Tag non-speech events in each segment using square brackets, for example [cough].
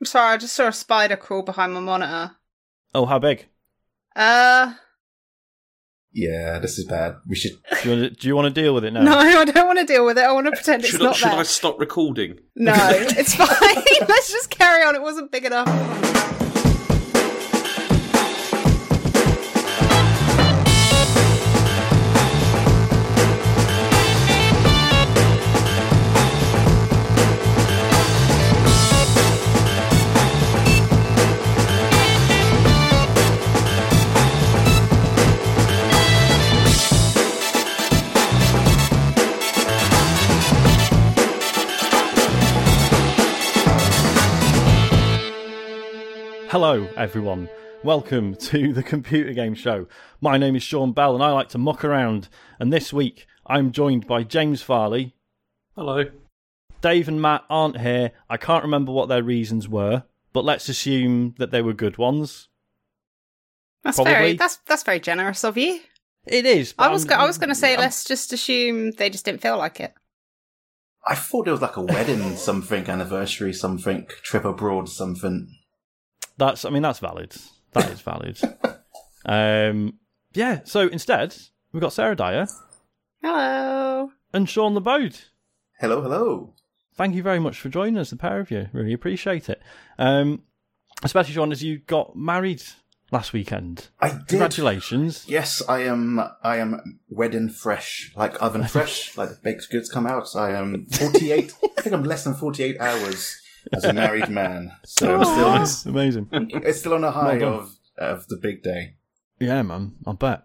I'm sorry, I just saw a spider crawl behind my monitor. Oh, how big? Uh, Yeah, this is bad. We should. Do you, want to, do you want to deal with it now? [laughs] no, I don't want to deal with it. I want to pretend it's Should, I, not should there. I stop recording? No, [laughs] it's fine. [laughs] Let's just carry on. It wasn't big enough. Hello, everyone. Welcome to [laughs] the Computer Game Show. My name is Sean Bell, and I like to muck around. And this week, I'm joined by James Farley. Hello. Dave and Matt aren't here. I can't remember what their reasons were, but let's assume that they were good ones. That's Probably. very that's that's very generous of you. It is. I was I'm- go- I was going to say I'm- let's just assume they just didn't feel like it. I thought it was like a wedding, [laughs] something, anniversary, something, trip abroad, something. That's. I mean, that's valid. That is valid. [laughs] um. Yeah. So instead, we've got Sarah Dyer Hello. and Sean Labode. Hello, hello. thank you very much for joining us, the pair of you. Really appreciate it. Um, especially Sean, as you got married last weekend. I did. Congratulations. Yes, I am. I am wedding fresh, like oven fresh, [laughs] like the baked goods come out. I am forty-eight. I think I'm less than forty-eight hours as a married man. So I'm still. Nice. Amazing. It's still on a high Well of of the big day. Yeah, man, I'll bet.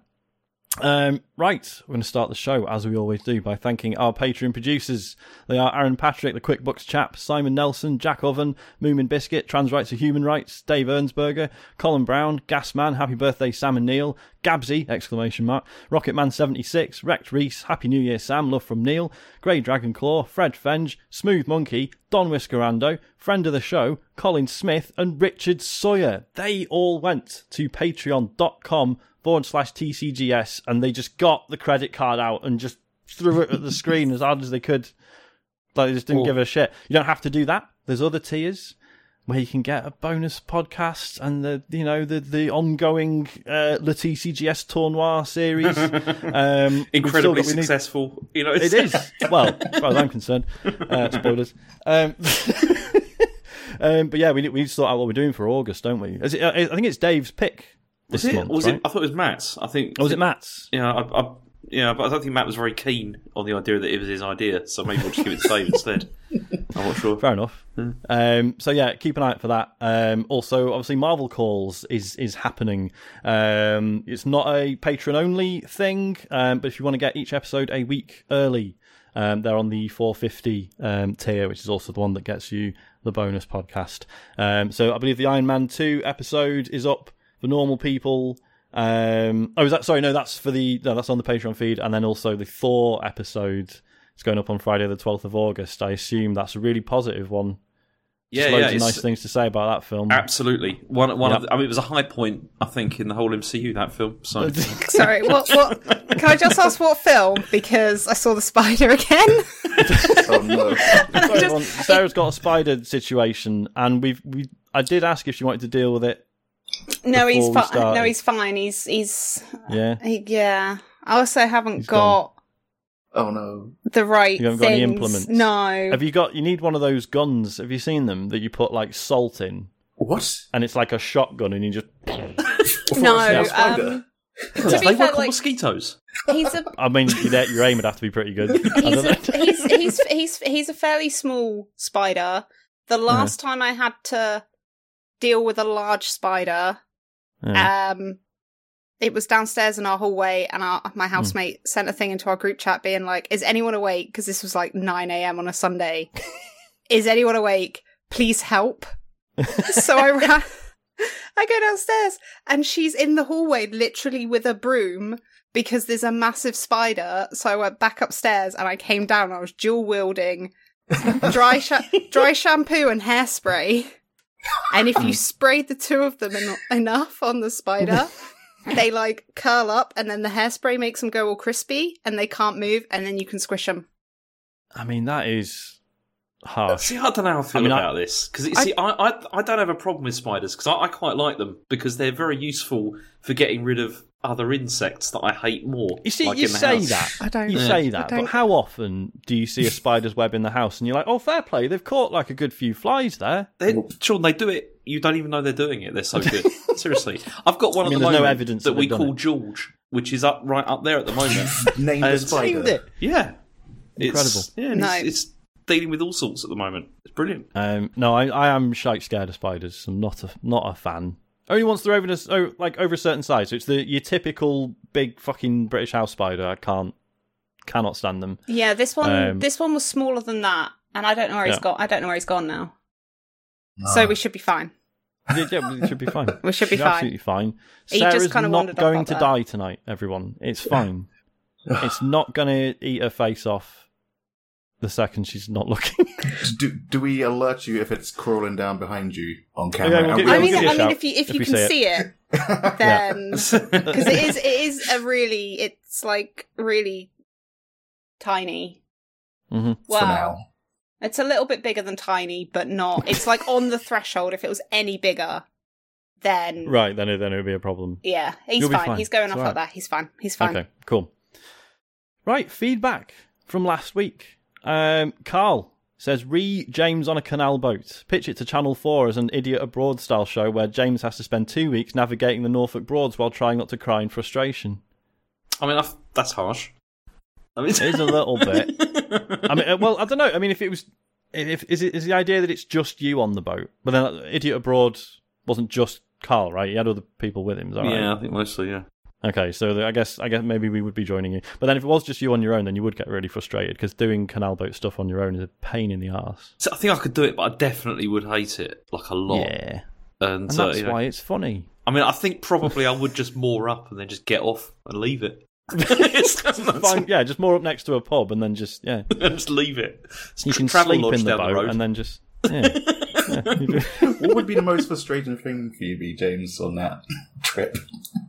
Um, right, we're going to start the show as we always do by thanking our Patreon producers. They are Aaron Patrick, the QuickBooks chap, Simon Nelson, Jack Oven, Moomin Biscuit, Trans Rights are Human Rights, Dave Ernsberger, Colin Brown, Gasman, Happy Birthday Sam and Neil, Gabsy, exclamation mark, Rocketman76, Wrecked Reese, Happy New Year Sam, love from Neil, Grey Dragon Claw, Fred Fenge, Smooth Monkey, Don Whiskerando, friend of the show, Colin Smith, and Richard Sawyer. They all went to patreon.com forward slash TCGS and they just got the credit card out and just threw it at the screen as hard as they could. Like they just didn't Cool. give a shit. You don't have to do that. There's other tiers where you can get a bonus podcast and the you know the the ongoing uh, Le TCGS Tournoi series. [laughs] Um, Incredibly we need- successful. You know, it is. Well, as far as I'm concerned. Uh, spoilers. Um, [laughs] um, but yeah, we need, we need to sort out what we're doing for August, don't we? Is it, uh, I think it's Dave's pick this Was it? month. was right? it? I thought it was Matt's. I think. Or was it Matt's? Yeah, I, I, yeah, but I don't think Matt was very keen on the idea that it was his idea. So maybe we'll just give it to Dave [laughs] instead. I'm not sure. Fair enough. Um, so yeah, keep an eye out for that. Um, also, obviously, Marvel Calls is is happening. Um, it's not a patron only thing, um, but if you want to get each episode a week early, um, they're on the 450 um, tier, which is also the one that gets you the bonus podcast. Um, so I believe the Iron Man two episode is up for normal people. Um, oh, is that sorry? No, that's for the no, that's on the Patreon feed, and then also the Thor episode is going up on Friday the 12th of August. I assume that's a really positive one. Yeah, Just yeah, loads of nice things to say about that film. Absolutely. One, one Yep. of the, I mean, it was a high point, I think, in the whole MCU. That film. So [laughs] Sorry, what what can I just ask what film? Because I saw the spider again. [laughs] Oh no! Sorry, just- Sarah's got a spider situation, and we've we. I did ask if she wanted to deal with it. No, he's fine. No, he's fine. He's he's Yeah, he, yeah. I also haven't He's got Oh no! the right You haven't got any things. implements? No. have you got? You need one of those guns. Have you seen them that you put like salt in, What? and it's like a shotgun, and you just. [laughs] no. Um, Do [laughs] to they be work fair, on like mosquitoes? he's a I mean, your, your aim would have to be pretty good. [laughs] He's a, he's he's he's he's a fairly small spider. The last time I had to deal with a large spider, Yeah. um, it was downstairs in our hallway, and our, my Hmm. housemate sent a thing into our group chat being like, "Is anyone awake?" Because this was like nine a.m. on a Sunday. [laughs] Is anyone awake? Please help. so I [laughs] ran. [laughs] I go downstairs, and she's in the hallway, literally with a broom. Because there's a massive spider, so I went back upstairs and I came down. I was dual wielding dry sha- dry shampoo and hairspray. And if you mm. sprayed the two of them en- enough on the spider, [laughs] they like curl up, and then the hairspray makes them go all crispy, and they can't move, and then you can squish them. I mean, that is harsh. See, I don't know how I feel I mean, I- about this because you see, I, I I don't have a problem with spiders because I, I quite like them because they're very useful for getting rid of other insects that I hate more. You see, like you say house. that. I don't. You Yeah. say that, but how often do you see a spider's web in the house and you're like, oh, fair play, they've caught like a good few flies there? They, Sean, they do it. You don't even know they're doing it. They're so [laughs] good. Seriously, I've got one I mean, at the there's no evidence that, that we they've done call George, which is up right up there at the moment. [laughs] Name the And- spider. Named it. yeah, Incredible. It's, yeah, No. it's, it's dealing with all sorts at the moment. It's brilliant. Um, no, I, I am shite scared of spiders. I'm not a not a fan. Only once they're over a, oh, like over a certain size. So it's the your typical big fucking British house spider. I can't cannot stand them. Yeah, this one. Um, this one was smaller than that, and I don't know where he's Yeah. got. I don't know where he's gone now. Ah. So we should be fine. Yeah, yeah, it should be fine. [laughs] We should be You're fine. absolutely fine. He just Sarah's kinda not going to there. die tonight. Everyone, it's fine. [laughs] it's not going to eat her face off the second she's not looking. [laughs] do, do we alert you if it's crawling down behind you on camera? Yeah, we'll And give- we- I we'll mean, give you a I mean, if you if, if you can say it. see it, [laughs] then because it is [laughs] it is a really it's like really tiny. hmm Wow, For now. it's a little bit bigger than tiny, but not. It's like on the threshold. If it was any bigger, then Right, then it, then it would be a problem. yeah, he's fine. fine. He's going It's off all like that. He's fine. He's fine. Okay, cool. Right, feedback from last week. Um, Carl says, re James on a canal boat. Pitch it to Channel 4 as an idiot abroad style show where James has to spend two weeks navigating the Norfolk Broads while trying not to cry in frustration. I mean, that's harsh. I mean, It is a little bit. [laughs] I mean, uh, well, I don't know. I mean, if it was, if is it is the idea that it's just you on the boat, but then uh, Idiot Abroad wasn't just Carl, right? He had other people with him. That right? yeah, I think mostly, yeah. Okay, so the, I guess I guess maybe we would be joining you. But then if it was just you on your own, then you would get really frustrated because doing canal boat stuff on your own is a pain in the ass. So I think I could do it, but I definitely would hate it like a lot. Yeah, And, and uh, that's you know, why it's funny. I mean, I think probably I would just moor up and then just get off and leave it. [laughs] [laughs] Fine, yeah, just more up next to a pub and then just yeah, [laughs] just leave it. you can Travel sleep in the down the boat road. and then just yeah. Yeah you do- what would be the most frustrating thing for you, be James, on that [laughs] trip?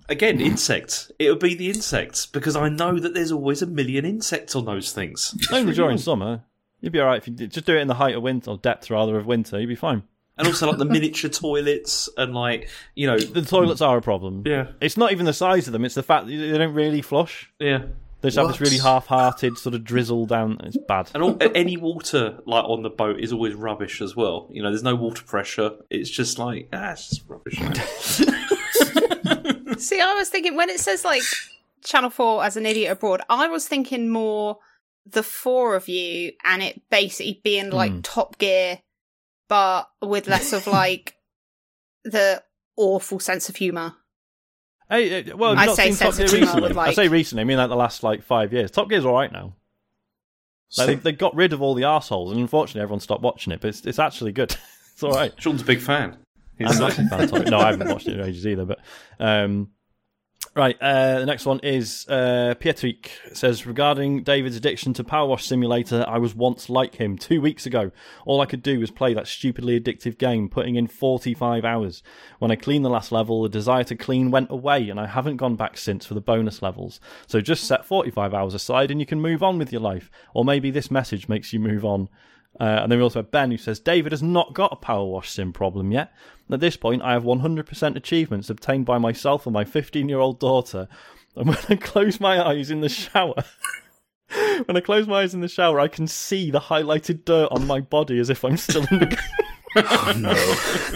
Again, insects. It would be the insects because I know that there's always a million insects on those things. Only during summer. You'd be alright if you did. Just do it in the height of winter, or depth rather of winter. You'd be fine. And also like the miniature toilets and like you know The toilets are a problem. yeah It's not even the size of them; it's the fact that they don't really flush. yeah. They just have this What? really half-hearted sort of drizzle down. It's bad. And all, any water like on the boat is always rubbish as well. You know, there's no water pressure. It's just like ah, it's just rubbish. [laughs] See, I was thinking when it says like Channel 4 as an idiot abroad, I was thinking more the four of you and it basically being like Hmm. Top Gear, but with less of [laughs] like the awful sense of humour. Hey, uh, well, I not say seen Top Gear recently? with, I like- say recently. I mean, like the last like five years. Top Gear's all right now. Like, they, they got rid of all the assholes, and unfortunately, everyone stopped watching it. But it's, it's actually good. [laughs] it's all right. Sean's a big fan. I'm not a fan of Top Gear. No, I haven't watched it in ages either. But um, right, uh, the next one is uh, Pietrick says regarding David's addiction to Power Wash Simulator. I was once like him two weeks ago. All I could do was play that stupidly addictive game, putting in 45 hours. When I cleaned the last level, the desire to clean went away, and I haven't gone back since for the bonus levels. So just set 45 hours aside, and you can move on with your life. Or maybe this message makes you move on. Uh, and then we also have Ben who says David has not got a power wash sim problem yet. At this point, I have 100% achievements obtained by myself and my 15 year old daughter. And when I close my eyes in the shower, [laughs] when I close my eyes in the shower, I can see the highlighted dirt on my body as if I'm still in the. [laughs] Oh, no.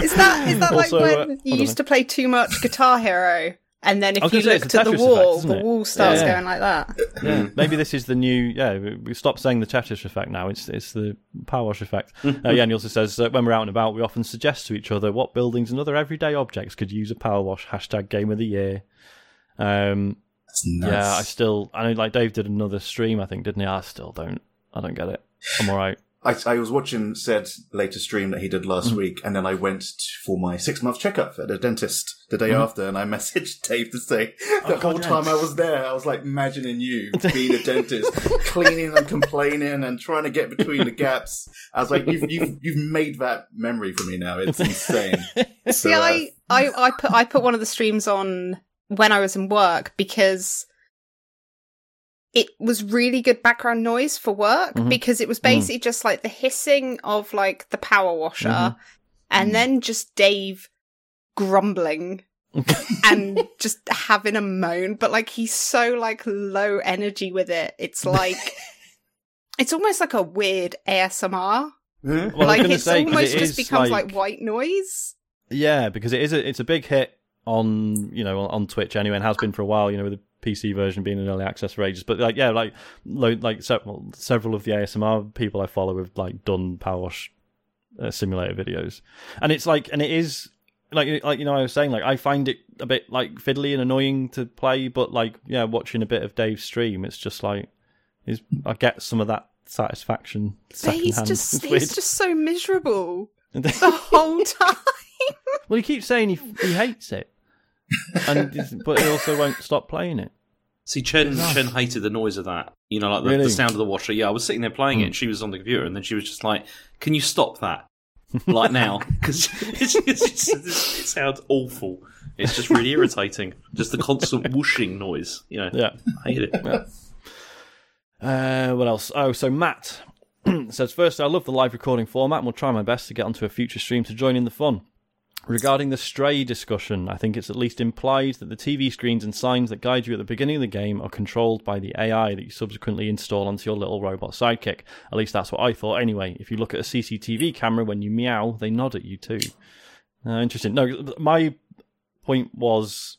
Is that is that like Also, uh, when you hold on. used to play too much Guitar Hero? And then if you gonna say, it's looked a at the wall, effect, the wall starts Yeah. going like that. Yeah, maybe this is the new. Yeah, we- we stop saying the Tetris effect now. It's it's the power wash effect. uh, yeah, and he also says uh, when we're out and about, we often suggest to each other what buildings and other everyday objects could use a power wash. Hashtag Game of the Year. Um, That's nuts. yeah, I still. I know, like Dave did another stream, I think, didn't he? I still don't. I don't get it. I'm all right. I, I was watching said later stream that he did last Mm. week, and then I went t- for my six month checkup at a dentist the day after, and I [laughs] messaged Dave to say the Mm-hmm. Oh, whole yeah. time I was there, I was like imagining you [laughs] being a dentist, cleaning and complaining and trying to get between the gaps. I was like, you've you've, you've made that memory for me now. It's insane. [laughs] See, So, uh, I, I, I put I put one of the streams on when I was in work because it was really good background noise for work Mhm. because it was basically just like the hissing of like the power washer Mhm. and then just Dave grumbling [laughs] and just having a moan but like he's so like low energy with it. It's like [laughs] it's almost like a weird ASMR Well, like it's say, 'cause almost it just is, becomes like, white noise. Yeah, because it is a, it's a big hit on you know on Twitch anyway, and has been for a while. You know, with the PC version being in early access for ages. But like yeah, like lo- like several several of the ASMR people I follow have like done Power Wash uh, simulator videos, and it's like and it is like like you know I was saying like I find it a bit like fiddly and annoying to play, but like yeah, watching a bit of Dave's stream, it's just like is I get some of that satisfaction. but he's just [laughs] he's just so miserable [laughs] the whole time Well, he keeps saying he he hates it, and but he also won't stop playing it. See, Chen Chen hated the noise of that. You know, like the, Really? the sound of the washer. Yeah, I was sitting there playing it, and she was on the computer, and then she was just like, "Can you stop that, like now?" [laughs] Because [laughs] it's, it's, it's, it sounds awful. It's just really irritating. Just the constant [laughs] whooshing noise. You know, Yeah. I hate it. Uh, what else? Oh, so Matt [clears throat] says first, I love the live recording format, and will try my best to get onto a future stream to join in the fun. Regarding the stray discussion, I think it's at least implied that the TV screens and signs that guide you at the beginning of the game are controlled by the AI that you subsequently install onto your little robot sidekick. At least that's what I thought anyway. If you look at a CCTV camera when you meow, they nod at you too. Uh, interesting. No, my point was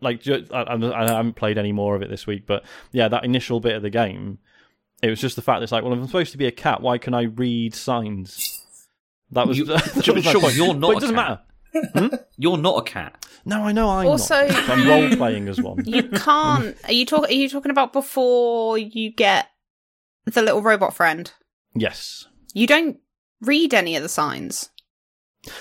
like I, haven't played any more of it this week, but yeah, that initial bit of the game, it was just the fact that it's like, well, if I'm supposed to be a cat, why can I read signs? That was, you, [laughs] that was sure, you're not But it doesn't cat. matter. You're not a cat. No, I know. I'm Also, not. I'm role playing as one. You can't. Are you talking? Are you talking about before you get the little robot friend? Yes. You don't read any of the signs,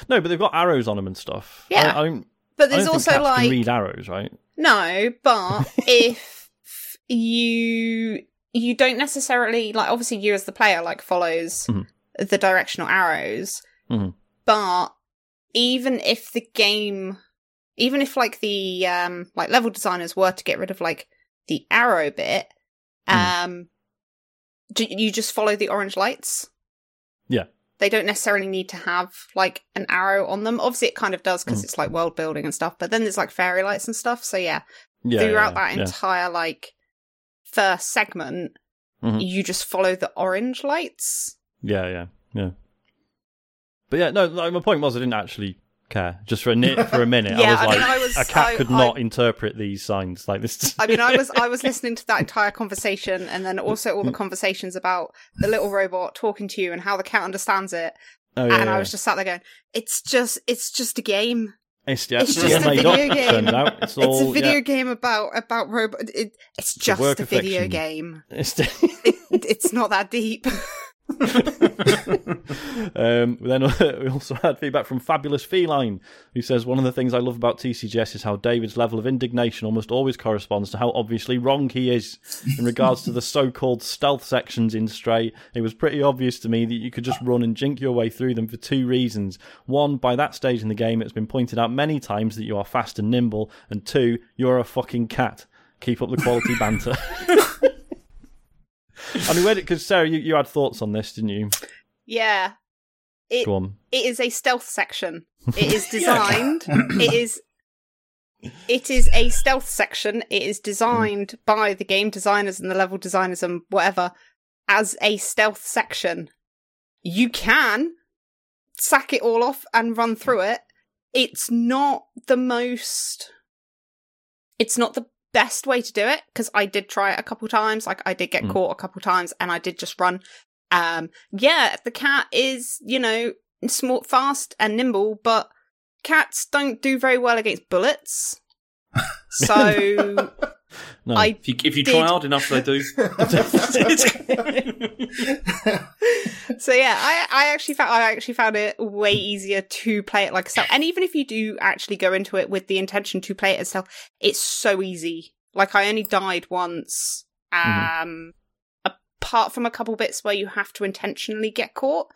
No, but they've got arrows on them and stuff. Yeah. I, I don't, but I there's don't also cats like can read arrows, right? no. But [laughs] if you you don't necessarily like, obviously you as the player like follows Mhm. the directional arrows, Mhm. but even if the game, even if like the um like level designers were to get rid of like the arrow bit, Mhm. um, j- you just follow the orange lights. Yeah. They don't necessarily need to have like an arrow on them. Obviously, it kind of does because Mhm. it's like world building and stuff. But then there's like fairy lights and stuff. So yeah, Yeah. throughout yeah, that yeah. entire like first segment, Mhm. you just follow the orange lights. Yeah, yeah, yeah. But yeah, no. Like, my point was, I didn't actually care. Just for a ni- for a [laughs] minute, Yeah, I was I like, mean, I was- a cat I- could I- not interpret these signs like this. I mean, I was I was [laughs] listening to that entire conversation, and then also all the conversations about the little robot talking to you and how the cat understands it. Oh, yeah, and yeah. I was just sat there going, "It's just, it's just a game. It's, yeah, it's just all a made video up. game. Turns out it's all it's a video yeah, game about about robot. It, it's a just work a video fiction. game. It's [laughs] It, it's not that deep." [laughs] um, then [laughs] we also had feedback from Fabulous Feline, who says one of the things I love about TCGS is how David's level of indignation almost always corresponds to how obviously wrong he is in regards to the so-called stealth sections in Stray. It was pretty obvious to me that you could just run and jink your way through them for two reasons: one, by that stage in the game, it's been pointed out many times that you are fast and nimble, and two, you're a fucking cat. Keep up the quality banter. [laughs] I mean, where it because Sarah, you, you had thoughts on this, didn't you? yeah, it Go on. it is a stealth section. It is [laughs] designed. it is. It is a stealth section. It is designed by the game designers and the level designers and whatever as a stealth section. You can sack it all off and run through it. It's not the most. It's not the best way to do it because I did try it a couple times. Like I did get Mm. caught a couple times and I did just run. Um, yeah, the cat is, you know, small, fast and nimble, but cats don't do very well against bullets. [laughs] So No. I If you, if you Did- try hard enough, they do. [laughs] [laughs] so yeah, I I actually found I actually found it way easier to play it like a stealth. And even if you do actually go into it with the intention to play it as stealth, it's so easy. Like I only died once. Um apart from a couple bits where you have to intentionally get caught.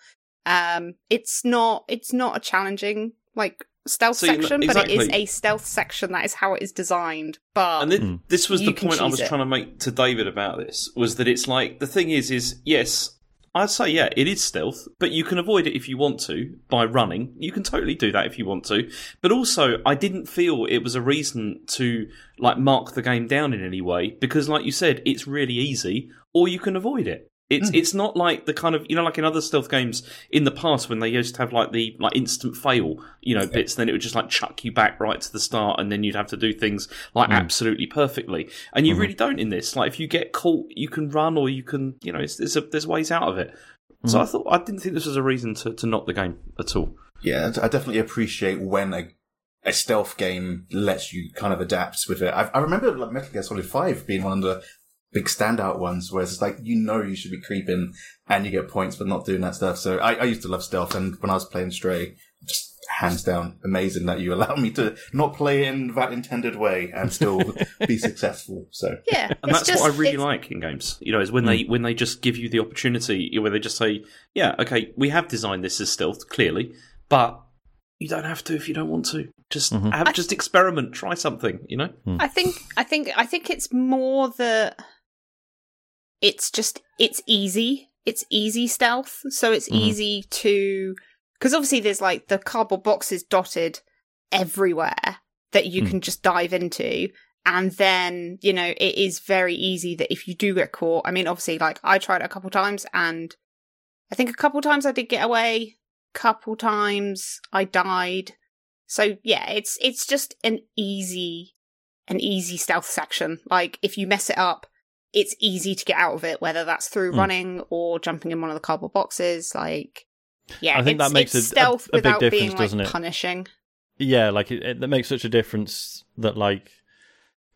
Um it's not it's not a challenging like stealth So, you know, section, but it is a stealth section. That is how it is designed. But And thi- Mm. this was You the point I was it. trying to make to David about this was that it's like the thing is is yes, I'd say yeah, it is stealth, but you can avoid it if you want to by running. You can totally do that if you want to. But also, I didn't feel it was a reason to like mark the game down in any way because, like you said, it's really easy, or you can avoid it. It's hmm. it's not like the kind of you know like in other stealth games in the past when they used to have like the like instant fail you know bits then it would just like chuck you back right to the start and then you'd have to do things like hmm. absolutely perfectly. And you hmm. really don't in this. Like if you get caught you can run or you can you know it's, there's a, there's ways out of it. So I thought I didn't think this was a reason to, to knock the game at all. Yeah, I definitely appreciate when a, a stealth game lets you kind of adapt with it. I, I remember like Metal Gear Solid 5 being one of the big standout ones where it's like, you know, you should be creeping and you get points for not doing that stuff. So I, I used to love stealth and when I was playing Stray, just hands down amazing that you [laughs] allow me to not play in that intended way and still [laughs] be successful. So yeah, and that's just, what I really it's- like in games. You know, is when they hmm. when they just give you the opportunity, where they just say, "Yeah, okay, we have designed this as stealth, clearly, but you don't have to if you don't want to. Just hmm. have, just experiment, try something." You know, I think I think I think it's more that it's just it's easy. It's easy stealth, so it's mm-hmm. easy to because obviously there's like the cardboard boxes dotted everywhere that you hmm. can just dive into. And then, you know, it is very easy that if you do get caught, I mean, obviously, like I tried it a couple times and I think a couple times I did get away, couple times I died. So yeah, it's it's just an easy an easy stealth section. Like if you mess it up, it's easy to get out of it, whether that's through Hmm. running or jumping in one of the cardboard boxes. Like yeah, I think it's, that makes a- a- stealth a big without difference, being like it? punishing. Yeah, like it, it that makes such a difference that like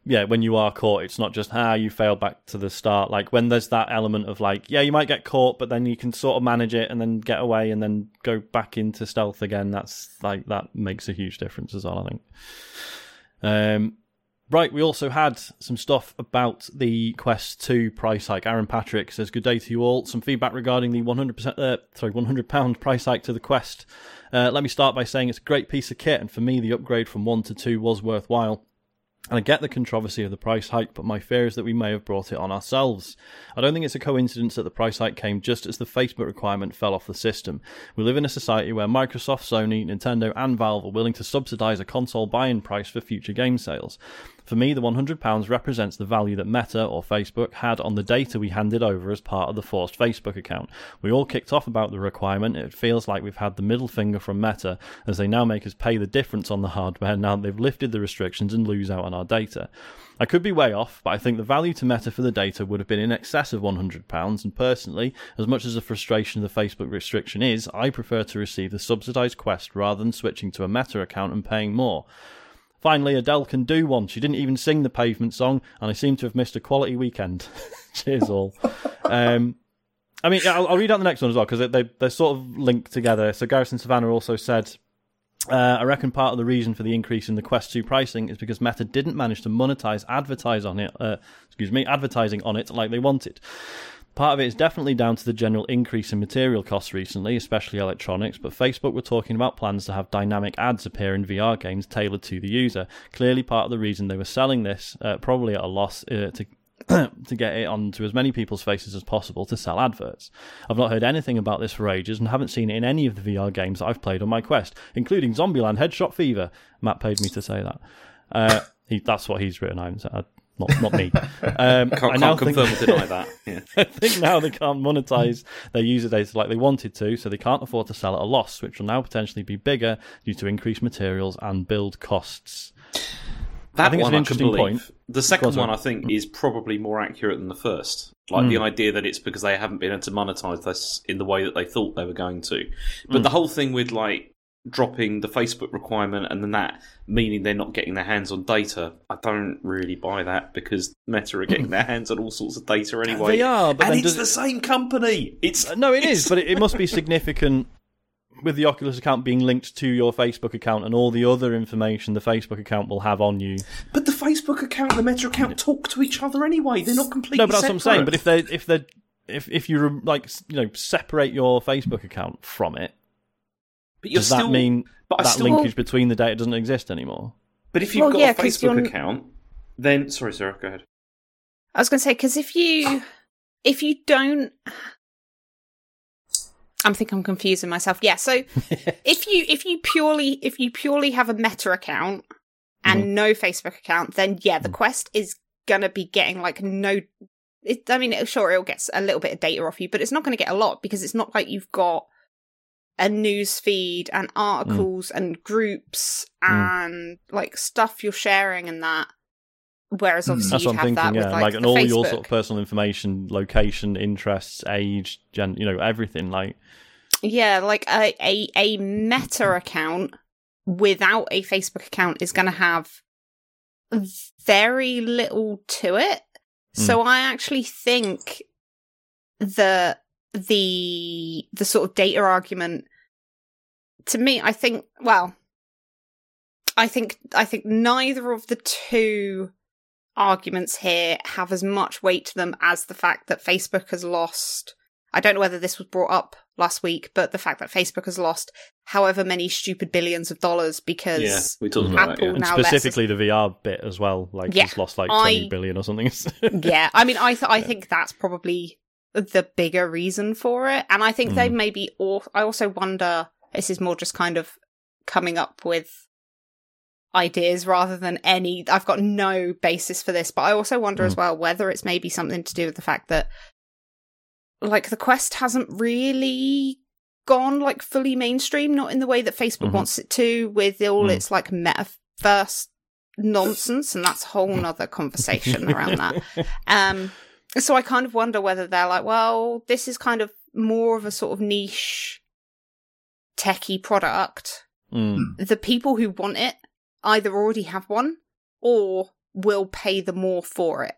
yeah, when you are caught, it's not just ah you failed back to the start. Like when there's that element of like yeah, you might get caught, but then you can sort of manage it and then get away and then go back into stealth again. That's like that makes a huge difference as well. I think. Um, right, we also had some stuff about the Quest 2 price hike. Aaron Patrick says, Good day to you all. Some feedback regarding the 100%, uh, sorry, £100 price hike to the Quest. Uh, let me start by saying it's a great piece of kit, and for me, the upgrade from 1 to 2 was worthwhile. And I get the controversy of the price hike, but my fear is that we may have brought it on ourselves. I don't think it's a coincidence that the price hike came just as the Facebook requirement fell off the system. We live in a society where Microsoft, Sony, Nintendo, and Valve are willing to subsidize a console buy-in price for future game sales. For me, the £100 represents the value that Meta or Facebook had on the data we handed over as part of the forced Facebook account. We all kicked off about the requirement. It feels like we've had the middle finger from Meta as they now make us pay the difference on the hardware now that they've lifted the restrictions and lose out on our data. I could be way off, but I think the value to Meta for the data would have been in excess of £100, and personally, as much as the frustration of the Facebook restriction is, I prefer to receive the subsidised Quest rather than switching to a Meta account and paying more. Finally, Adele can do one. She didn't even sing the pavement song, and I seem to have missed a quality weekend. [laughs] Cheers, all. Um, I mean, I'll, I'll read out the next one as well because they, they, they're sort of linked together. So, Garrison Savannah also said, uh, I reckon part of the reason for the increase in the Quest 2 pricing is because Meta didn't manage to monetize advertise on it, uh, excuse me, advertising on it like they wanted. Part of it is definitely down to the general increase in material costs recently, especially electronics, but Facebook were talking about plans to have dynamic ads appear in VR games tailored to the user. Clearly, part of the reason they were selling this, uh, probably at a loss, uh, to [clears throat] to get it onto as many people's faces as possible to sell adverts. I've not heard anything about this for ages and haven't seen it in any of the VR games that I've played on my Quest, including Zombieland Headshot Fever. Matt paid me to say that. Uh, he, that's what he's written. I not, not me. Um, I can't, now can't think- confirm or deny that. [laughs] Yeah. I think now they can't monetize their user data like they wanted to, so they can't afford to sell at a loss, which will now potentially be bigger due to increased materials and build costs. That I think one an I interesting can believe. point. The second on, one. I think, is probably more accurate than the first. Like Hmm. the idea that it's because they haven't been able to monetize this in the way that they thought they were going to. But the whole thing with like dropping the Facebook requirement and then that meaning they're not getting their hands on data, I don't really buy that because Meta are getting their [laughs] hands on all sorts of data anyway. They are, but and it's the same company. It's Uh, No, it it's- is, but it, it must be significant with the Oculus account being linked to your Facebook account and all the other information the Facebook account will have on you. But the Facebook account and the Meta account talk to each other anyway. They're not completely No, but that's what I'm saying. But if they if they if if you like you know separate your Facebook account from it, But you're Does still, that mean but that still, linkage between the data doesn't exist anymore? But if you've Well, got yeah, a 'cause Facebook account, then sorry, Sarah, go ahead. I was going to say because if you if you don't, I'm think I'm confusing myself. Yeah, so [laughs] if you if you purely if you purely have a Meta account and mm-hmm. no Facebook account, then yeah, the mm. Quest is gonna be getting like no. It, I mean, it, sure, it'll get a little bit of data off you, but it's not going to get a lot because it's not like you've got a news feed and articles and groups Mm. and like stuff you're sharing and that. Whereas Hmm. obviously That's you have thinking. that Yeah, with like, like, and all your sort of personal information, location, interests, age, gen, you know, everything. Like, Yeah, like a, a, a meta account without a Facebook account is going to have very little to it. So I actually think the the the sort of data argument to me I think well I think I think neither of the two arguments here have as much weight to them as the fact that Facebook has lost I don't know whether this was brought up last week, but the fact that Facebook has lost however many stupid billions of dollars because Yeah, we talked about that. Apple Yeah. and now lets us- specifically the VR bit as well. Like, Yeah, it's lost like I- twenty billion or something. [laughs] yeah, I mean, I th- I think that's probably the bigger reason for it, and I think they Mm. maybe. Or I also wonder. This is more just kind of coming up with ideas rather than any. I've got no basis for this, but I also wonder as Mm. well whether it's maybe something to do with the fact that, like, the Quest hasn't really gone like fully mainstream, not in the way that Facebook Mhm. wants it to, with all Mm. its like metaverse nonsense, and that's a whole [laughs] nother conversation around that. [laughs] Um, so I kind of wonder whether they're like, well, this is kind of more of a sort of niche techie product. Mm. The people who want it either already have one or will pay the more for it.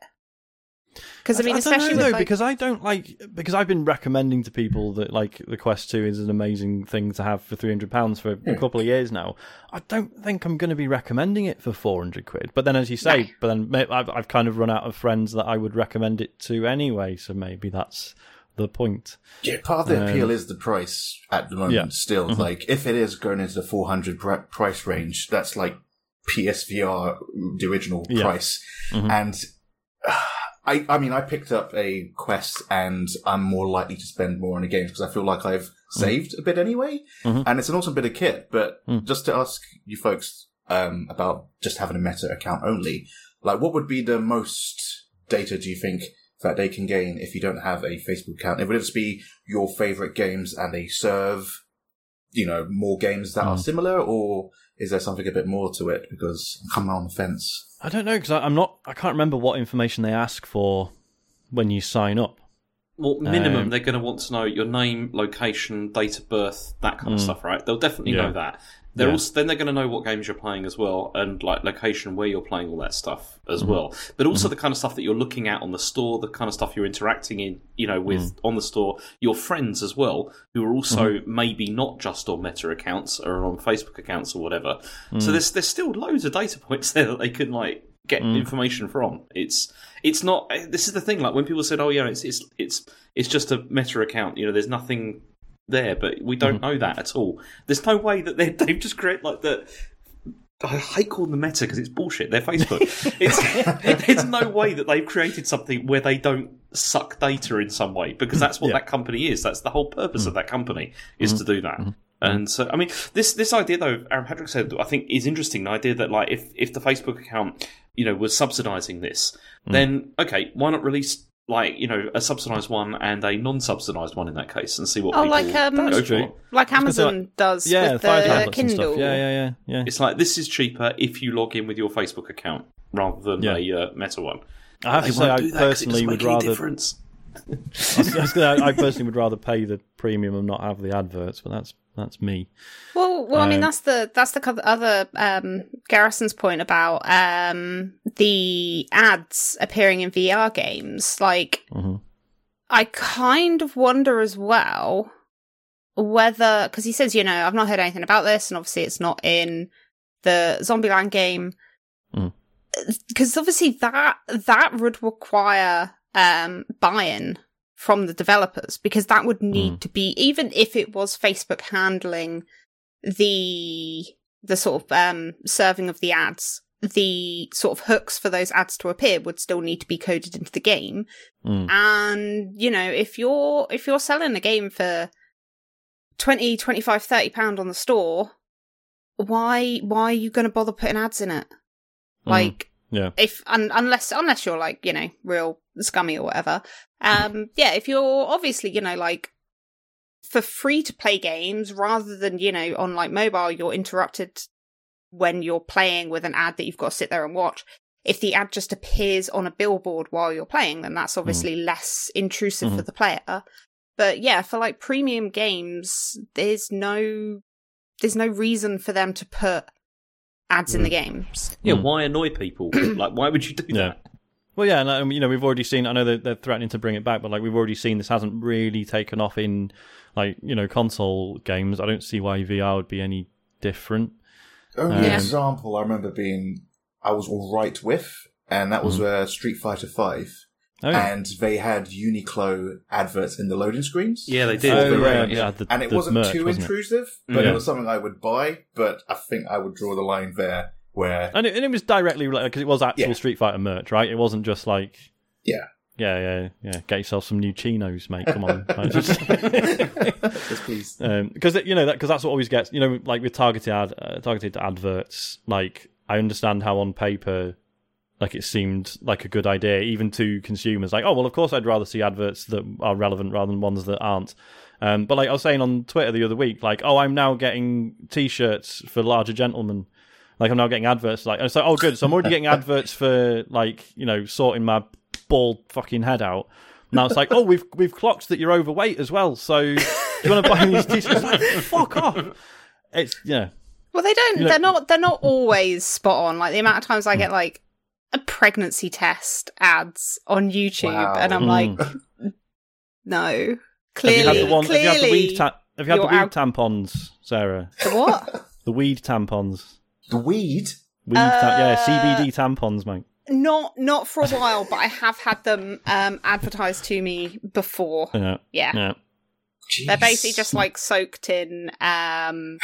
Because I mean, don't especially know, though, like, because I don't like because I've been recommending to people that like the Quest Two is an amazing thing to have for three hundred pounds for a couple of years now. I don't think I'm going to be recommending it for four hundred quid. But then, as you say, No. but then I've, I've kind of run out of friends that I would recommend it to anyway. So maybe that's the point. Yeah, part of the Um, appeal is the price at the moment. Yeah. Still, Mhm. like if it is going into the 400 pr- price range, that's like PSVR the original Yeah. price. Mhm. And uh, I, I mean, I picked up a Quest, and I'm more likely to spend more on a game because I feel like I've saved a bit anyway, Mhm. and it's an awesome bit of kit. But Mm. just to ask you folks um, about just having a Meta account only, like what would be the most data do you think that they can gain if you don't have a Facebook account? It would just be your favorite games and they serve, you know, more games that are Mm. similar, or is there something a bit more to it? Because I'm coming on the fence. I don't know because I'm not. I can't remember what information they ask for when you sign up. Well, minimum, Um, they're going to want to know your name, location, date of birth, that kind of Mm. stuff, right? They'll definitely Yeah. know that. They're Yeah. also then they're going to know what games you're playing as well, and like location where you're playing all that stuff as Mhm. well. But also the kind of stuff that you're looking at on the store, the kind of stuff you're interacting in, you know, with Mm. on the store. Your friends as well, who are also maybe not just on Meta accounts or on Facebook accounts or whatever. Mm. So there's there's still loads of data points [laughs] there that they can like get Mm. information from. It's it's not. This is the thing. Like when people said, "Oh yeah, it's it's it's it's just a Meta account," you know, there's nothing there, but we don't mm-hmm. know that at all. There's no way that they [laughs] they've just created like the. I hate calling them Meta because it's bullshit. They're Facebook. [laughs] it's, there's no way that they've created something where they don't suck data in some way because that's what Yeah. that company is. That's the whole purpose of mm. that company is to mm-hmm. do that. Mm-hmm. And so, I mean, this this idea though, Aaron Patrick said, I think is interesting. The idea that like if if the Facebook account, you know, was subsidizing this, mm. then okay, why not release like you know a subsidized one and a non-subsidized one in that case and see what Oh, people like, um, go for. like I was gonna Amazon does Yeah, with fire the tablets Kindle. Yeah, yeah, yeah, yeah. It's like this is cheaper if you log in with your Facebook account rather than Yeah. a uh, Meta one. I have They to say, I do that 'cause it personally doesn't would rather. difference. I, I, personally would rather pay the premium and not have the adverts, but that's that's me. Well, well, I mean Um, that's the that's the other um, Garrison's point about um, the ads appearing in VR games. Like, hmm I kind of wonder as well whether because he says, you know, I've not heard anything about this, and obviously it's not in the Zombieland game. Mm. Because obviously that that would require um, buy-in from the developers because that would need Mm. to be even if it was Facebook handling the the sort of um serving of the ads the sort of hooks for those ads to appear would still need to be coded into the game Mm. and you know if you're if you're selling a game for 20 25 30 pound on the store why why are you going to bother putting ads in it Mm. like Yeah. if un, unless unless you're like you know real scummy or whatever um yeah if you're obviously you know like for free to play games rather than you know on like mobile you're interrupted when you're playing with an ad that you've got to sit there and watch if the ad just appears on a billboard while you're playing then that's obviously less intrusive for Mhm. the player but yeah for like premium games there's no there's no reason for them to put ads in the games Yeah, Mm. why annoy people? like, why would you do Yeah. that? Well, yeah, and um, you know we've already seen. I know they're, they're threatening to bring it back, but like we've already seen, this hasn't really taken off in like you know console games. I don't see why VR would be any different. Only Yeah. example I remember being I was all right with, and that was Mhm. uh, Street Fighter Five, Oh, yeah. and they had Uniqlo adverts in the loading screens. Yeah, they did. Oh, the yeah, yeah, the, and it wasn't merch, too wasn't it? intrusive, but Yeah. it was something I would buy. But I think I would draw the line there, where And it, and it was directly related because it was actual Yeah. Street Fighter merch, right? It wasn't just like Yeah. yeah, yeah, yeah. Get yourself some new chinos, mate. Come on, [laughs] just- yes, please. [laughs] because you know that because that's what always gets you know like with targeted ad uh, targeted adverts. Like I understand how on paper, like it seemed like a good idea even to consumers. Like oh well, of course I'd rather see adverts that are relevant rather than ones that aren't. Um, but like I was saying on Twitter the other week, like oh I'm now getting T-shirts for larger gentlemen. Like I'm now getting adverts. Like it's like oh good, so I'm already getting adverts for like you know sorting my bald fucking head out. Now it's like, oh, we've we've clocked that you're overweight as well. So do you want to buy these t-shirts? Like, fuck off. It's yeah, Well, they don't. You know- they're not. They're not always spot on. Like the amount of times I get like a pregnancy test ads on YouTube, Wow. and I'm Mm. like, no. Have you Clearly, one? Have you had the clearly, weed? Ta- have you had the weed out- tampons, Sarah? the what? The weed tampons. The weed. Weed, ta- yeah, Uh, CBD tampons, mate. not not for a while, but I have had them um, advertised to me before. Yeah, Yeah. yeah. They're basically just like soaked in um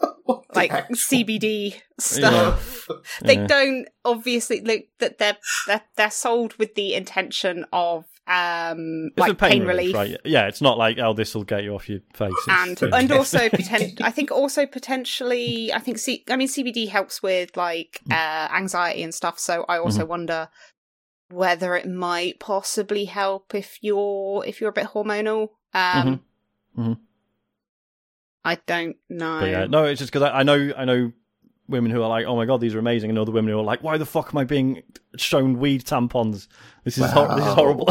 [laughs] like actual- CBD stuff. They Yeah. don't obviously like that they're they're they're sold with the intention of um It's like a pain, pain, relief, relief. right? Yeah, it's not like oh, this will get you off your face. It's- And and also [laughs] poten- I think also potentially I think C- I mean CBD helps with like Mm. uh anxiety and stuff so I also Mm-hmm. wonder whether it might possibly help if you're if you're a bit hormonal um Mhm. Mhm. I don't know But yeah, no, it's just because I, I know I know women who are like, oh my god, these are amazing, and other women who are like, why the fuck am I being shown weed tampons? This is hor- this is horrible.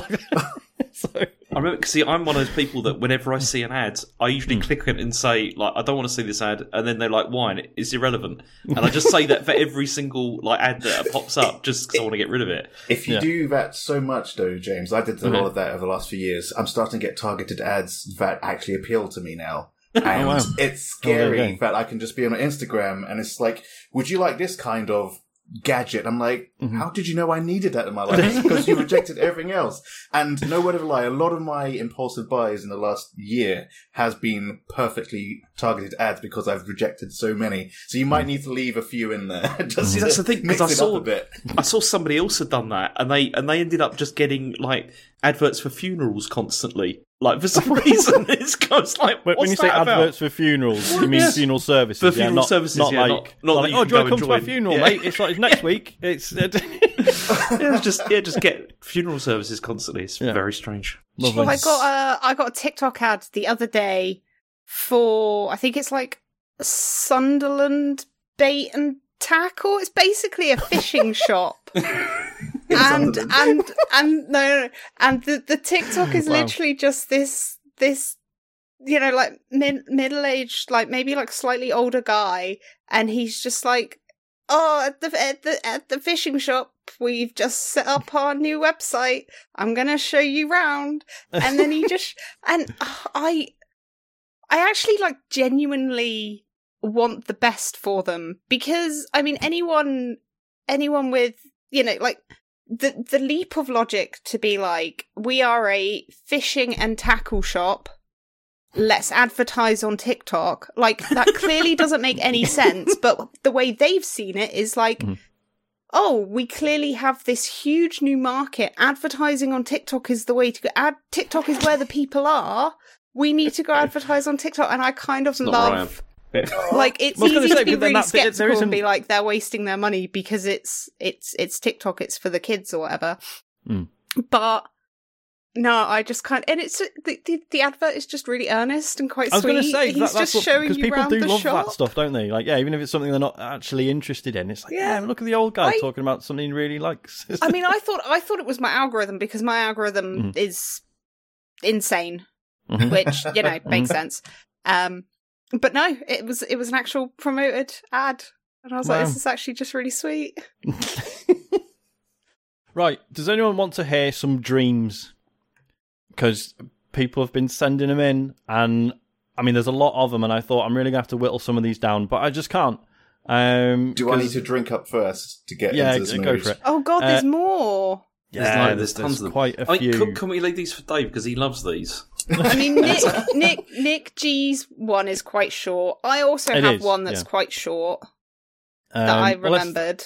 [laughs] so, I remember, cause see, I'm one of those people that whenever I see an ad, I usually Hmm. click it and say, like, I don't want to see this ad, and then they're like, why? And it's irrelevant. And I just say that for every single like ad that pops up, just because I want to get rid of it. If you Yeah. do that so much, though, James, I did a Okay. lot of that over the last few years. I'm starting to get targeted ads that actually appeal to me now. [laughs] And wow. it's Oh, there you scary go. that I can just be on Instagram and it's like, would you like this kind of gadget? I'm like, Mhm. how did you know I needed that in my life? [laughs] because you rejected everything else. And no word of a lie, a lot of my impulsive buys in the last year has been perfectly targeted ads because I've rejected so many. So you might need to leave a few in there. [laughs] just See, that's the thing, 'cause mix I saw- a bit. I saw somebody else had done that, and they and they ended up just getting like adverts for funerals constantly. Like for some [laughs] reason, [laughs] it's goes like when what's you say about? adverts for funerals, you mean Yes. funeral services? For yeah, funeral not, services, not yeah, like, not- not that like, oh, can do you want to come to my funeral, Yeah. mate? It's like it's next [laughs] week. It's yeah, just yeah, just get funeral services constantly. It's Yeah. very strange. lovely. Well, oh, I got a I got a TikTok ad the other day for I think it's like Sunderland bait and tackle. It's basically a fishing shop. [laughs] and and and no, no, and the the TikTok is Wow. literally just this this you know like mid middle aged like maybe like slightly older guy, and he's just like. Oh, at the at the at the fishing shop, we've just set up our new website. I'm gonna show you round, and then he [laughs] just and uh, I, I actually like genuinely want the best for them because I mean anyone, anyone with you know like the the leap of logic to be like we are a fishing and tackle shop let's advertise on TikTok. Like that [laughs] clearly doesn't make any sense, but the way they've seen it is like Mm-hmm. oh, we clearly have this huge new market. Advertising on TikTok is the way to go. Ad TikTok is where the people are. We need to go [laughs] advertise on TikTok and I kind of not where I love. [laughs] like it's Well, I gonna easy say, to be really that- skeptical isn't- and be like they're wasting their money because it's it's it's TikTok, it's for the kids or whatever. Mm. But no, I just can't. And it's the, the the advert is just really earnest and quite I was sweet. going to say He's that, that's just what, showing because you people around do the love shop. that stuff, don't they? Like, yeah, even if it's something they're not actually interested in, it's like, Yeah. yeah, look at the old guy I- talking about something he really likes. [laughs] I mean, I thought I thought it was my algorithm because my algorithm Mhm. is insane, Mhm. which you know [laughs] makes sense. Um, but no, it was it was an actual promoted ad, and I was like, Wow. this is actually just really sweet. [laughs] [laughs] right, does anyone want to hear some dreams? Because people have been sending them in, and I mean, there's a lot of them, and I thought I'm really going to have to whittle some of these down, but I just can't. Um, Do I need to drink up first to get Yeah, into this go mood? for it. Oh God, there's Uh, more. There's, Yeah, like, there's, there's tons there's of them. quite a I mean, few. can, can we leave these for Dave because he loves these? [laughs] I mean, Nick [laughs] Nick Nick G's one is quite short. I also It have is, one that's yeah. quite short that Um, I well, remembered.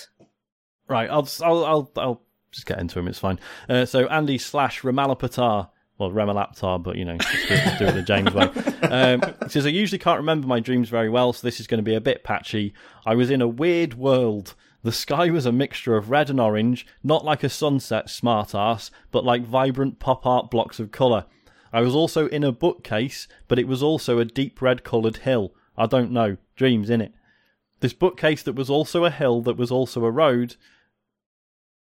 Right, I'll I'll I'll, I'll just get into him. It's fine. Uh, so Andy slash Ramalapatar, well Ramalaptar, but you know, let's do, let's do it the James way. [laughs] Um, says I usually can't remember my dreams very well, so this is going to be a bit patchy. I was in a weird world. The sky was a mixture of red and orange, not like a sunset, smart ass, but like vibrant pop art blocks of colour. I was also in a bookcase, but it was also a deep red coloured hill. I don't know. Dreams, in it. This bookcase that was also a hill that was also a road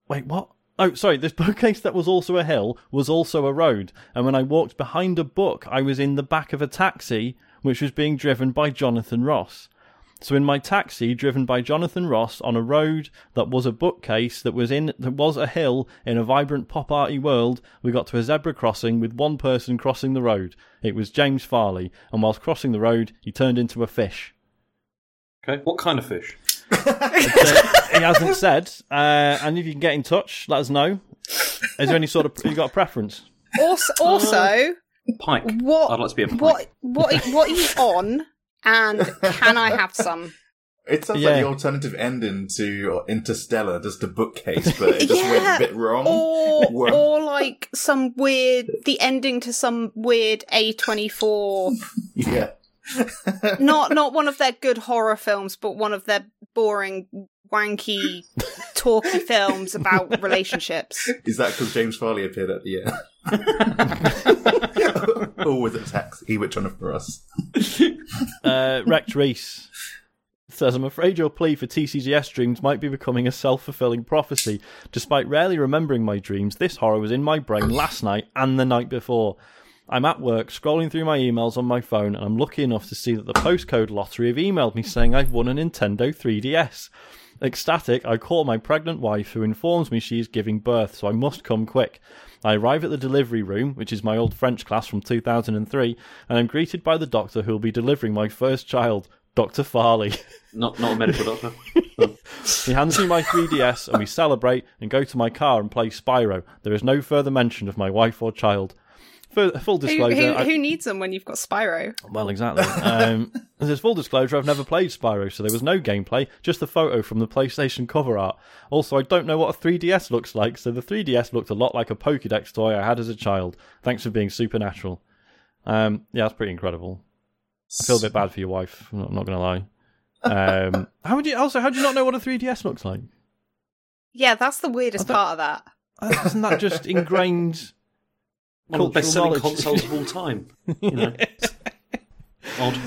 Wait, what? Oh, sorry. This [laughs] bookcase that was also a hill was also a road. And when I walked behind a book, I was in the back of a taxi, which was being driven by Jonathan Ross. So in my taxi, driven by Jonathan Ross on a road that was a bookcase that was in that was a hill in a vibrant pop arty world, we got to a zebra crossing with one person crossing the road. It was James Farley, and whilst crossing the road, he turned into a fish. Okay, what kind of fish? [laughs] he hasn't said. Uh, and if you can get in touch, let us know. Is there any sort of you got a preference? Also, also, Pike. what I'd like to be a pike. what what what are you on? And can I have some? [laughs] It sounds Yeah. like the alternative ending to Interstellar, just a bookcase, but it just went a bit wrong. Or [laughs] or like some weird the ending to some weird A twenty four [laughs] Yeah. not not one of their good horror films, but one of their boring, wanky, talky films about relationships. Is that because James Farley appeared at the end? [laughs] it taxi? Which one for us? [laughs] Uh, Rex Reese says, I'm afraid your plea for TCGS dreams might be becoming a self fulfilling prophecy. Despite rarely remembering my dreams, this horror was in my brain last night and the night before. I'm at work scrolling through my emails on my phone, and I'm lucky enough to see that the postcode lottery have emailed me saying I've won a Nintendo 3DS. Ecstatic, I call my pregnant wife, who informs me she is giving birth, so I must come quick. I arrive at the delivery room, which is my old French class from 2003, and I'm greeted by the doctor who will be delivering my first child, Dr. Farley. [laughs] Not not a medical doctor. He hands me my 3DS, and we celebrate and go to my car and play Spyro. There is no further mention of my wife or child. Full Who, disclosure, who, I- who needs them when you've got Spyro? well, exactly. Um, [laughs] as is full disclosure, I've never played Spyro, so there was no gameplay, just the photo from the PlayStation cover art. Also, I don't know what a 3DS looks like, so the 3DS looked a lot like a Pokédex toy I had as a child. Thanks for being supernatural. Um, yeah, that's pretty incredible. I feel a bit bad for your wife. I'm not, not going to lie. Um, [laughs] how would you also? How do you not know what a 3DS looks like? Yeah, that's the weirdest part of that. Isn't that just [laughs] ingrained? One of the best-selling knowledge. consoles of all time. You know. [laughs] Odd.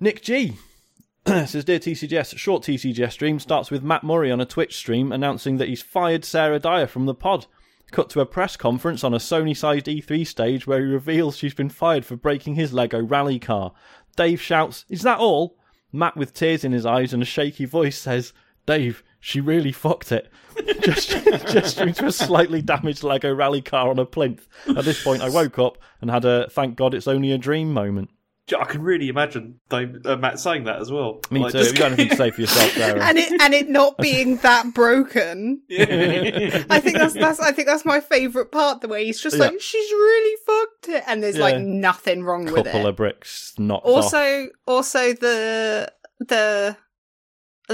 Nick G [clears throat] says, Dear TCGS, short TCGS stream starts with Mat Murray on a Twitch stream announcing that he's fired Sarah Dyer from the pod. Cut to a press conference on a Sony sized E3 stage where he reveals she's been fired for breaking his Lego rally car. Dave shouts, Is that all? Mat, with tears in his eyes and a shaky voice, says, Dave, she really fucked it. [laughs] Just gesturing to a slightly damaged Lego rally car on a plinth. At this point, I woke up and had a thank God it's only a dream moment. I can really imagine Dave, uh, Mat saying that as well. Me Like, too. just- You got anything to say for yourself, [laughs] Sarah? and it and it not being that broken. I think that's that's I think that's my favourite part. The way he's just Yeah. like, she's really fucked it, and there's like nothing wrong with it. Couple it. of bricks knocked off. also, also the the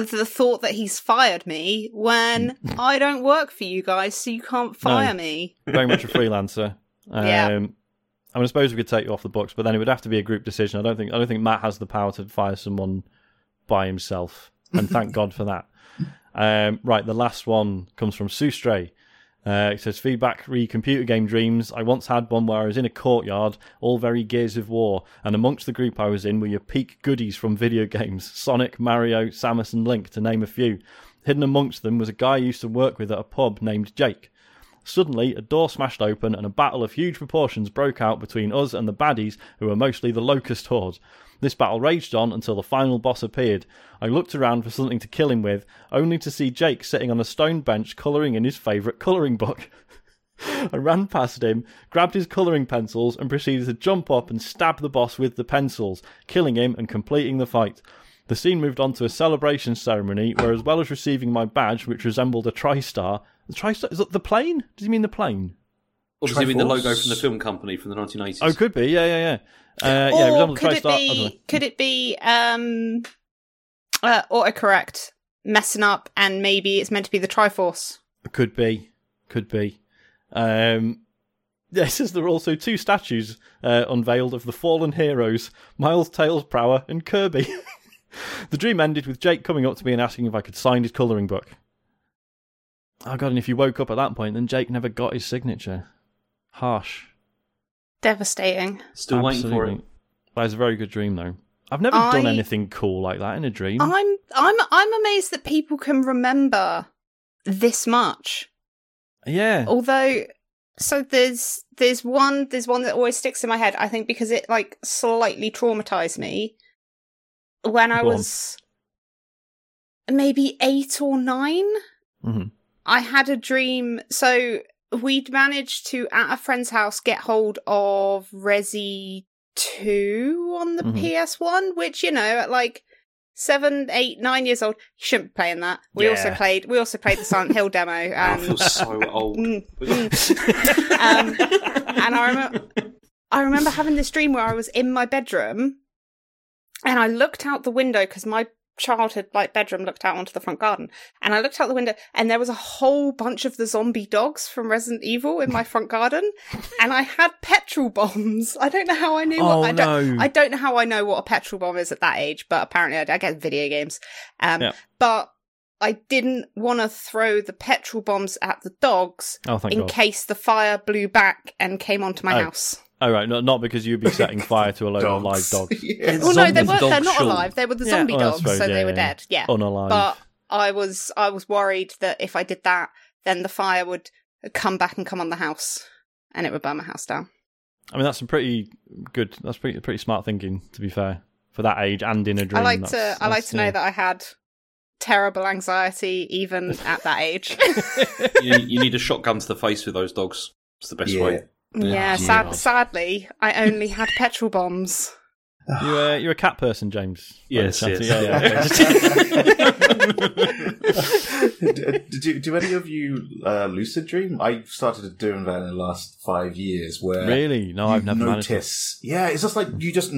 the thought that he's fired me when [laughs] I don't work for you guys, so you can't fire me. Very much a freelancer. [laughs] Um, Yeah. I mean, I suppose we could take you off the books, but then it would have to be a group decision. I don't think I don't think Mat has the power to fire someone by himself, and thank [laughs] God for that. Um, right, the last one comes from Sustray. Uh, it says feedback re computer game dreams. I once had one where I was in a courtyard, all very Gears of War, and amongst the group I was in were your peak goodies from video [laughs] games Sonic, Mario, Samus, and Link, to name a few. Hidden amongst them was a guy I used to work with at a pub named Jake. Suddenly, a door smashed open and a battle of huge proportions broke out between us and the baddies, who were mostly the Locust Horde. This battle raged on until the final boss appeared. I looked around for something to kill him with, only to see Jake sitting on a stone bench colouring in his favourite colouring book. [laughs] I ran past him, grabbed his colouring pencils, and proceeded to jump up and stab the boss with the pencils, killing him and completing the fight. The scene moved on to a celebration ceremony where, as well as receiving my badge, which resembled a TriStar, the TriStar is that the plane? Does he mean the plane? Or does it mean the logo from the film company from the 1980s? Oh, could be. Yeah, yeah, yeah. Uh, yeah, or could it TriStar. I don't be? Could it be um, uh, autocorrect messing up, and maybe it's meant to be the Triforce? Could be. Could be. Um, [laughs] yeah, it says there are also two statues uh, unveiled of the fallen heroes, Miles Tails Prower and Kirby. [laughs] the dream ended with Jake coming up to me and asking if I could sign his colouring book. Oh god, and if you woke up at that point, then Jake never got his signature. Harsh. Devastating. Still waiting for it. Absolutely. was a very good dream, though. I've never done anything cool like that in a dream. I'm I'm I'm amazed that people can remember this much. yeah. Although so there's there's one there's one that always sticks in my head, I think because it like slightly traumatized me when I Go on. was maybe 8 or 9. Mhm. I had a dream so we'd managed to at a friend's house get hold of Resi 2 on the Mhm. PS1, which you know at like seven, eight, nine years old, you shouldn't be playing that. We also played we also played the Silent Hill demo [laughs] I and feel so old. Mm, [laughs] mm. um, [laughs] and I remember, I remember having this dream where I was in my bedroom, and I looked out the window because my childhood like bedroom looked out onto the front garden, and I looked out the window, and there was a whole bunch of the zombie dogs from Resident Evil in my front garden, [laughs] and I had petrol bombs. I don't know how I knew. Oh, what, I don't. no. I don't know how I know what a petrol bomb is at that age, but apparently I, I get video games. Um, Yeah. but. I didn't want to throw the petrol bombs at the dogs Oh, in God. case the fire blew back and came onto my Oh. house. Oh, right. No, not because you'd be [laughs] setting fire to a load of live dogs. [laughs] Yeah. Well, no, they weren't. They're not Sean. alive. They were the Yeah, zombie well, I dogs, suppose, so yeah, they were yeah. dead. Yeah, Unalive. but I was I was worried that if I did that, then the fire would come back and come on the house, and it would burn my house down. I mean, that's some pretty good. That's pretty pretty smart thinking, to be fair, for that age and in a dream. I like to that's- I like that's, to know that I had terrible anxiety even at that age. [laughs] you, you need a shotgun to the face with those dogs. It's the best Yeah. way. Yeah, sad, sadly, I only had petrol bombs. [sighs] You, uh, you're a cat person, James. Yes, By yes. Yeah, yeah. [laughs] did, did do any of you uh, lucid dream? I started doing that in the last five years. Where really? No, you I've never managed. to- notice. Yeah, it's just like you just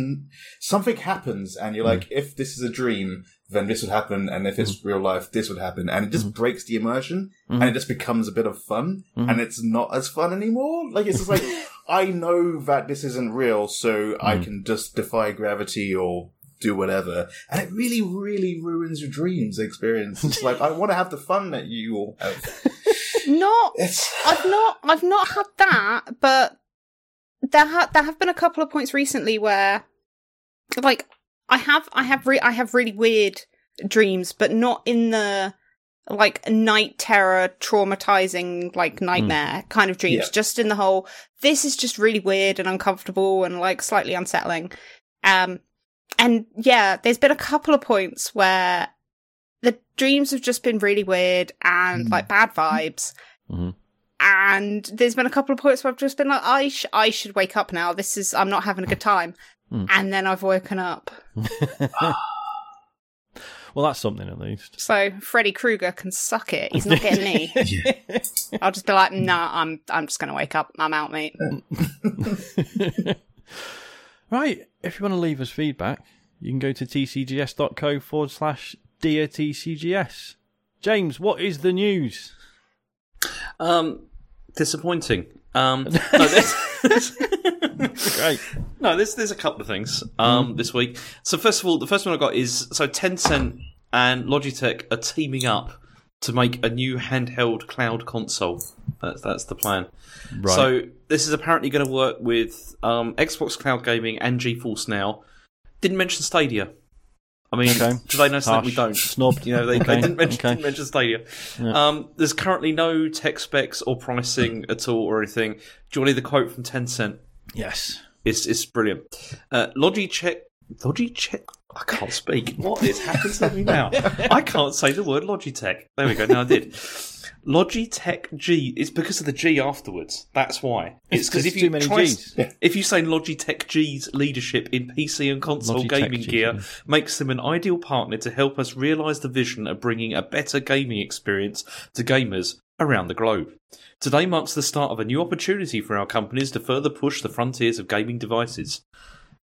something happens, and you're like, if this is a dream, then this would happen, and if it's mm-hmm. real life, this would happen, and it just mm-hmm. breaks the immersion, and it mm-hmm. just becomes a bit of fun, and it's not as fun anymore. Like it's just like [laughs] I know that this isn't real, so I can just defy gravity or do whatever, and it really, really ruins your dreams experience. It's like I want to have the fun that you all have. [laughs] Not It's I've not I've not had that, but there ha- there have been a couple of points recently where like I have I have re- I have really weird dreams, but not in the like night terror traumatizing like nightmare kind of dreams Yeah. just in the whole this is just really weird and uncomfortable and like slightly unsettling um and yeah there's been a couple of points where the dreams have just been really weird and Mm. like bad vibes Mhm. and there's been a couple of points where I've just been like, I sh- I should wake up now. This is I'm not having a good time. And then I've woken up. [laughs] Well, that's something at least. So Freddy Krueger can suck it. He's not getting [laughs] me. I'll just be like, nah, I'm I'm just gonna wake up. I'm out, mate. [laughs] Right, if you want to leave us feedback, you can go to tcgs.co forward slash dear TCGS. James, what is the news? Um, disappointing. Um, [laughs] no, there's, Great. no, there's there's a couple of things um this week. So first of all, the first one I got is so Tencent and Logitech are teaming up to make a new handheld cloud console. That's that's the plan. Right. So this is apparently going to work with um, Xbox Cloud Gaming and GeForce Now. Didn't mention Stadia. I mean, Okay. do they know something we don't? Snubbed. You know, they, Okay, they didn't, mention, okay. didn't mention Stadia. Um, there's currently no tech specs or pricing at all or anything. Do you want to hear the quote from Tencent? yes. It's, it's brilliant. Uh, Logitech. Logitech? I can't speak. [laughs] What is happening to me now? [laughs] I can't say the word Logitech. There we go. Now I did. Logitech G. It's because of the G afterwards. That's why. It's because if you too many try, Gs. if you say Logitech G's leadership in PC and console Logitech gaming G, gear yeah. makes them an ideal partner to help us realise the vision of bringing a better gaming experience to gamers around the globe. Today marks the start of a new opportunity for our companies to further push the frontiers of gaming devices.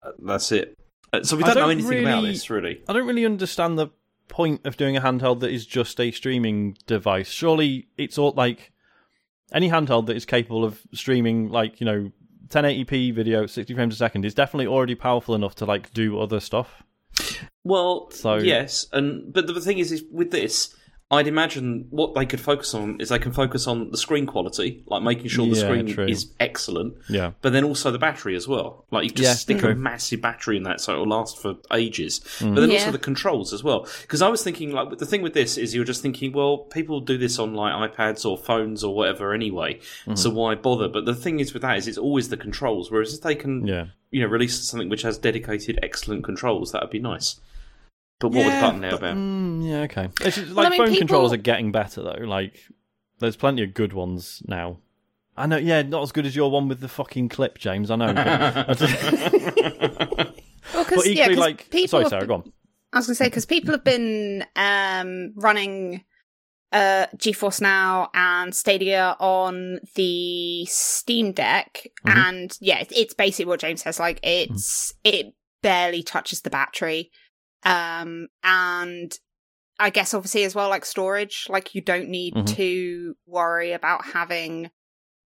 Uh, that's it. Uh, so we I don't, know don't anything about really- this, really. I don't really understand the point of doing a handheld that is just a streaming device. Surely it's all like any handheld that is capable of streaming like, you know, 1080p video 60 frames a second is definitely already powerful enough to like do other stuff. Well, So- yes, and but the thing is, is with this, I'd imagine what they could focus on is they can focus on the screen quality, like making sure the Yeah, screen true. is excellent, Yeah. but then also the battery as well. Like you just Yeah, stick true. a massive battery in that, so it'll last for ages. But then also the controls as well. Because I was thinking, like the thing with this is you're just thinking, well, people do this on like iPads or phones or whatever anyway, mm-hmm. so why bother? But the thing is with that is it's always the controls. Whereas if they can, Yeah. you know, release something which has dedicated, excellent controls, that would be nice. But what would yeah, button there but- about? mm, yeah, okay. It's just, Well, like I mean, phone people- controllers are getting better though. Like there's plenty of good ones now. I know, yeah, not as good as your one with the fucking clip, James. I know, but, [laughs] [laughs] Well, 'cause- but yeah, like, people sorry, Sarah, go on. I was going to say because people have been um, running uh, GeForce Now and Stadia on the Steam Deck, Mhm. and yeah, it's basically what James says. Like it's it barely touches the battery, um, and I guess obviously as well like storage. Like you don't need Mhm. to worry about having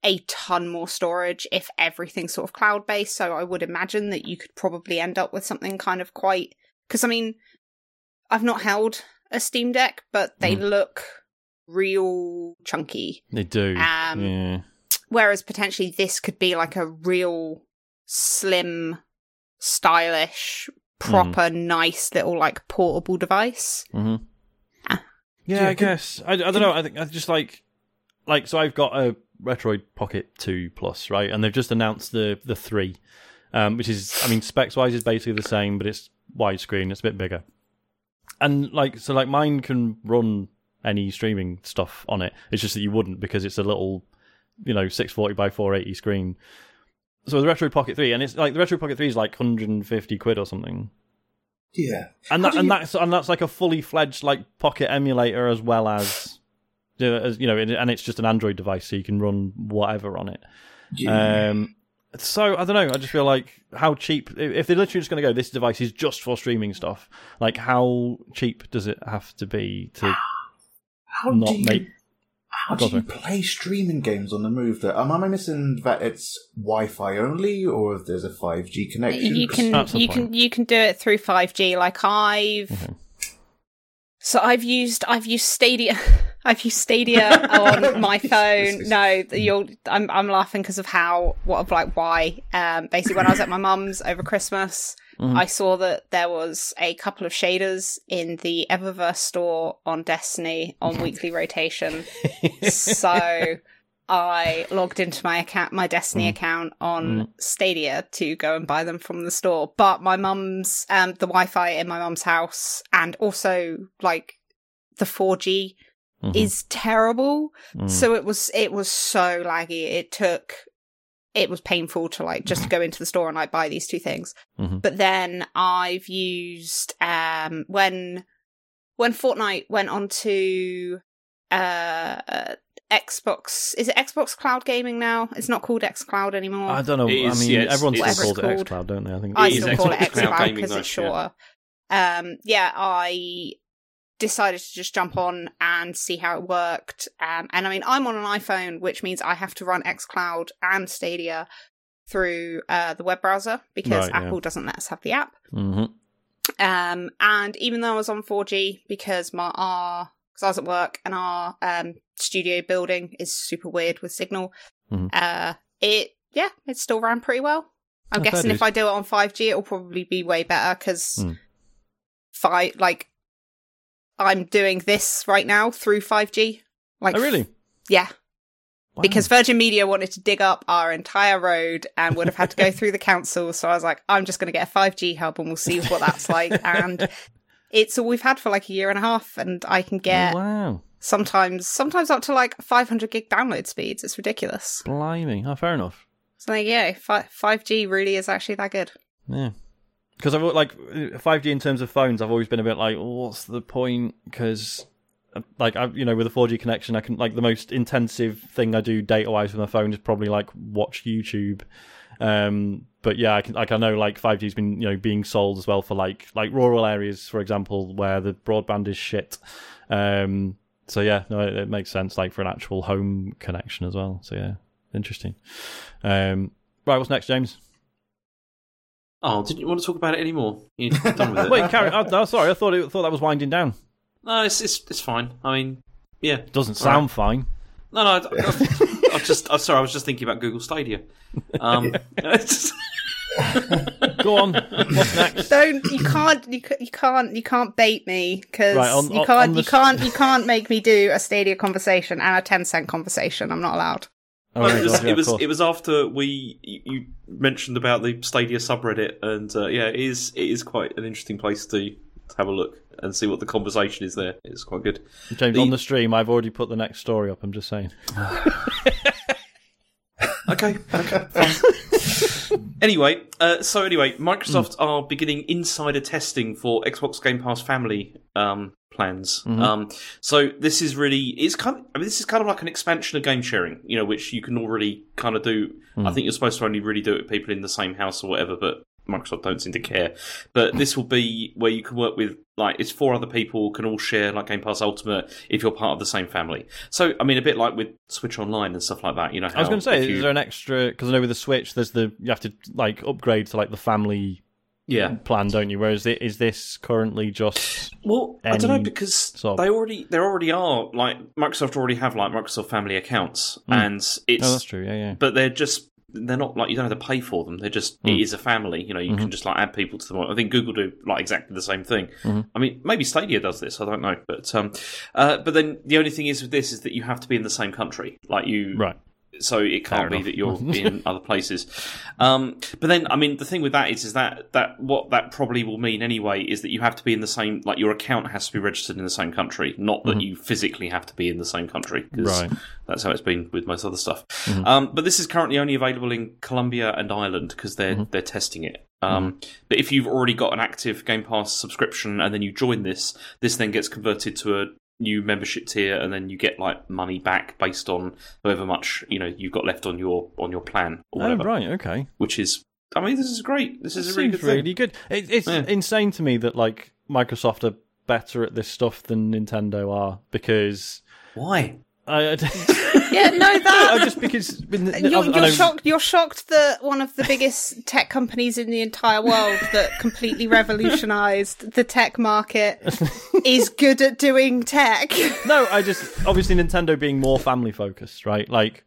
a ton more storage if everything's sort of cloud based. So I would imagine that you could probably end up with something kind of quite because I mean, I've not held a Steam Deck, but they look real chunky. They do. Um, yeah. Whereas potentially this could be like a real slim, stylish, proper, nice little like portable device. hmm Ah. Yeah, Yeah, I could- guess. I, I don't know. I think I just like like so. I've got a Retroid Pocket Two Plus, right, and they've just announced the the three, um, which is I mean specs wise is basically the same, but it's widescreen. It's a bit bigger, and like so, like mine can run any streaming stuff on it. It's just that you wouldn't because it's a little, you know, six forty by four eighty screen. So the Retroid Pocket Three, and it's like the Retroid Pocket Three is like hundred and fifty quid or something. Yeah. and that and you- that's and that's like a fully fledged like pocket emulator as well as you know, as, you know and it's just an Android device so you can run whatever on it. Yeah. Um, so I don't know. I just feel like how cheap if they're literally just going to go. This device is just for streaming stuff. Like how cheap does it have to be to how not do you, make? How do you play streaming games on the move? Though, um, am I missing that it's Wi-Fi only, or if there's a five G connection? You can you point. can you can do it through 5G. Like I've Mhm. so I've used I've used Stadia. [laughs] I've used Stadia [laughs] on my phone. No, you'll. I'm I'm laughing because of how what of like why. Um, basically, when I was at my mum's over Christmas, Mhm. I saw that there was a couple of shaders in the Eververse store on Destiny on [laughs] weekly rotation. [laughs] so I logged into my account, my Destiny account on Stadia to go and buy them from the store. But my mum's, um, the Wi-Fi in my mum's house, and also like the 4G Mhm. is terrible. Mm. So it was, it was so laggy. It took, it was painful to like just go into the store and like buy these two things. Mhm. But then I've used um when when Fortnite went on to uh Xbox is it Xbox Cloud Gaming now? It's not called xCloud anymore. I don't know. It is, I mean, yeah, it's- everyone it's- still calls it Whatever it's xCloud, don't they? I think. I It is still call it Xbox X Cloud Cloud because it's shorter. Um, yeah, I decided to just jump on and see how it worked. Um, and I mean, I'm on an iPhone, which means I have to run xCloud and Stadia through uh, the web browser because Right, yeah. Apple doesn't let us have the app. hmm Um, and even though I was on 4G because my R, because I was at work and our um, studio building is super weird with signal, Mhm. uh, it yeah, it still ran pretty well. I'm Oh, fair guessing if. I do it on 5G, it'll probably be way better because Mm. fi- like I'm doing this right now through 5G. Like, Oh, really? Yeah, Wow. because Virgin Media wanted to dig up our entire road and would have had to go through the council. So I was like, I'm just going to get a 5G hub and we'll see what that's like. [laughs] And it's all we've had for like a year and a half, and I can get Oh, wow. sometimes sometimes up to like 500 gig download speeds. It's ridiculous. Blimey. Oh, fair enough. So there you go. Fi- 5G really is actually that good. Yeah. Because I've like 5G in terms of phones, I've always been a bit like, what's the point? Because like I, you know, with a 4G connection, I can like the most intensive thing I do data wise with my phone is probably like watch YouTube. Um, but yeah, I can like I know like 5G's been you know being sold as well for like like rural areas, for example, where the broadband is shit. Um, so yeah, no, it, it makes sense like for an actual home connection as well. So yeah, interesting. Um, right, what's next, James? Oh, didn't you want to talk about it anymore? You're done with it. [laughs] Wait, carry. Oh, no, sorry, I thought it, thought that was winding down. No, it's, it's it's fine. I mean, yeah. Doesn't sound fine. No, no. I, I, I just. I'm sorry. I was just thinking about Google Stadia. Um, [laughs] [laughs] Go on. What's next? Don't you can't you, you can't you can't bait me because Right, you can't on the you can't you can't make me do a Stadia conversation and a Tencent conversation. I'm not allowed. Oh, Well, it was yeah, it was it was after we you, mentioned about the Stadia subreddit, and uh, yeah, it is it is quite an interesting place to, to have a look and see what the conversation is there. It's quite good. James, the- on the stream, I've already put the next story up. I'm just saying. [laughs] Okay. okay fine. [laughs] anyway, uh, so anyway, Microsoft are beginning insider testing for Xbox Game Pass Family um, plans. Um, so this is really it's kind of I mean this is kind of like an expansion of game sharing, you know, which you can already kind of do. I think you're supposed to only really do it with people in the same house or whatever, but Microsoft don't seem to care. But this will be where you can work with like it's four other people can all share like Game Pass Ultimate if you're part of the same family. So I mean, a bit like with Switch Online and stuff like that. You know, I was going to say, you- is there an extra? Because I know with the Switch, there's the you have to like upgrade to like the family yeah. plan, don't you? Whereas it, is this currently just Well, I don't know because sort of- they already there already are like Microsoft already have like Microsoft Family accounts, and it's oh, that's true. Yeah, yeah. but they're just they're not like you don't have to pay for them. They're just Hmm. it is a family. You know, you Mm-hmm. can just like add people to them. I think Google do like exactly the same thing. I mean, maybe Stadia does this. I don't know, but um, uh, but then the only thing is with this is that you have to be in the same country. Like you, Right. So it can't be that you're [laughs] in other places. Um, but then, I mean, the thing with that is, is that that what that probably will mean anyway is that you have to be in the same, like your account has to be registered in the same country, not that you physically have to be in the same country. Mm-hmm. Right. That's how it's been with most other stuff. Mm-hmm. Um, but this is currently only available in Colombia and Ireland because they're Mm-hmm. they're testing it. Um, But if you've already got an active Game Pass subscription and then you join this, this then gets converted to a new membership tier, and then you get like money back based on however much you know you've got left on your on your plan or Oh, whatever. right. Okay. Which is, I mean, this is great. This is a really seems good thing. really good. It, it's Yeah. insane to me that like Microsoft are better at this stuff than Nintendo are because Why? I, I, [laughs] Yeah, no, [laughs] that just because you're, you're shocked. You're shocked that one of the biggest tech companies in the entire world that completely revolutionized the tech market [laughs] is good at doing tech. No, I just obviously Nintendo being more family focused, right? Like,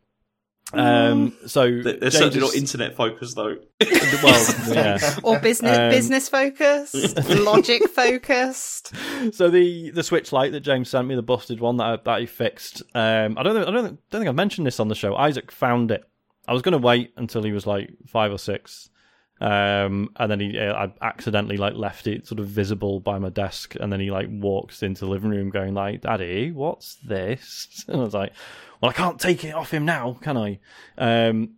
um, so They're James certainly not internet focused though. [laughs] well, yeah. [laughs] or business Um, business focused, [laughs] logic focused. So the the Switch light that James sent me, the busted one that I, that he fixed. Um, I don't think I don't, think- don't think I've mentioned this on the show. Isaac found it. I was going to wait until he was like five or six, um, and then he uh, I accidentally like left it sort of visible by my desk, and then he like walks into the living room going like, "Daddy, what's this?" [laughs] And I was like, "Well, I can't take it off him now, can I?" Um,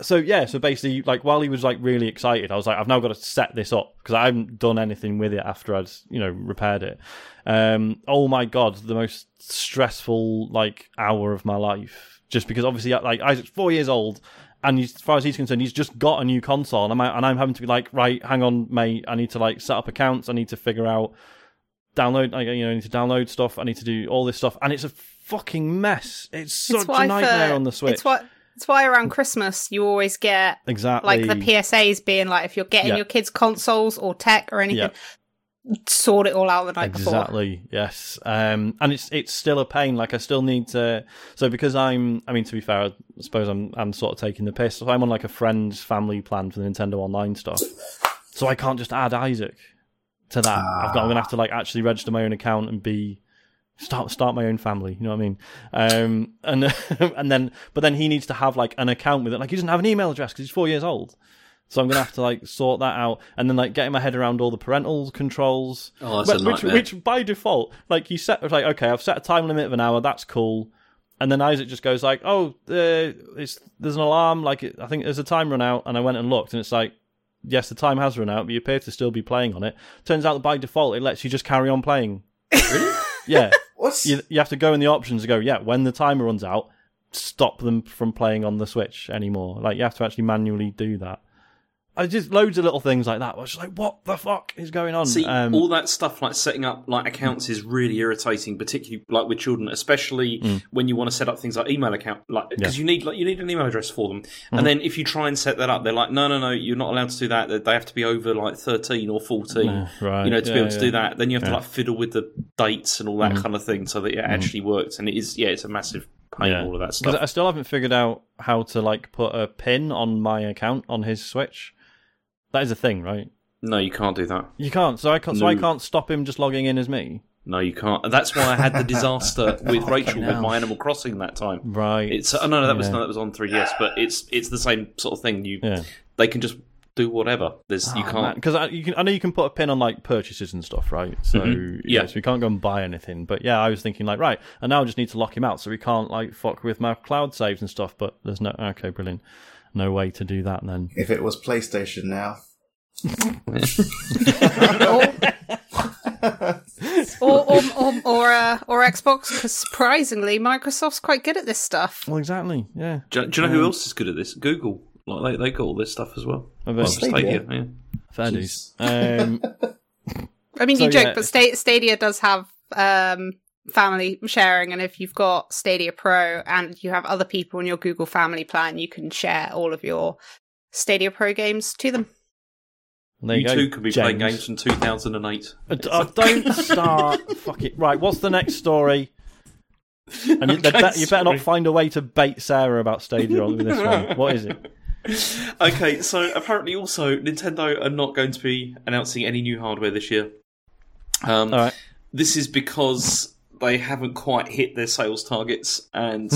so yeah, so basically, like while he was like really excited, I was like, I've now got to set this up because I haven't done anything with it after I'd you know repaired it. Um, oh my god, the most stressful like hour of my life, just because obviously like Isaac's four years old. And as far as he's concerned, he's just got a new console, and I'm and I'm having to be like, right, hang on, mate, I need to like set up accounts, I need to figure out download, like, you know, I need to download stuff, I need to do all this stuff, and it's a fucking mess. It's such It's a nightmare for- on the Switch. It's what it's why around Christmas you always get exactly like the PSAs being like if you're getting Yeah. your kids consoles or tech or anything, sort it all out the night before. Exactly. Yes. Um, and it's it's still a pain. Like I still need to. So because I'm, I mean, to be fair, I suppose I'm I'm sort of taking the piss. So I'm on like a friend's family plan for the Nintendo Online stuff. So I can't just add Isaac to that. I've got. I'm gonna have to like actually register my own account and be start start my own family. You know what I mean? Um, and [laughs] and then but then he needs to have like an account with it. Like he doesn't have an email address because he's four years old. So I'm gonna have to like sort that out, and then like getting my head around all the parental controls. Oh, that's a which, which by default, like you set like okay, I've set a time limit of an hour. That's cool. And then Isaac just goes like, "Oh, uh, it's there's an alarm. Like it, I think there's a time run out." And I went and looked, and it's like, "Yes, the time has run out, but you appear to still be playing on it." Turns out that by default, it lets you just carry on playing. Really? [laughs] Yeah, [laughs] What's you you have to go in the options and go, "Yeah, when the timer runs out, stop them from playing on the Switch anymore." Like you have to actually manually do that. I just loads of little things like that. I was just like, "What the fuck is going on?" See, Um, all that stuff like setting up like accounts is really irritating, particularly like with children, especially Mm. when you want to set up things like email account, like because you need like you need an email address for them, Mm-hmm. and then if you try and set that up, they're like, no, no, no, you're not allowed to do that. They- have to be over like thirteen or fourteen, Oh, right, you know, to be yeah, able to do that. Then you have to Yeah. Mm-hmm. like fiddle with the dates and all that kind of thing, so that it actually works. And it is, yeah, it's a massive pain. Yeah. All of that stuff. I still haven't figured out how to like put a pin on my account on his Switch. That is a thing, right? No, you can't do that. You can't. So I can't. So I can't stop him just logging in as me. No, you can't. And that's why I had the [laughs] disaster with Rachel with my Animal Crossing that time. Right. It's oh, no, no, that was Yeah. no, that was on 3DS, but it's it's the same sort of thing. You yeah. they can just do whatever. There's you can't. because I, you can, I know you can put a pin on like purchases and stuff, right? So Mhm. yeah, Yeah. so we can't go and buy anything. But yeah, I was thinking like, right, and now I just need to lock him out, so we can't like fuck with my cloud saves and stuff. But there's no okay, brilliant, no way to do that then. if it was PlayStation now? [laughs] or or or or, uh, or Xbox because surprisingly Microsoft's quite good at this stuff. Well, exactly. Yeah. Do, do you know who else is good at this? Google. Like they they got all this stuff as well. I bet. Well, Stadia. Stadia, yeah. Fair dues. Um, [laughs] I mean, you joke, yeah. but Sta- Stadia does have um, family sharing, and if you've got Stadia Pro and you have other people in your Google Family plan, you can share all of your Stadia Pro games to them. There You, you, too could be playing games from 2008. Uh, uh, don't [laughs] start. Fuck it. Right, what's the next story? And you, [laughs] Okay, you better not find a way to bait Sarah about Stadia on [laughs] this one. What is it? okay, so apparently also Nintendo are not going to be announcing any new hardware this year. Um, All right. This is because they haven't quite hit their sales targets, and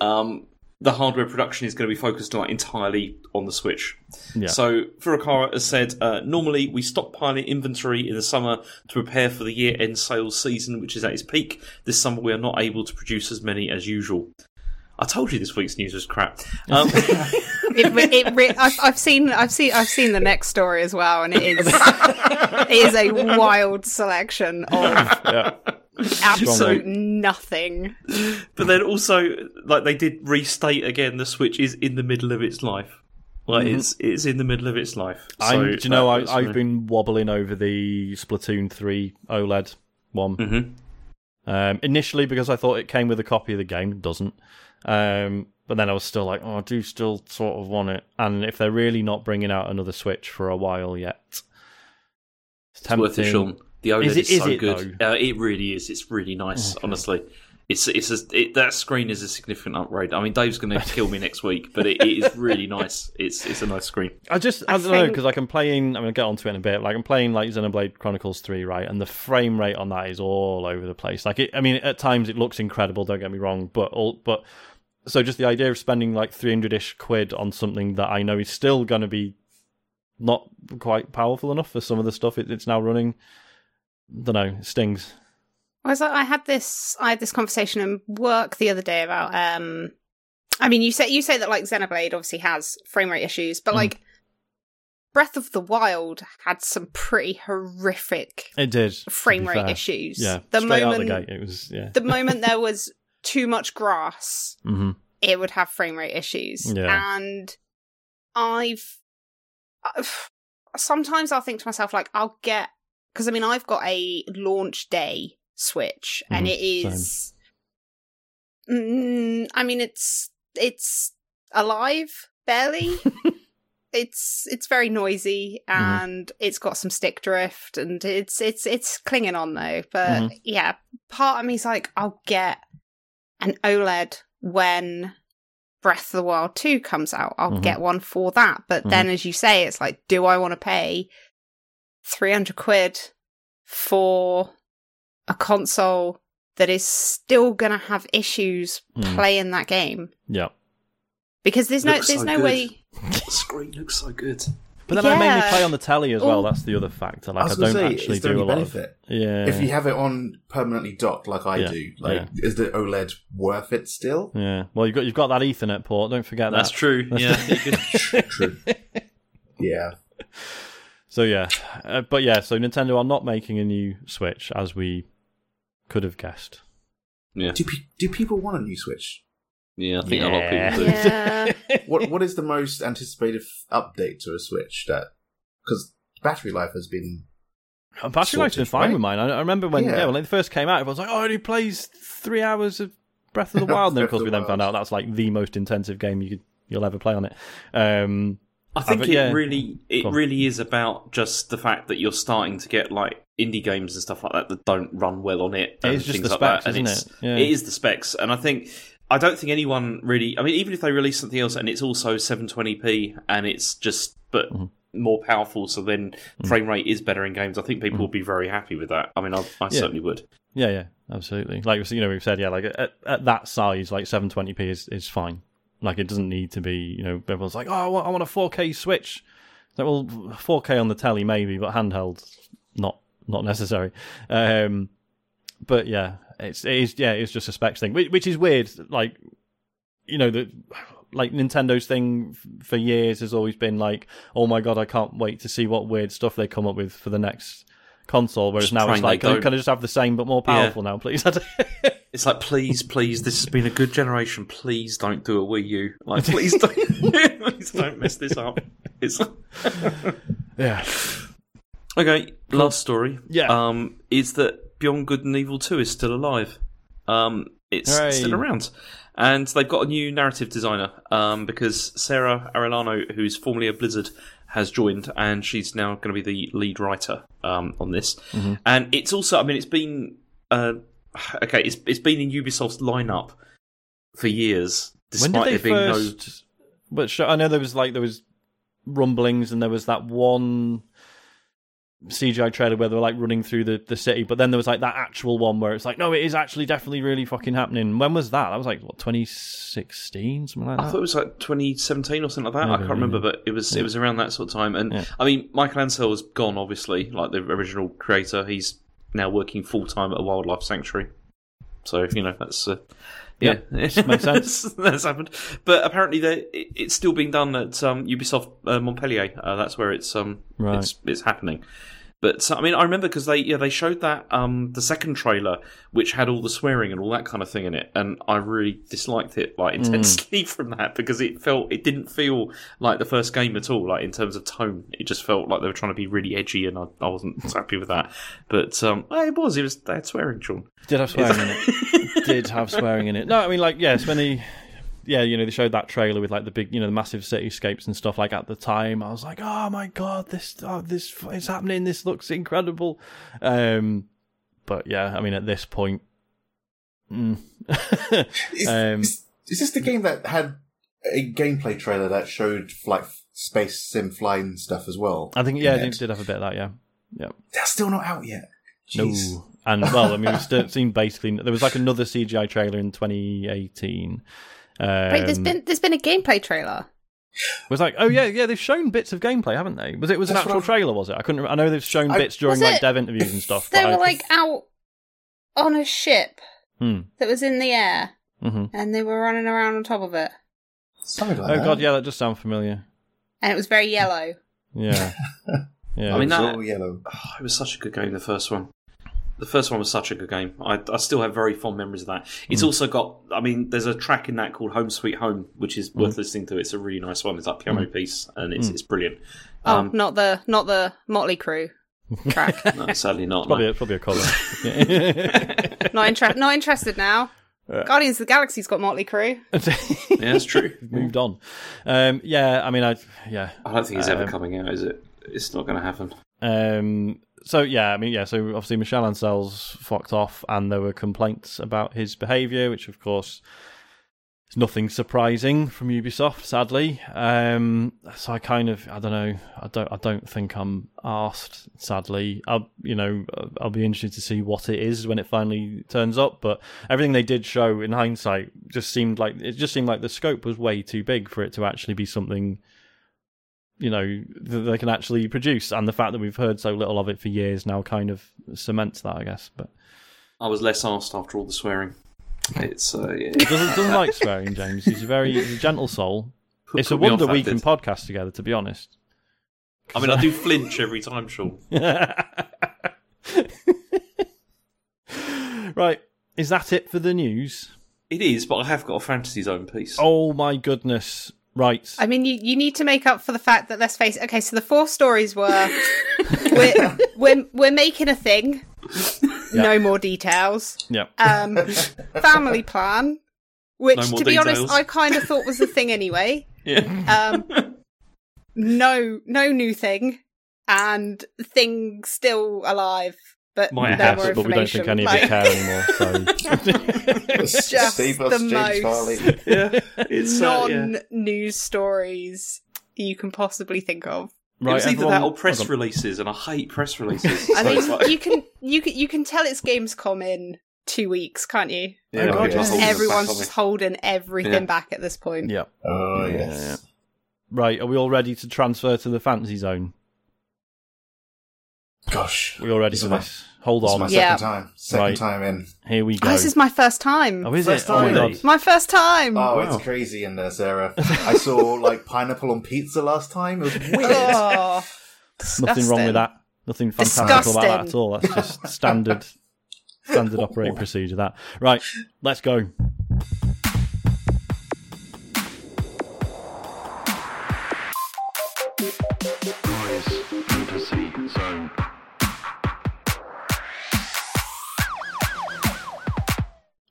um, the hardware production is going to be focused like entirely on the Switch. Yeah. So Furukawa has said, uh, normally we stockpiling inventory in the summer to prepare for the year-end sales season, which is at its peak. This summer we are not able to produce as many as usual. I told you this week's news was crap. Um, [laughs] It, re- it re- I've, I've seen, I've seen, I've seen the next story as well, and it is, [laughs] it is a wild selection of [laughs] Yeah. Absolute nothing. But then also, like they did restate again, the Switch is in the middle of its life. Like it's it's in the middle of its life. I'm, So do you know, I, was- I've been wobbling over the Splatoon 3 OLED one. Mhm. Um, initially, because I thought it came with a copy of the game, it doesn't. Um, but then I was still like, oh, I do still sort of want it. And if they're really not bringing out another Switch for a while yet, it's It's worth it, tempting. Sean. The OLED Is is, it- is so it, good. Uh, it really is. It's really nice. Honestly, it's it's a, it, that screen is a significant upgrade. I mean, Dave's going [laughs] to kill me next week, but it, it is really nice. It's it's a nice screen. I just I, I don't know because like I'm playing. I'm gonna get onto it in a bit. Like I'm playing like Xenoblade Chronicles Three, right? And the frame rate on that is all over the place. Like it, I mean, at times it looks incredible. Don't get me wrong, but all but so just the idea of spending like 300 ish quid on something that I know is still going to be not quite powerful enough for some of the stuff it, it's now running. Don't know, it stings. I was like, I had this, I had this conversation in work the other day about um, I mean, you say you say that like Xenoblade obviously has frame rate issues, but Mm. like Breath of the Wild had some pretty horrific It did frame rate fair. issues. Yeah, the straight moment the gate, it was yeah. the moment there [laughs] was too much grass, hmm it would have frame rate issues. Yeah. And I've, I've [sighs] sometimes I'll think to myself like I'll get because I mean I've got a launch day Switch and Mhm, it is. Mm, I mean it's it's alive barely. [laughs] it's it's very noisy Mm-hmm. and it's got some stick drift and it's it's it's clinging on though. But Mhm. yeah, part of me's like I'll get an OLED when Breath of the Wild 2 comes out. I'll Mhm. get one for that. But then as you say, it's like, do I want to pay 300 quid for a console that is still going to have issues Mm. playing that game? Yeah, Because there's no Looks there's so no good. way [laughs] The screen looks so good. but then I mainly Yeah. play on the telly as well. Oh. That's the other factor. Like I, was don't going to say, actually is there do a any lot benefit? of yeah. If you have it on permanently docked like I Yeah, do, like yeah. is the OLED worth it still? yeah, well, you've got you've got that Ethernet port. Don't forget that. That's that. true. Yeah. True. [laughs] yeah. So yeah, uh, but yeah, so Nintendo are not making a new Switch as we could have guessed. yeah. Do pe- do people want a new Switch? Yeah, I think a lot of people do. yeah. [laughs] What what is the most anticipated f- update to a Switch that because battery life has been Uh, Battery life's been Sorted, fine right? with mine. I, I remember when yeah. Yeah. when it first came out, everyone was like, "Oh, it only plays three hours of Breath of the [laughs] Wild." and then of course of we the then found out that's like the most intensive game you could, you'll ever play on it. Um, I think but it yeah. really it really is about just the fact that you're starting to get like indie games and stuff like that that don't run well on it. It and just the like specs, that. And isn't it's- it? Yeah. It is the specs, and I think I don't think anyone really. I mean, even if they release something else and it's also 720p and it's just but Mhm. more powerful, so then Mm. frame rate is better in games. I think people Mhm. will be very happy with that. I mean, I, I certainly would. Yeah, yeah, absolutely. Like you know, we've said, yeah, like at, at that size, like 720p is is fine. Like it doesn't need to be, you know, everyone's like, oh, I want, I want a 4K Switch. Like, well, 4K on the telly maybe, but handheld, not not necessary. Um, but yeah, it's it is yeah, it's just a specs thing, which, which is weird. Like, you know, the like Nintendo's thing for years has always been like, oh my god, I can't wait to see what weird stuff they come up with for the next console. Whereas Just now it's like, can, can I just have the same but more Yeah. powerful now, please? [laughs] It's like, please, please, this has been a good generation. Please don't do a Wii U. Like, [laughs] please don't, please don't mess this up. It's [laughs] yeah, okay. Last story. Yeah. Um, is that Beyond Good and Evil Two is still alive? Um, it's Hooray. still around, and they've got a new narrative designer. Um, because Sarah Arellano, who's formerly a Blizzard, has joined, and she's now going to be the lead writer um, on this. Mm-hmm. And it's also, I mean, it's been uh, okay. It's it's been in Ubisoft's lineup for years, despite there being no. But I know there was like there was rumblings and there was that one CGI trailer where they were like running through the, the city, but then there was like that actual one where it's like, no, it is actually definitely really fucking happening. When was that? That was like what 2016, something like that. I thought it was like 2017 or something like that. I can't remember, maybe. but it was Yeah. it was around that sort of time. And Yeah. I mean, Michael Ancel has gone, obviously, like the original creator. He's now working full time at a wildlife sanctuary. So you know that's uh, yeah, it [laughs] makes sense. that's happened. But apparently, it- it's still being done at um, Ubisoft uh, Montpellier. Uh, that's where it's um Right. it's it's happening. But so, I mean, I remember because they yeah they showed that um the second trailer which had all the swearing and all that kind of thing in it, and I really disliked it like intensely [laughs] from that because it felt it didn't feel like the first game at all. Like in terms of tone, it just felt like they were trying to be really edgy, and I, I wasn't [laughs] happy with that. But um, it was it was they had swearing, Sean. Did have swearing in it. [laughs] Did have swearing in it. No, I mean like yes, when they yeah, you know, they showed that trailer with like the big, you know, the massive cityscapes and stuff. Like at the time, I was like, "Oh my god, this, oh, this is happening. This looks incredible." Um, but yeah, I mean, at this point, mm. [laughs] Is, Um, is, is this the game that had a gameplay trailer that showed like space sim flying stuff as well? I think yeah, in they it? did have a bit of that. Yeah, yeah. That's still not out yet. Jeez. No, and well, I mean, we've [laughs] seen basically there was like another CGI trailer in 2018. Um, Wait, there's been there's been a gameplay trailer. was like, oh yeah, yeah, they've shown bits of gameplay, haven't they? Was it was an That's actual trailer? Was it? I couldn't. Remember. I know they've shown I- bits during like it- dev interviews and stuff. They but were I- like out on a ship Hmm. that was in the air, hmm and they were running around on top of it. Something like Oh that. god, yeah, that just sounds familiar. and it was very yellow. Yeah, [laughs] yeah. I mean, It's that- all yellow. Oh, [sighs] it was such a good game. The first one. The first one was such a good game. I, I still have very fond memories of that. It's also got. I mean, there's a track in that called "Home Sweet Home," which is worth listening to. It's a really nice one. It's that piano piece, and it's it's brilliant. Oh, Um, not the not the Motley Crue track. [laughs] no, sadly not. probably no. a, probably a cover. Yeah. [laughs] not inter- not interested now. Uh. Guardians of the Galaxy's got Motley Crue. [laughs] Yeah, that's true. Moved on. Um, yeah, I mean, I yeah. I don't think it's ever Um, coming out, is it? It's not going to happen. Um, so yeah, I mean, yeah. So obviously, Michel Ancel's fucked off, and there were complaints about his behaviour, which of course is nothing surprising from Ubisoft, sadly. Um, so I kind of, I don't know, I don't, I don't think I'm asked. Sadly, I'll, you know, I'll be interested to see what it is when it finally turns up. But everything they did show in hindsight just seemed like it just seemed like the scope was way too big for it to actually be something you know that they can actually produce and the fact that we've heard so little of it for years now kind of cements that i guess but I was less asked after all the swearing. It's uh, yeah. he doesn't, doesn't like swearing james he's a very he's a gentle soul Put- it's a put wonder we can podcast together to be honest I mean, I do flinch every time, Sean. [laughs] right is that it for the news It is, but I have got a fantasy zone piece. oh my goodness right I mean, you, you need to make up for the fact that let's face it. Okay, so the four stories were [laughs] we're, we're we're making a thing. No more details. yeah Um, family plan, which No more to be honest, details. I kind of thought was the thing anyway. Yeah. Um, no, no new thing, and thing still alive, but Might no have, but we don't think any of Like, it care anymore so [laughs] just Save us, the James most Farley. [laughs] yeah. It's uh, yeah. non-news stories you can possibly think of. it was either everyone- that or press hold releases, and I hate press releases. [laughs] I So mean, like- you can you can you can tell it's Gamescom in two weeks, can't you? yeah, God, yeah. I'll hold it Everyone's just holding everything Yeah. back at this point. yeah Oh, Yeah, yes. yeah. right are we all ready to transfer to the fantasy zone Gosh. we all ready This for my- this hold on, This is my on second Yeah. time. Second Right. time in. here we Oh, go this is my first time. oh is First it oh my my first time. Oh, Wow. it's crazy in there, Sarah. I saw like pineapple on pizza last time. It was weird. Oh, Nothing wrong with that. Nothing fantastical about that at all. That's just standard standard operating procedure. That right. Let's go.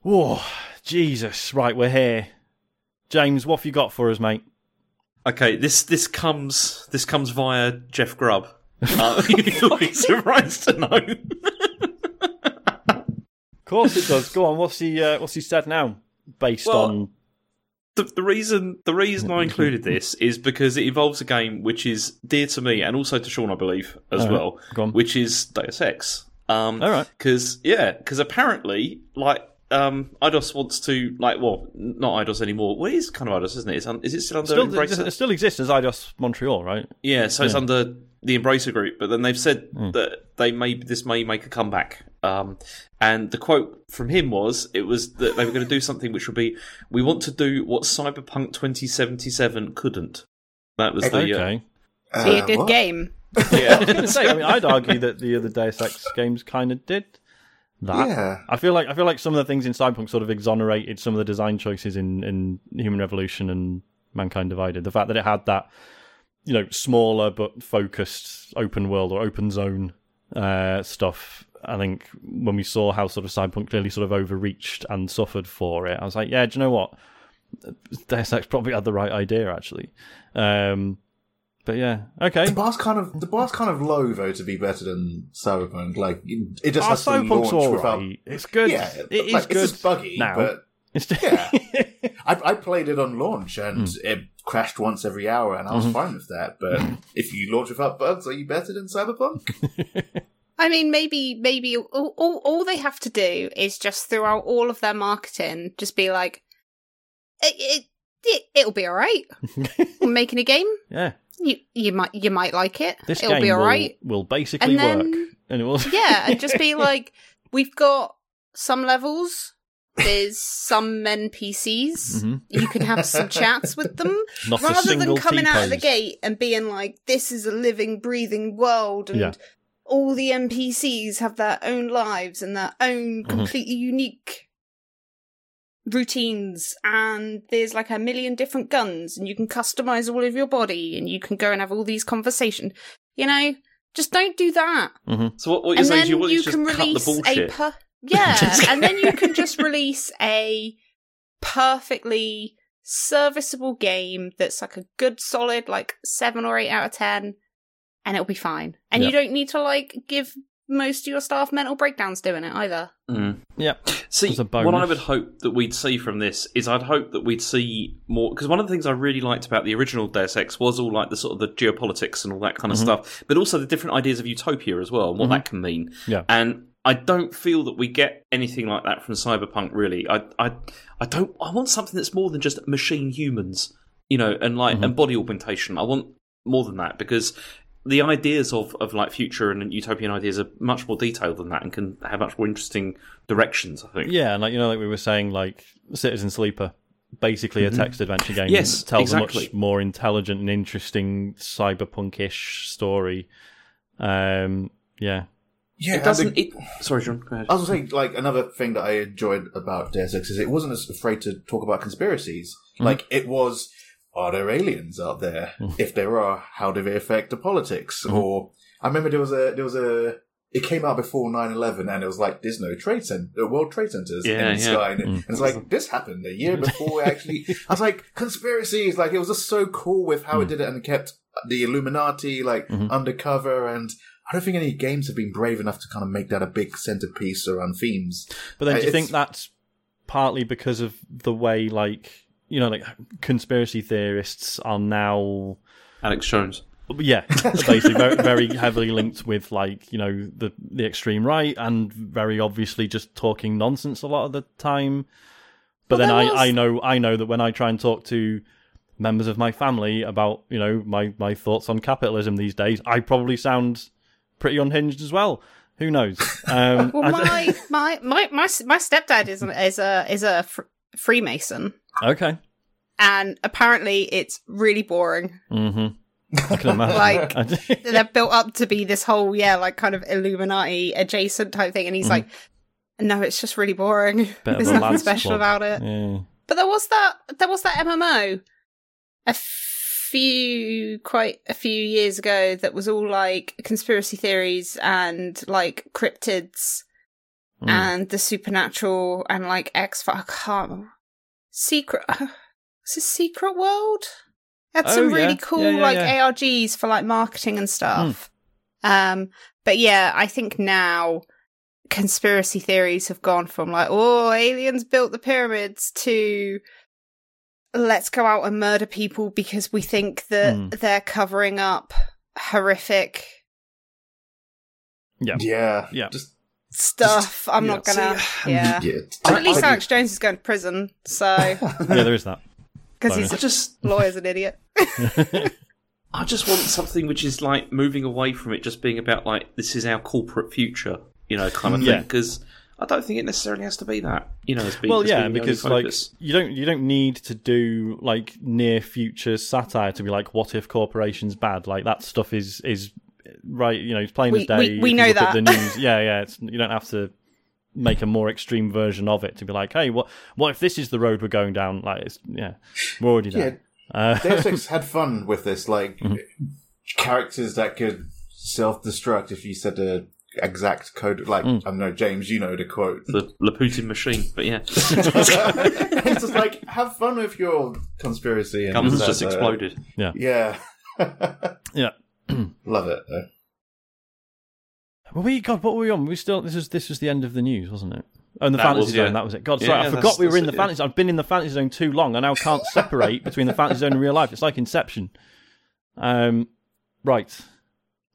Whoa, Jesus! Right, we're here. James, what have you got for us, mate? Okay, this this comes this comes via Jeff Grubb. Uh, [laughs] you'll be surprised to know. Of course it does. Go on. What's he? Uh, what's he said now? Based Well, on the, the reason the reason I included this is because it involves a game which is dear to me and also to Sean, I believe, as All right, well, go on. which is Deus Ex. Um, All right. Because yeah, because apparently, like, um, Eidos wants to like, well, not Eidos anymore. Well, it is kind of Eidos, isn't it? It's un- is it still under still, Embracer? it still exists as Eidos Montreal, right? Yeah, so it's under the Embracer Group, but then they've said Hmm. that they may this may make a comeback. Um, and the quote from him was, it was that they were going to do something which would be, "We want to do what Cyberpunk 2077 couldn't." That was the uh, Okay. Be a Uh, good what? game. Yeah, [laughs] I was gonna say, I mean, I'd argue that the other Deus Ex games kind of did that. Yeah. I feel like I feel like some of the things in Cyberpunk sort of exonerated some of the design choices in, in Human Revolution and Mankind Divided. The fact that it had that, you know, smaller but focused open world or open zone uh, stuff. I think when we saw how sort of Cyberpunk clearly sort of overreached and suffered for it, I was like, yeah, do you know what? Deus Ex probably had the right idea actually. Um, but yeah, okay. The bar's kind of the bar's kind of low though to be better than Cyberpunk. Like it just Our has to launch all without. right. It's good. Yeah, it is like, good It's just buggy, now. but It's yeah. [laughs] I, I played it on launch and Hmm. it crashed once every hour, and I Mm-hmm. was fine with that. But [laughs] if you launch without bugs, are you better than Cyberpunk? [laughs] I mean, maybe, maybe all, all, all they have to do is just throughout all of their marketing, just be like, it, it, it it'll be all right. We're making a game. yeah. You, you might, you might like it. This it'll game be all will, right. will basically And then- work, and it will. [laughs] Yeah, and just be like, we've got some levels there's some NPCs. Mhm. You can have some chats with them. [laughs] Not rather than coming out of the gate and being like, this is a living, breathing world and Yeah. all the NPCs have their own lives and their own Mm-hmm. completely unique routines and there's like a million different guns and you can customize all of your body and you can go and have all these conversations. You know, just don't do that. Mm-hmm. So what, what you're and saying then is you want you to just can cut the release a bullshit. per- yeah, [laughs] and then you can just release a perfectly serviceable game that's like a good solid like 7 or 8 out of 10 and it'll be fine. And Yeah. you don't need to like give most of your staff mental breakdowns doing it either. Mm. Yeah. See, what I would hope that we'd see from this is I'd hope that we'd see more because one of the things I really liked about the original Deus Ex was all like the sort of the geopolitics and all that kind of Mm-hmm. stuff, but also the different ideas of utopia as well and what that can mean. Yeah. And I don't feel that we get anything like that from Cyberpunk. Really, I, I, I don't. I want something that's more than just machine humans, you know, and like Mm-hmm. and body augmentation. I want more than that because the ideas of, of like future and utopian ideas are much more detailed than that and can have much more interesting directions. I think. Yeah, and like you know, like we were saying, like Citizen Sleeper, basically a text adventure game. Mm-hmm. Yes, that tells exactly. a much more intelligent and interesting cyberpunkish story. Um, yeah, Yeah, It doesn't. It, sorry, John. Go ahead. I was saying, like, another thing that I enjoyed about Deus Ex is it wasn't as afraid to talk about conspiracies. Like, it was, are there aliens out there? Hmm. If there are, how do they affect the politics? Hmm. Or, I remember there was a, there was a, it came out before 9-11 and it was like, there's no trade center, uh, World Trade Centers Yeah, in the yeah. sky. And, it- hmm. and it's like, this happened a year [laughs] before actually. I was like, conspiracies! Like, it was just so cool with how it did it and kept the Illuminati, like, mm-hmm. undercover and, I don't think any games have been brave enough to kind of make that a big centerpiece around themes. but then Uh, do you think that's partly because of the way, like you know, like conspiracy theorists are now Alex Jones. Yeah, [laughs] basically very, very heavily linked with like you know the the extreme right and very obviously just talking nonsense a lot of the time. But Well, then I, was- I know I know that when I try and talk to members of my family about you know my my thoughts on capitalism these days, I probably sound pretty unhinged as well. Who knows? [laughs] Um, Well, my, my, my, my, my stepdad is, is a, is a fr- Freemason. okay. And apparently it's really boring. hmm I can imagine. [laughs] Like- [laughs] they're built up to be this whole yeah like kind of illuminati adjacent type thing and he's like no it's just really boring Mm-hmm. [laughs] There's nothing special club. about it yeah. but there was that there was that mmo a few quite a few years ago that was all like conspiracy theories and like cryptids Mm. and the supernatural and like x I can't secret [sighs] is this secret world had Oh, some yeah. really cool Yeah, yeah, like yeah. args for like marketing and stuff um but yeah i think now conspiracy theories have gone from like oh aliens built the pyramids to let's go out and murder people because we think that Hmm. they're covering up horrific Yeah. Yeah, Yeah. Just stuff i'm not gonna yeah yeah. But at least I- Alex Jones is going to prison, so [laughs] yeah, there is that. because he's I just, lawyer's an idiot. [laughs] I just want something which is like moving away from it just being about like this is our corporate future, you know, kind of Yeah. thing. Because I don't think it necessarily has to be that, you know, as being, well as yeah being because like you don't you don't need to do like near future satire to be like what if corporations bad like that stuff is is right you know it's plain We- as day we- we you know that. the news [laughs] yeah yeah it's, you don't have to make a more extreme version of it to be like hey what what if this is the road we're going down like it's yeah we're already there uh, [laughs] Deus Ex had fun with this, like Mm-hmm. characters that could self-destruct if you said the exact code. Like Mm. I don't know, James, you know the quote. the Laputan machine, but yeah, [laughs] it's just like have fun with your conspiracy. And guns that, just exploded. Yeah, Yeah, yeah [clears throat] love it. Though. well we god what were we on we still this was this was the end of the news wasn't it Oh, in the That fantasy was, zone, yeah. that was it. God, Yeah, sorry, I forgot that's- we were in the it, yeah. fantasy. I've been in the fantasy zone too long, I now can't [laughs] separate between the fantasy zone and real life. It's like Inception. Um, right,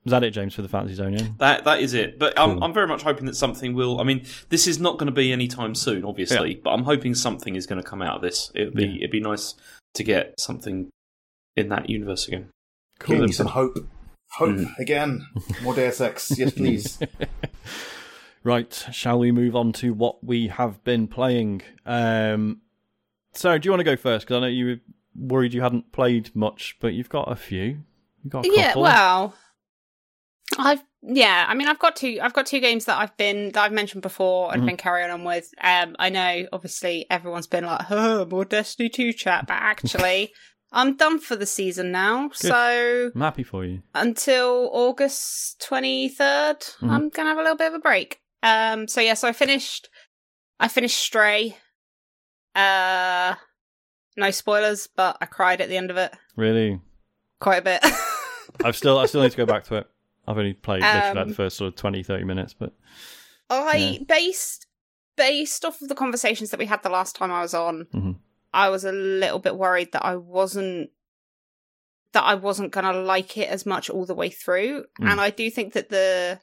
was that it, James, for the fantasy zone? Yeah. That that is it. But I'm Cool. I'm very much hoping that something will. I mean, this is not going to be anytime soon, obviously. But I'm hoping something is going to come out of this. It'd be Yeah. it'd be nice to get something in that universe again. Give me some hope. Hope Mm. again. More Deus Ex, yes, please. [laughs] Right, shall we move on to what we have been playing? Um, Sarah, do you want to go first? Because I know you were worried you hadn't played much, but you've got a few. You've got a Yeah, couple. well, I've yeah. I mean, I've got two. I've got two games that I've been that I've mentioned before and Mhm. been carrying on with. Um, I know, obviously, everyone's been like, "Oh, more Destiny two chat," but actually, I'm done for the season now. So I'm happy for you. until August 23rd, Mhm. I'm gonna have a little bit of a break. Um, so yeah, so I finished. I finished Stray. Uh, no spoilers, but I cried at the end of it Really, quite a bit. [laughs] I've still I still need to go back to it. I've only played literally like Um, the first sort of 20, 30 minutes, but I Yeah. based based off of the conversations that we had the last time I was on, Mhm. I was a little bit worried that I wasn't that I wasn't gonna like it as much all the way through. Mm. And I do think that the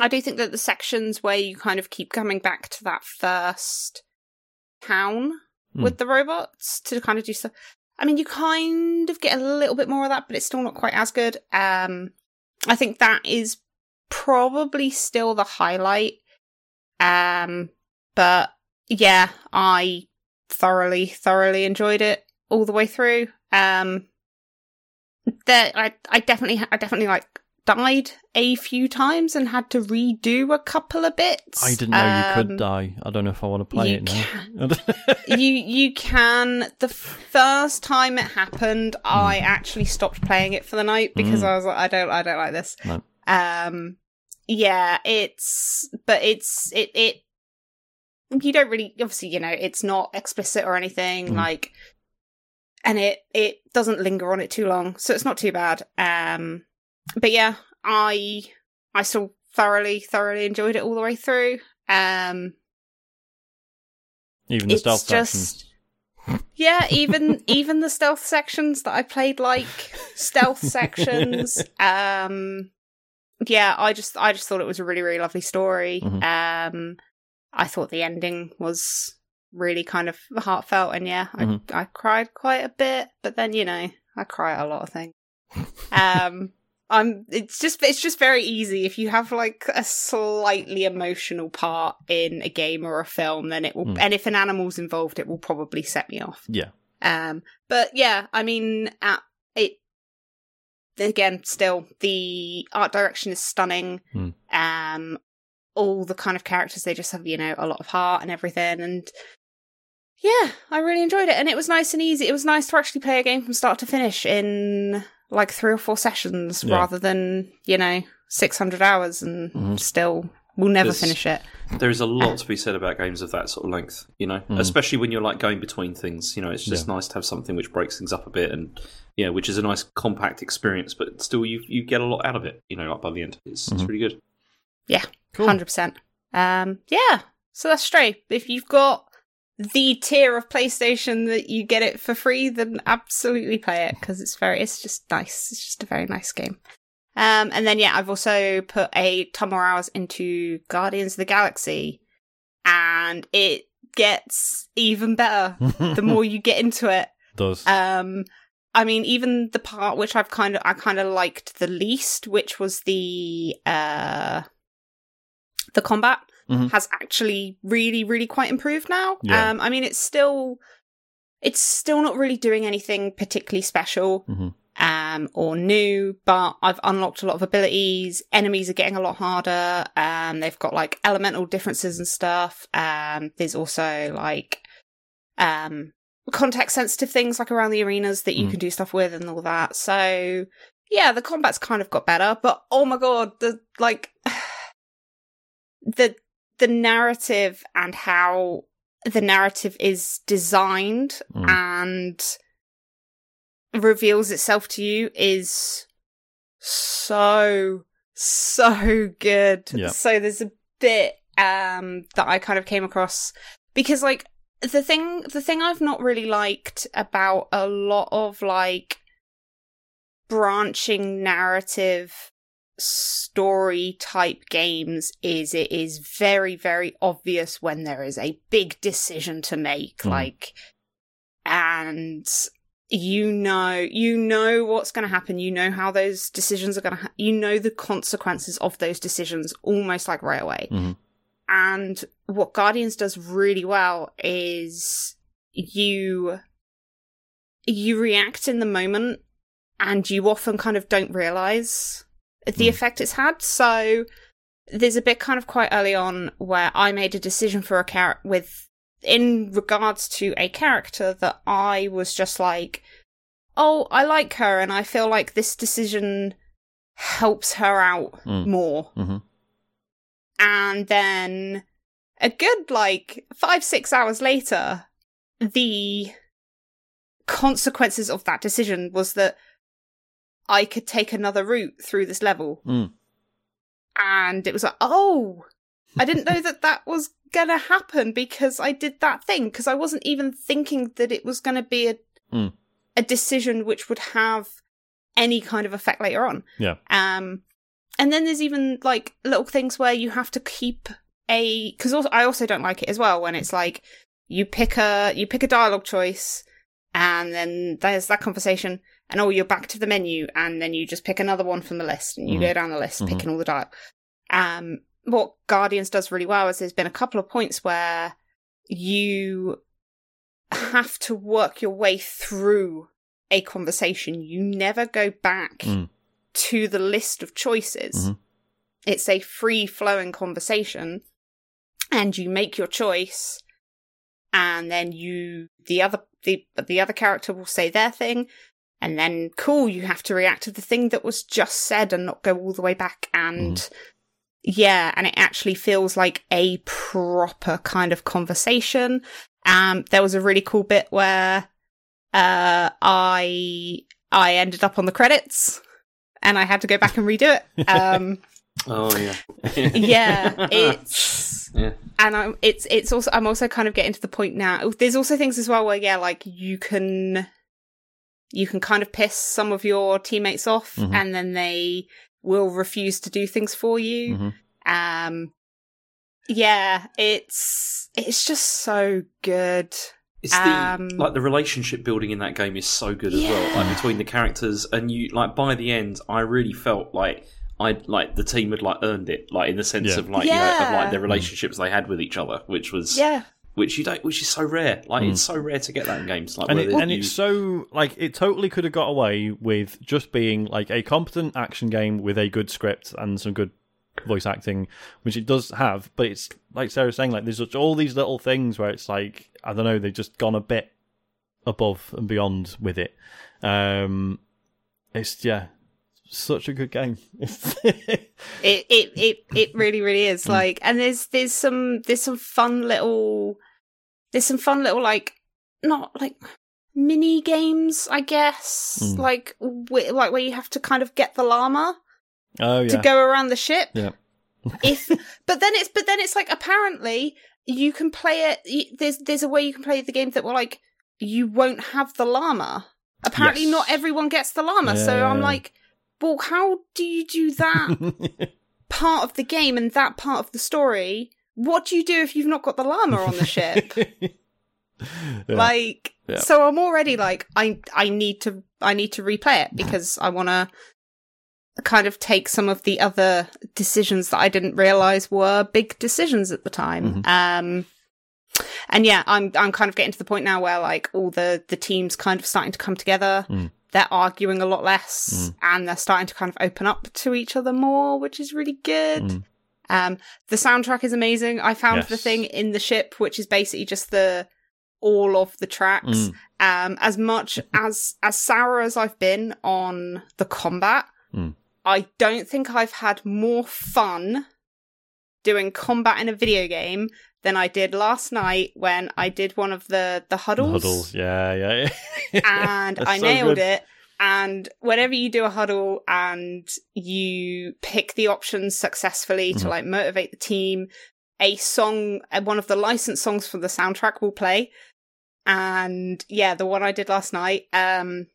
I do think that the sections where you kind of keep coming back to that first town Mm. with the robots to kind of do stuff. I mean, you kind of get a little bit more of that, but it's still not quite as good. Um, I think that is probably still the highlight. Um, but yeah, I thoroughly, thoroughly enjoyed it all the way through. Um, that I, I definitely, I definitely like died a few times and had to redo a couple of bits. I didn't know you could Um, die. I don't know if I want to play it now. you you can the first time it happened i actually stopped playing it for the night because Mm. i was like i don't i don't like this No. um yeah it's but it's it it you don't really obviously you know it's not explicit or anything Mm. like and it it doesn't linger on it too long so it's not too bad um but yeah i i still thoroughly thoroughly enjoyed it all the way through um Even the it's stealth just sections. [laughs] yeah even even the stealth sections that i played like stealth [laughs] sections um yeah i just i just thought it was a really really lovely story Mhm. um i thought the ending was really kind of heartfelt and yeah I, Mhm. I cried quite a bit but then you know i cry at a lot of things um [laughs] i'm it's just it's just very easy if you have like a slightly emotional part in a game or a film then it will Mm. and if an animal's involved it will probably set me off Yeah. um but yeah i mean uh, it again still the art direction is stunning Hmm. um all the kind of characters they just have you know a lot of heart and everything and yeah i really enjoyed it and it was nice and easy it was nice to actually play a game from start to finish in like three or four sessions Yeah. rather than you know 600 hours and Mhm. still we'll never There's- finish it There is a lot to be said about games of that sort of length, you know, Mm. especially when you're like going between things. You know, it's just nice to have something which breaks things up a bit, and yeah, which is a nice compact experience, but still you you get a lot out of it. You know, like by the end, it's, it's Mhm. really good. Cool. Hundred percent. Um, yeah. So that's Stray. If you've got the tier of PlayStation that you get it for free, then absolutely play it because it's very, it's just nice. It's just a very nice game. Um, and then yeah, I've also put a ton more hours into Guardians of the Galaxy, and it gets even better the [laughs] more you get into it. does. Um, I mean, even the part which I've kind of I kind of liked the least, which was the uh the combat, Mhm. has actually really, really quite improved now. Yeah. Um, I mean, it's still it's still not really doing anything particularly special. Mhm. Um, or new, but I've unlocked a lot of abilities. Enemies are getting a lot harder. Um, they've got like elemental differences and stuff. Um, there's also like, um, context sensitive things like around the arenas that you Mm. can do stuff with and all that. So yeah, the combat's kind of got better, but oh my god, the like [laughs] the the narrative and how the narrative is designed Mm. and reveals itself to you is so so good. Yeah. So there's a bit um that I kind of came across because like the thing the thing I've not really liked about a lot of like branching narrative story type games is it is very very obvious when there is a big decision to make Mm. like and you know you know what's going to happen you know how those decisions are going to ha- you know the consequences of those decisions almost like right away Mhm. and what guardians does really well is you you react in the moment and you often kind of don't realize the Mm. effect it's had so there's a bit kind of quite early on where i made a decision for a character with in regards to a character that I was just like, oh, I like her, and I feel like this decision helps her out Mm. more. Mhm. And then a good like five, six hours later, the consequences of that decision was that I could take another route through this level. Mm. And it was like, oh, I didn't know that that was gonna happen because I did that thing because I wasn't even thinking that it was gonna be a Mm. a decision which would have any kind of effect later on. Yeah. Um, and then there's even like little things where you have to keep a because also, I also don't like it as well when it's like you pick a you pick a dialogue choice and then there's that conversation and oh you're back to the menu and then you just pick another one from the list and you Mhm. go down the list Mhm. picking all the dialogue. Um, what Guardians does really well is there's been a couple of points where you have to work your way through a conversation. You never go back Mm. to the list of choices. Mhm. It's a free flowing conversation, and you make your choice, and then you the other the the other character will say their thing, and then cool, you have to react to the thing that was just said and not go all the way back and. Yeah, and it actually feels like a proper kind of conversation. Um, there was a really cool bit where uh, I I ended up on the credits, and I had to go back and redo it. [laughs] Um, Oh yeah. [laughs] yeah, it's [laughs] Yeah. and I'm it's it's also I'm also kind of getting to the point now. There's also things as well where yeah, like you can you can kind of piss some of your teammates off, Mhm. and then they will refuse to do things for you. Mhm. Um, yeah, it's it's just so good. It's the Um, like the relationship building in that game is so good as well, like between the characters, and you like by the end, I really felt like I like the team had like earned it, like in the sense Yeah. of like you know of like the relationships they had with each other, which was Yeah, which you don't, which is so rare. Like Mm. it's so rare to get that in games. Like and it, and you- it's so like it totally could have got away with just being like a competent action game with a good script and some good voice acting, which it does have. But it's like Sarah was saying, like there's just all these little things where it's like I don't know, they've just gone a bit above and beyond with it. Um, it's yeah, such a good game. [laughs] it it it it really really is like and there's there's some there's some fun little there's some fun little like not like mini games i guess Mm. like wh- like where you have to kind of get the llama oh yeah, to go around the ship yeah. if [laughs] but then it's but then it's like apparently you can play it there's there's a way you can play the game that will like you won't have the llama apparently Yes. not everyone gets the llama so Yeah. i'm like well how do you do that [laughs] part of the game and that part of the story what do you do if you've not got the llama on the ship [laughs] Yeah. like Yeah. so i'm already like i i need to i need to replay it because i want to kind of take some of the other decisions that i didn't realize were big decisions at the time Mhm. um and yeah i'm i'm kind of getting to the point now where like all the the teams kind of starting to come together Mm. They're arguing a lot less and they're starting to kind of open up to each other more which is really good Mm. um, the soundtrack is amazing. I found Yes. the thing in the ship, which is basically just the all of the tracks. Mm. Um, as much [laughs] as as sour as I've been on the combat, Mm. I don't think I've had more fun doing combat in a video game than I did last night when I did one of the the huddles, Huddles, yeah, yeah, yeah. [laughs] and I so nailed good. it. And whenever you do a huddle and you pick the options successfully to Mhm. like motivate the team, a song, uh, one of the licensed songs from the soundtrack will play. And yeah, the one I did last night, um,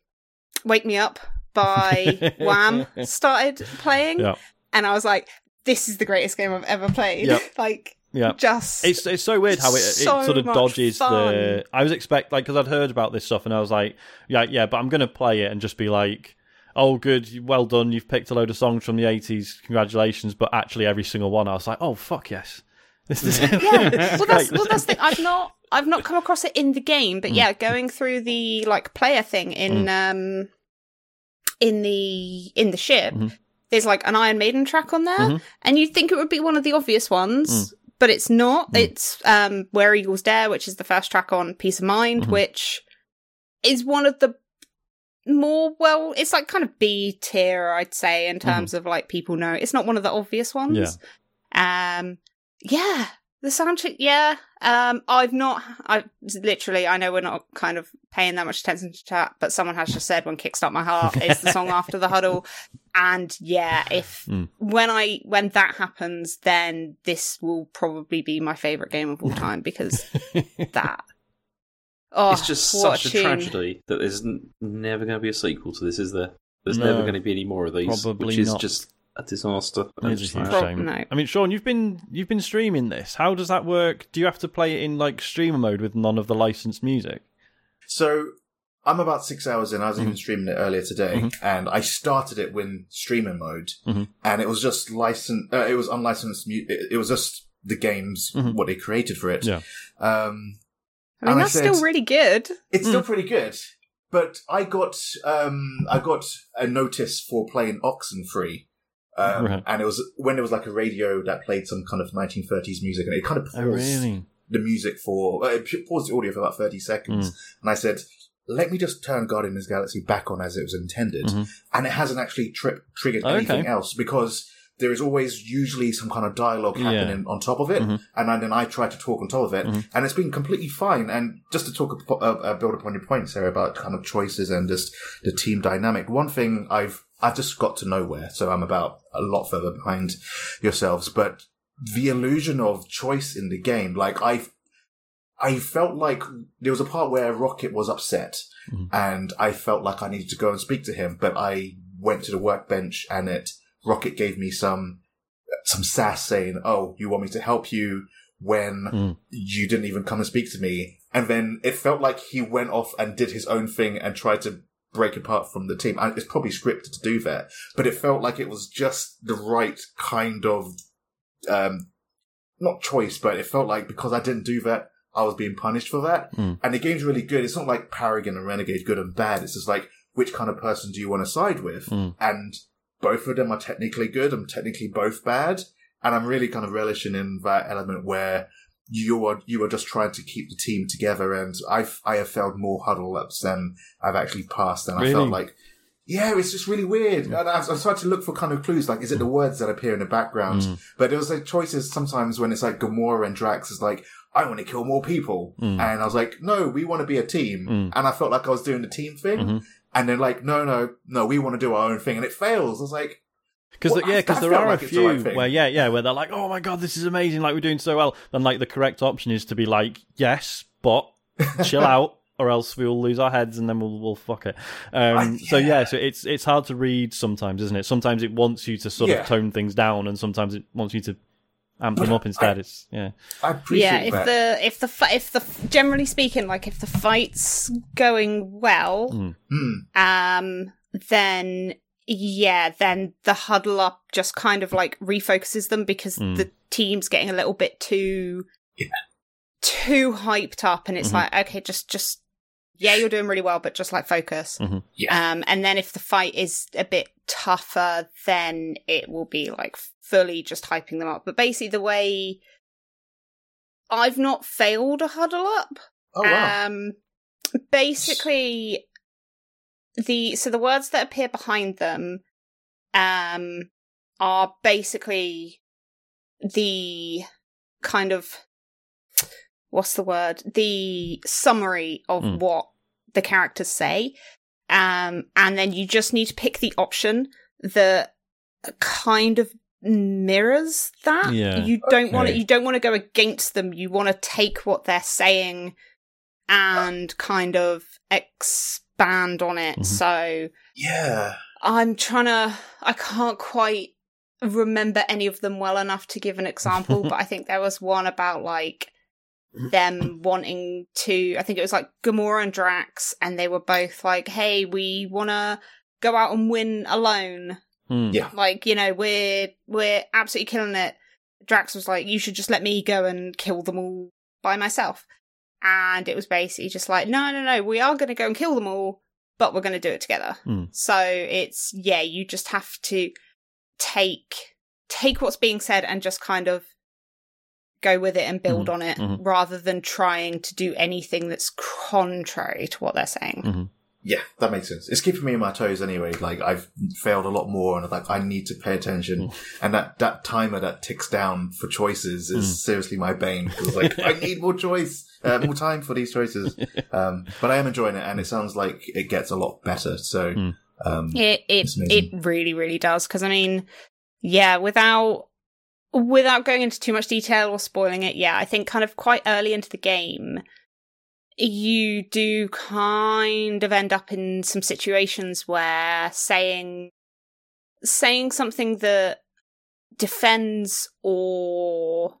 "Wake Me Up" by [laughs] Wham started playing, Yeah. and I was like, "This is the greatest game I've ever played!" Yep. [laughs] like Yeah. Just It's it's so weird how it, it sort of dodges the. I was expect like because I'd heard about this stuff and I was like, yeah, yeah, but I'm gonna play it and just be like, oh, good, well done, you've picked a load of songs from the '80s, congratulations. But actually, every single one, I was like, oh fuck yes, [laughs] this is yeah. [laughs] Well, that's well, that's the thing. I've not I've not come across it in the game, but yeah, going through the like player thing in um in the in the ship, Mhm. there's like an Iron Maiden track on there, Mhm. and you'd think it would be one of the obvious ones. But it's not. It's um, "Where Eagles Dare," which is the first track on "Piece of Mind," Mhm. which is one of the more well. It's like kind of B tier, I'd say, in terms of like people know. It's not one of the obvious ones. Um, yeah, the soundtrack. Yeah, um, I've not. I literally. I know we're not kind of paying that much attention to chat, but someone has just said when "Kickstart My Heart" is the song [laughs] after the huddle, and yeah, if Mm. when I when that happens, then this will probably be my favorite game of all time because [laughs] that. Oh, it's just such a tune. tragedy that there's n- never going to be a sequel to this, is there? There's No. never going to be any more of these, Probably which is not. just a disaster. It is a huge shame. no. I mean, Sean, you've been you've been streaming this. How does that work? Do you have to play it in like streamer mode with none of the licensed music? So I'm about six hours in. I was Mm-hmm. even streaming it earlier today, and I started it when streamer mode, Mhm. and it was just licensed. Uh, it was unlicensed. Mu- it, it was just the games Mhm. what they created for it. Yeah. Um, I mean, And I that's said- still really good. it's still pretty good, but I got um, I got a notice for playing Oxenfree. Um, Right. And it was when there was like a radio that played some kind of 1930s music, and it kind of paused Oh, really? the music for uh, it paused the audio for about 30 seconds. Mm. And I said, "Let me just turn Guardians Galaxy back on as it was intended," Mhm. and it hasn't actually tri- triggered Oh, anything okay. else because. There is always usually some kind of dialogue Yeah. happening on top of it, Mhm. and then I try to talk on top of it, Mhm. and it's been completely fine. And just to talk, uh, uh, build upon your point, Sarah, about kind of choices and just the team dynamic. One thing I've I've just got to nowhere, so I'm about a lot further behind yourselves. But the illusion of choice in the game, like I, I felt like there was a part where Rocket was upset, Mhm. and I felt like I needed to go and speak to him, but I went to the workbench and it Rocket gave me some some sass saying, "Oh, you want me to help you when Mm. you didn't even come and speak to me?" And then it felt like he went off and did his own thing and tried to break apart from the team. It's probably scripted to do that, but it felt like it was just the right kind of um not choice, but it felt like because I didn't do that, I was being punished for that. Mm. And the game's really good. It's not like Paragon and Renegade good and bad. It's just like which kind of person do you want to side with? Mm. And both of them are technically good and technically both bad. And I'm really kind of relishing in that element where you are you are just trying to keep the team together. And I've I have failed more huddle ups than I've actually passed. And I felt like yeah, it's just really weird. And I, I started to look for kind of clues, like, is it the words that appear in the background? Mm. But there was like choices sometimes when it's like Gamora and Drax is like, I want to kill more people. Mm. And I was like, no, we want to be a team. Mm. And I felt like I was doing the team thing. Mhm. And then like, no, no, no, we want to do our own thing. And it fails. I was like, Because Well, yeah, because there are like a it's right few thing. where yeah, yeah, where they're like, "Oh my god, this is amazing! Like we're doing so well." Then like the correct option is to be like, "Yes, but chill [laughs] out, or else we will lose our heads and then we'll we'll fuck it." Um, I- So yeah, yeah. so it's it's hard to read sometimes, isn't it? Sometimes it wants you to sort Yeah. of tone things down, and sometimes it wants you to amp them up [clears throat] instead. it's yeah, I appreciate yeah, if that. the if the if the generally speaking, like if the fight's going well, Mm. Um, then yeah, then the huddle up just kind of like refocuses them because Mm. the team's getting a little bit too Yeah. too hyped up, and it's Mhm. like okay, just just yeah, you're doing really well, but just like focus. Mhm. Yeah. Um, and then if the fight is a bit tougher, then it will be like fully just hyping them up. But basically, the way I've not failed a huddle up. oh wow. Um, basically, the so the words that appear behind them, um, are basically the kind of what's the word? The summary of Mm. what the characters say, um, and then you just need to pick the option that kind of mirrors that. Yeah. You don't want to. You don't want to go against them. You want to take what they're saying and kind of expand on it. Mhm. So yeah. I'm trying to. I can't quite. remember any of them well enough to give an example, but I think there was one about like them wanting to I think it was like Gamora and Drax and they were both like, Hey, we wanna go out and win alone. Hmm. Yeah. Like, you know, we're we're absolutely killing it. Drax was like, You should just let me go and kill them all by myself. And it was basically just like, No, no, no, we are gonna go and kill them all, but we're gonna do it together. Hmm. So it's yeah, you just have to take take what's being said and just kind of go with it and build Mhm, on it mhm. rather than trying to do anything that's contrary to what they're saying. Mhm. Yeah, that makes sense. It's keeping me on my toes anyway. Like I've failed a lot more, and like I need to pay attention. And that that timer that ticks down for choices is seriously my bane. 'Cause, like I need more choice, uh, more time for these choices. [laughs] Um, but I am enjoying it, and it sounds like it gets a lot better. So, Mm. um, It it it really really does because I mean, yeah, without without going into too much detail or spoiling it, yeah, I think kind of quite early into the game, you do kind of end up in some situations where saying saying something that defends or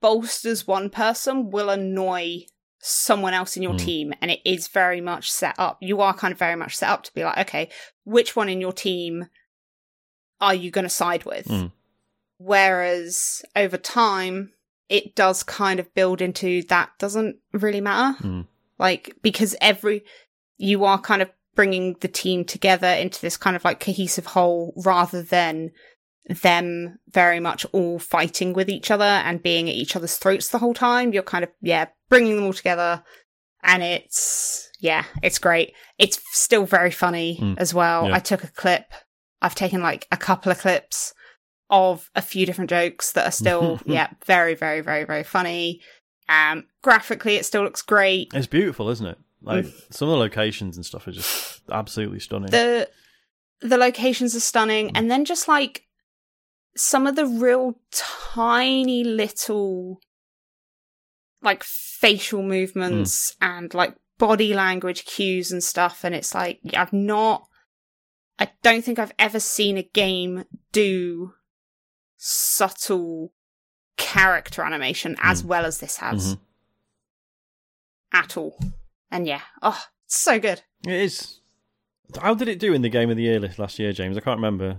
bolsters one person will annoy someone else in your Mm. team and it is very much set up you are kind of very much set up to be like okay which one in your team are you going to side with Mm. whereas over time it does kind of build into that doesn't really matter Mm. like because every you are kind of bringing the team together into this kind of like cohesive whole rather than them very much all fighting with each other and being at each other's throats the whole time you're kind of yeah bringing them all together and it's yeah it's great it's still very funny Mm. as well Yeah. i took a clip i've taken like a couple of clips of a few different jokes that are still [laughs] yeah very very very very funny. Um graphically it still looks great. It's beautiful, isn't it? Like mm. some of the locations and stuff are just absolutely stunning. the the locations are stunning. Mm. And then just like some of the real tiny little like facial movements mm. and like body language cues and stuff. And it's like I've not I don't think I've ever seen a game do subtle character animation as Mm. well as this has Mhm. at all. And yeah, oh, it's so good. It is. How did it do in the game of the year list last year, James? I can't remember.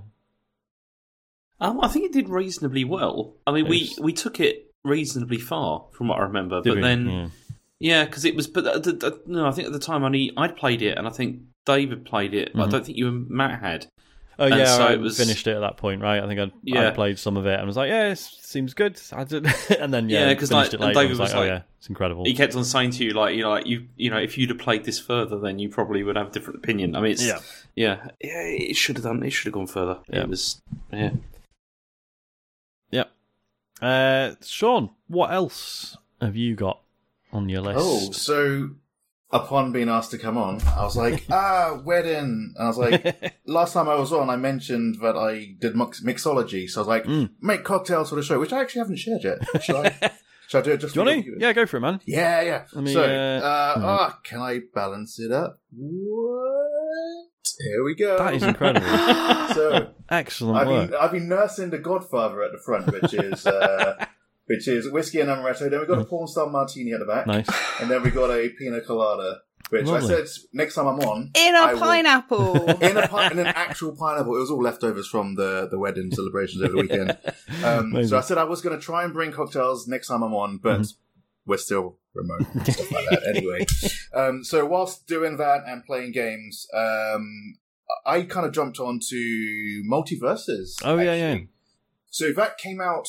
Um, I think it did reasonably well. I mean, we, we took it reasonably far from what I remember, Did but we? then Yeah. yeah, because it was. But the, the, no, I think at the time only I'd played it, and I think David played it. but I don't think you and Matt had. Oh yeah, so I it was- finished it at that point, right? I think I'd, Yeah. I'd played some of it and was like, yeah, it seems good. I did, [laughs] and then yeah, because finished like, it later. I David was was like, oh yeah, it's incredible. He kept on saying to you like you know like you you know if you'd have played this further, then you probably would have a different opinion. I mean, it's, Yeah. yeah, yeah, it should have done. It should have gone further. Yeah. It was yeah. Uh, Sean, what else have you got on your list? Oh, so upon being asked to come on, I was like, [laughs] ah, wedding. And I was like, [laughs] last time I was on, I mentioned that I did mix- mixology. So I was like, Mm. make cocktails for the show, which I actually haven't shared yet. Should I, [laughs] should I do it just Do you for you? Yeah, go for it, man. Yeah, yeah. Let me, so, uh, uh, mhm. ah, can I balance it up? What? Here we go. That is incredible. so Excellent I've been I've been nursing the Godfather at the front, which is uh, which is whiskey and amaretto. Then we've got a porn star martini at the back, Nice. and then we got a pina colada. Which Lovely. I said next time I'm on In a I will- pineapple. [laughs] in a pi- in an actual pineapple. It was all leftovers from the the wedding celebrations over the [laughs] weekend. Um, Amazing. so I said I was going to try and bring cocktails next time I'm on, but Mhm. we're still remote and stuff like that. Anyway, [laughs] um, so whilst doing that and playing games, um, I kind of jumped onto MultiVersus. Oh, yeah, yeah. actually. So that came out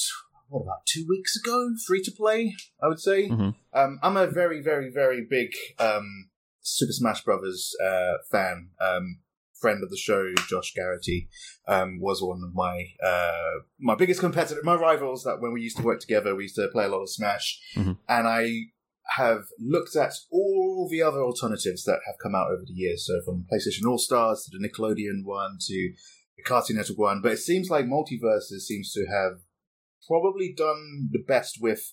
what about two weeks ago, free to play. I would say. Mhm. Um, I'm a very, very, very big um, Super Smash Brothers uh, fan. Um, friend of the show, Josh Garrity, um, was one of my uh, my biggest competitor, my rivals. That when we used to work together, we used to play a lot of Smash, Mhm. and I have looked at all the other alternatives that have come out over the years. So from PlayStation All Stars to the Nickelodeon one to the Cartoon Network one, but it seems like MultiVersus seems to have probably done the best with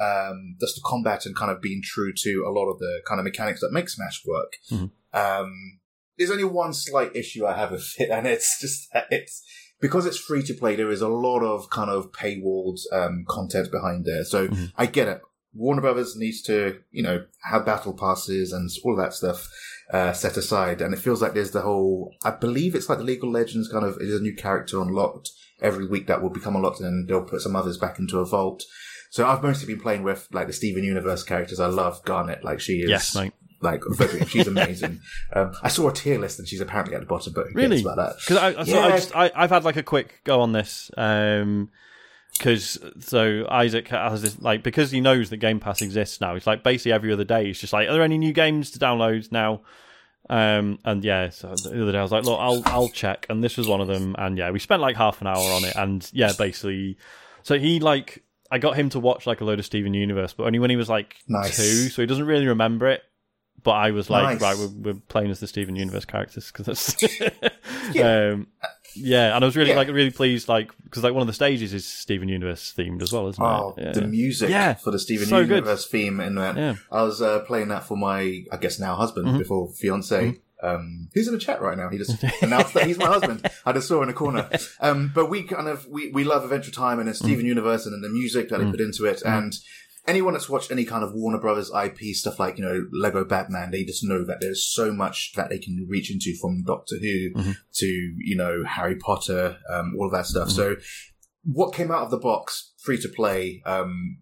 um, just the combat and kind of being true to a lot of the kind of mechanics that make Smash work. Mhm. Um, there's only one slight issue I have with it, [laughs] and it's just that it's because it's free to play, there is a lot of kind of paywalled um, content behind there. So Mm-hmm. I get it. Warner Brothers needs to, you know, have battle passes and all that stuff uh, set aside. And it feels like there's the whole, I believe it's like the League of Legends kind of, is a new character unlocked every week that will become unlocked and they'll put some others back into a vault. So I've mostly been playing with like the Steven Universe characters. I love Garnet. Like she is. Yes, mate. Like she's amazing. [laughs] um, I saw a tier list and she's apparently at the bottom, but Really? about that? Because I, so Yeah. I just, I, I've had like a quick go on this. Um, because so Isaac has this like because he knows that Game Pass exists now. It's like basically every other day. He's just like, are there any new games to download now? Um, and yeah, so the other day I was like, look, I'll I'll check, and this was one of them. And yeah, we spent like half an hour on it, and yeah, basically, so he like I got him to watch like a load of Steven Universe, but only when he was like Nice. two, so he doesn't really remember it. But I was like, Nice. right, we're, we're playing as the Steven Universe characters because that's yeah. [laughs] Um, yeah, and I was really Yeah. like really pleased, like because like one of the stages is Steven Universe themed as well, isn't Oh, it? Yeah. the music Yeah. for the Steven So good. Universe theme in that. Yeah. Mm-hmm. I was uh, playing that for my, I guess now husband, before fiance. Um, who's in the chat right now? He just [laughs] announced that he's my husband. I just saw in a corner. [laughs] Um, but we kind of we, we love Adventure Time and the Steven Mm-hmm. Universe and then the music that they put into it. And anyone that's watched any kind of Warner Brothers IP stuff like you know Lego Batman, they just know that there's so much that they can reach into from Doctor Who Mm-hmm. to you know Harry Potter, um, all of that stuff. Mm-hmm. So what came out of the box, free to play. Um,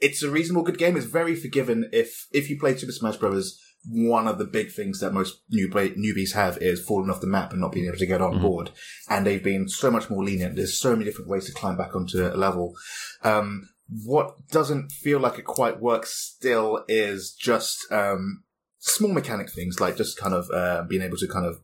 it's a reasonable good game. It's very forgiven if if you play Super Smash Brothers. One of the big things that most new play, newbies have is falling off the map and not being able to get on board. And they've been so much more lenient. There's so many different ways to climb back onto a level. Um, what doesn't feel like it quite works still is just um, small mechanic things like just kind of uh, being able to kind of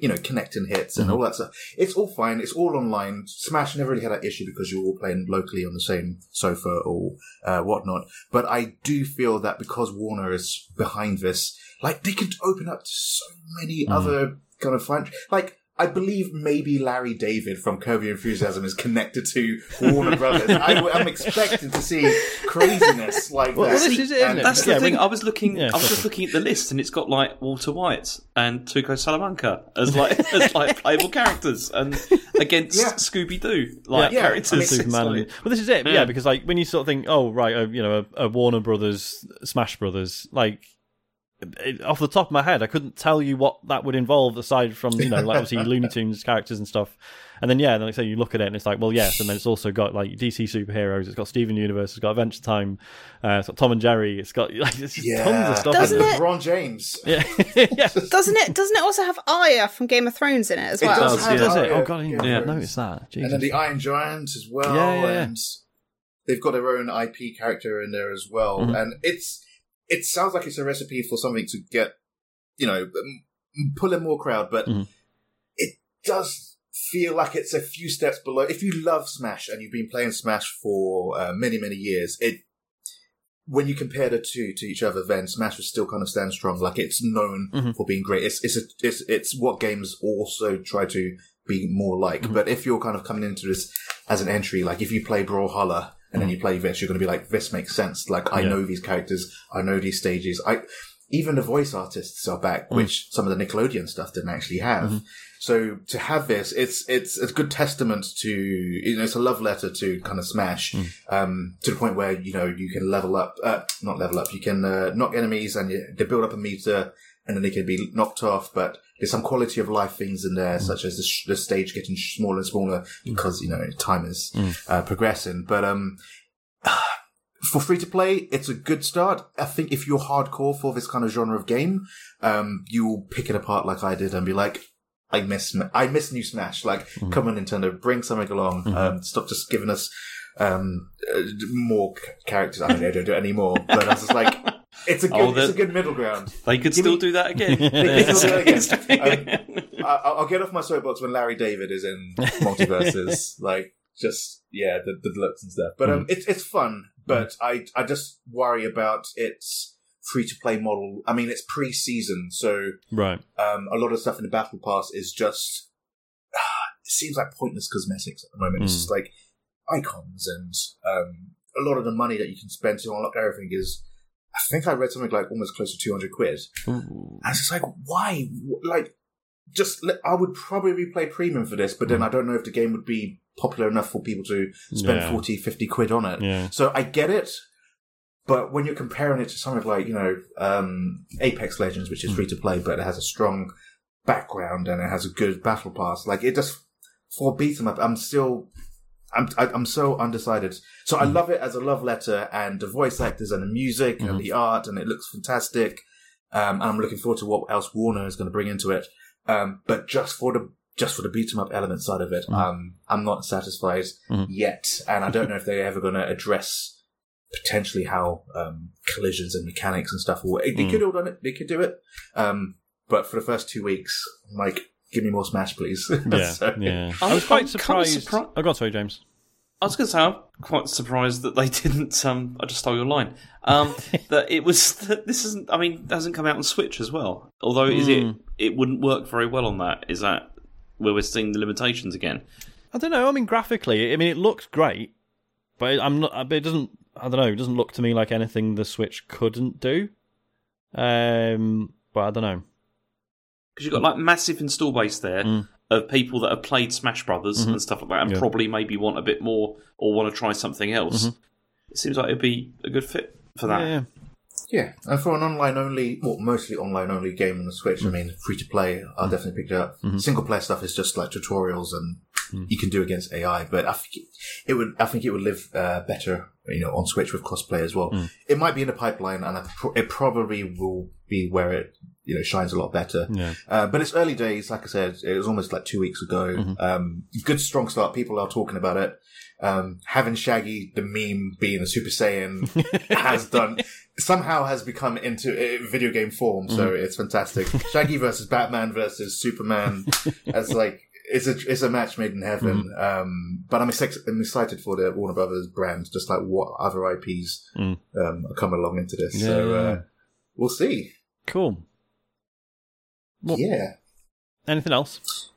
you know connect and hits and all that stuff. It's all fine. It's all online. Smash never really had that issue because you're all playing locally on the same sofa or uh, whatnot. But I do feel that because Warner is behind this, like they could open up to so many other kind of fun, like. I believe maybe Larry David from Curb Your Enthusiasm is connected to Warner Brothers. I, am expecting to see craziness like Well, that. this is it, isn't it? That's the Yeah, thing. when- I was looking. Yeah, I was just looking at the list, and it's got like Walter White and Tuco Salamanca as like [laughs] as like playable characters, and against Yeah. Scooby Doo like Yeah, characters. I mean, It's Superman. like- Well, this is it. Yeah. Yeah. because like when you sort of think, oh right, uh, you know, a, a Warner Brothers, Smash Brothers, like it, off the top of my head, I couldn't tell you what that would involve aside from you know, like obviously [laughs] Looney Tunes characters and stuff. And then yeah, then like I say you look at it and it's like, well, yes, and then it's also got like DC superheroes. It's got Steven Universe. It's got Adventure Time. Uh, it's got Tom and Jerry. It's got [laughs] like it's just yeah, tons of stuff. Doesn't in it? LeBron James. [laughs] Yeah, yeah. Doesn't it? Doesn't it also have Arya from Game of Thrones in it as It well? does does, have yeah. Does it? Oh god, I didn't Game of notice that. Jesus. And then the Iron Giant as well. Yeah, yeah, yeah. And they've got their own IP character in there as well. Mhm. And it's it sounds like it's a recipe for something to get, you know, pull in more crowd, but Mhm. it does feel like it's a few steps below. If you love Smash and you've been playing Smash for uh, many, many years, it when you compare the two to each other, then Smash was still kind of stand strong. Like it's known Mhm. for being great. It's it's a, it's it's what games also try to be more like. But if you're kind of coming into this as an entry, like if you play Brawlhalla and then you play this, you're going to be like, this makes sense. Like I Yeah. know these characters, I know these stages. I even the voice artists are back, which some of the Nickelodeon stuff didn't actually have. So to have this, it's it's a good testament to you know it's a love letter to kind of Smash, um, to the point where you know you can level up, uh, not level up, you can uh, knock enemies and you, they build up a meter, and then they can be knocked off. But there's some quality of life things in there, such as the, sh- the stage getting smaller and smaller because you know time is uh, progressing. But um, [sighs] for free to play, it's a good start. I think if you're hardcore for this kind of genre of game, um, you will pick it apart like I did and be like, I miss, I miss new Smash. Like, come on, Nintendo, bring something along. Um, stop just giving us, um, uh, more characters. I mean, they don't do it anymore, but I was just like, [laughs] it's a good, Oh, it's a good middle ground. They could Give still me- do that again. [laughs] They can still do it [laughs] again. Um, I, I'll get off my soapbox when Larry David is in MultiVersus, [laughs] like just yeah, the, the deluxe and stuff. But um, it's it's fun, but I I just worry about its free to play model. I mean, it's pre season, so right. um, a lot of stuff in the battle pass is just [sighs] it seems like pointless cosmetics at the moment. It's Mm. just like icons and um, a lot of the money that you can spend to unlock everything is. I think I read something like almost close to two hundred quid. Ooh. And it's just like, why? Like, just I would probably play premium for this, but Mm. then I don't know if the game would be popular enough for people to spend Yeah. forty, fifty 40, 50 quid on it. Yeah. So I get it, but when you're comparing it to something like you know um, Apex Legends, which is Mm. free to play, but it has a strong background and it has a good battle pass, like it just for beat 'em up, I'm still. I'm I, I'm so undecided. So I Mm. love it as a love letter, and the voice actors and the music Mm-hmm. and the art, and it looks fantastic. Um, and I'm looking forward to what else Warner is going to bring into it. Um, but just for the just for the beat 'em up element side of it, Mm. um, I'm not satisfied Mhm. yet, and I don't know if they're ever going to address potentially how um, collisions and mechanics and stuff. Will, they Mm. could have done it. They could do it. Um, but for the first two weeks, I'm like, give me more Smash, please. [laughs] Yeah, [laughs] So- yeah. I'm- was quite I'm kinda surprised. surpri- Oh, God, sorry, James. I was going to say I'm quite surprised that they [laughs] didn't. Um, I just stole your line. Um, [laughs] that it was that this isn't. I mean, it hasn't come out on Switch as well. Although is Hmm. it? It wouldn't work very well on that. Is that where we're seeing the limitations again? I don't know. I mean, graphically, I mean, it looks great, but I'm not. But it doesn't. I don't know. It doesn't look to me like anything the Switch couldn't do. Um, but I don't know. Because you've got like massive install base there Mm. Of people that have played Smash Brothers mm-hmm. and stuff like that, and Yeah. probably maybe want a bit more or want to try something else. Mm-hmm. It seems like it'd be a good fit for that. Yeah, Yeah, and for an online only, well, mostly online only game on the Switch, I mm. mean, free to play, I'll mm. definitely pick it up. Mm-hmm. Single player stuff is just like tutorials and mm. you can do against AI, but I think it, it would, I think it would live uh, better, you know, on Switch with crossplay as well. It might be in the pipeline, and it probably will be where it, you know, shines a lot better. yeah. Uh, but it's early days, like I said, it was almost like two weeks ago. Um, good strong start. People are talking about it. Um, having Shaggy, the meme being a Super Saiyan, [laughs] has done somehow has become into uh, video game form. So it's fantastic. Shaggy versus Batman versus Superman. [laughs] as like it's a it's a match made in heaven. Um, but I'm excited, I'm excited for the Warner Brothers brand, just like what other IPs Mm. um, are coming along into this. Yeah, so uh, we'll see. Cool. Yeah. Anything else?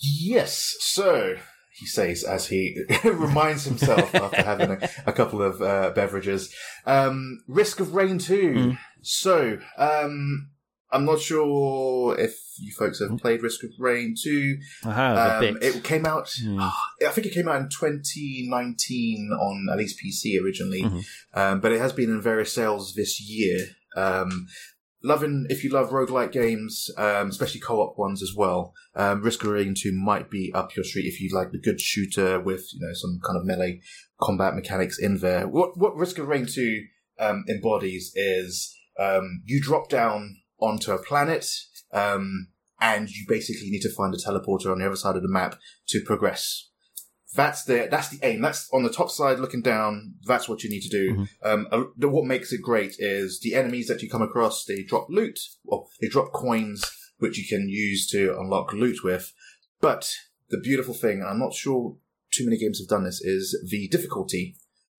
Yes. So he says as he [laughs] reminds himself [laughs] after having a, a couple of uh, beverages. Um, Risk of Rain 2. So, um, I'm not sure if you folks have played Risk of Rain 2. I have a Um, bit. it came out, Hmm. [sighs] I think it came out in 2019 on at least PC originally, Mhm. um, but it has been in various sales this year. Um, loving, if you love roguelike games, um, especially co-op ones as well, um, Risk of Rain 2 might be up your street if you like the good shooter with, you know, some kind of melee combat mechanics in there. What, what Risk of Rain 2 um, embodies is um, you drop down onto a planet, um, and you basically need to find a teleporter on the other side of the map to progress. That's the that's the aim. That's on the top side, looking down. That's what you need to do. Um, uh, the, what makes it great is the enemies that you come across. They drop loot, or they drop coins, which you can use to unlock loot with. But the beautiful thing, and I'm not sure too many games have done this, is the difficulty.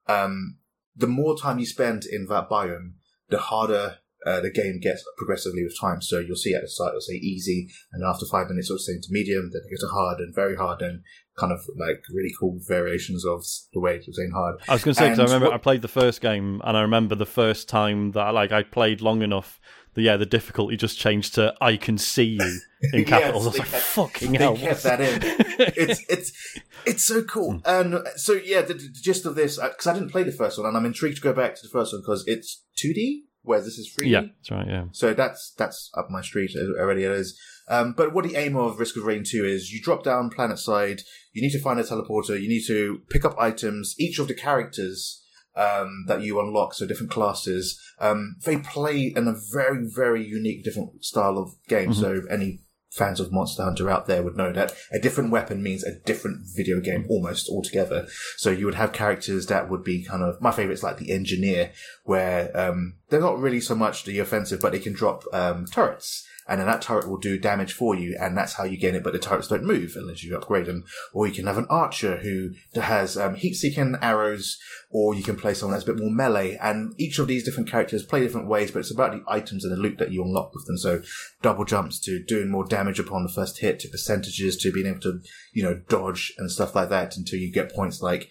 Um, the more time you spend in that biome, the harder uh, the game gets progressively with time. So you'll see at the start, it'll say easy, and after five minutes, it'll say to medium, then it gets to hard and very hard, and kind of like really cool variations of the way it's saying hard. I was going to say because I remember what- I played the first game, and I remember the first time that like I played long enough. That, yeah, the difficulty just changed to "I can see you" [laughs] in Yes, capitals. I was like, kept- "Fucking they hell!" kept that in. [laughs] it's it's it's so cool. And so yeah, the, the gist of this because I didn't play the first one, and I'm intrigued to go back to the first one because it's 2D, whereas this is 3D. yeah, that's right. Yeah, So that's that's up my street already. It is. Um, but what the aim of Risk of Rain 2 is, you drop down planet side, you need to find a teleporter, you need to pick up items. Each of the characters um, that you unlock, so different classes, um, they play in a very, very unique, different style of game. So any fans of Monster Hunter out there would know that a different weapon means a different video game almost altogether. So you would have characters that would be kind of my favorites, like the engineer, where um, they're not really so much the offensive, but they can drop um, turrets. And then that turret will do damage for you, and that's how you gain it. But the turrets don't move unless you upgrade them. Or you can have an archer who has um, heat-seeking arrows, or you can play someone that's a bit more melee. And each of these different characters play different ways, but it's about the items and the loot that you unlock with them. So double jumps to doing more damage upon the first hit, to percentages to being able to, you know, dodge and stuff like that until you get points like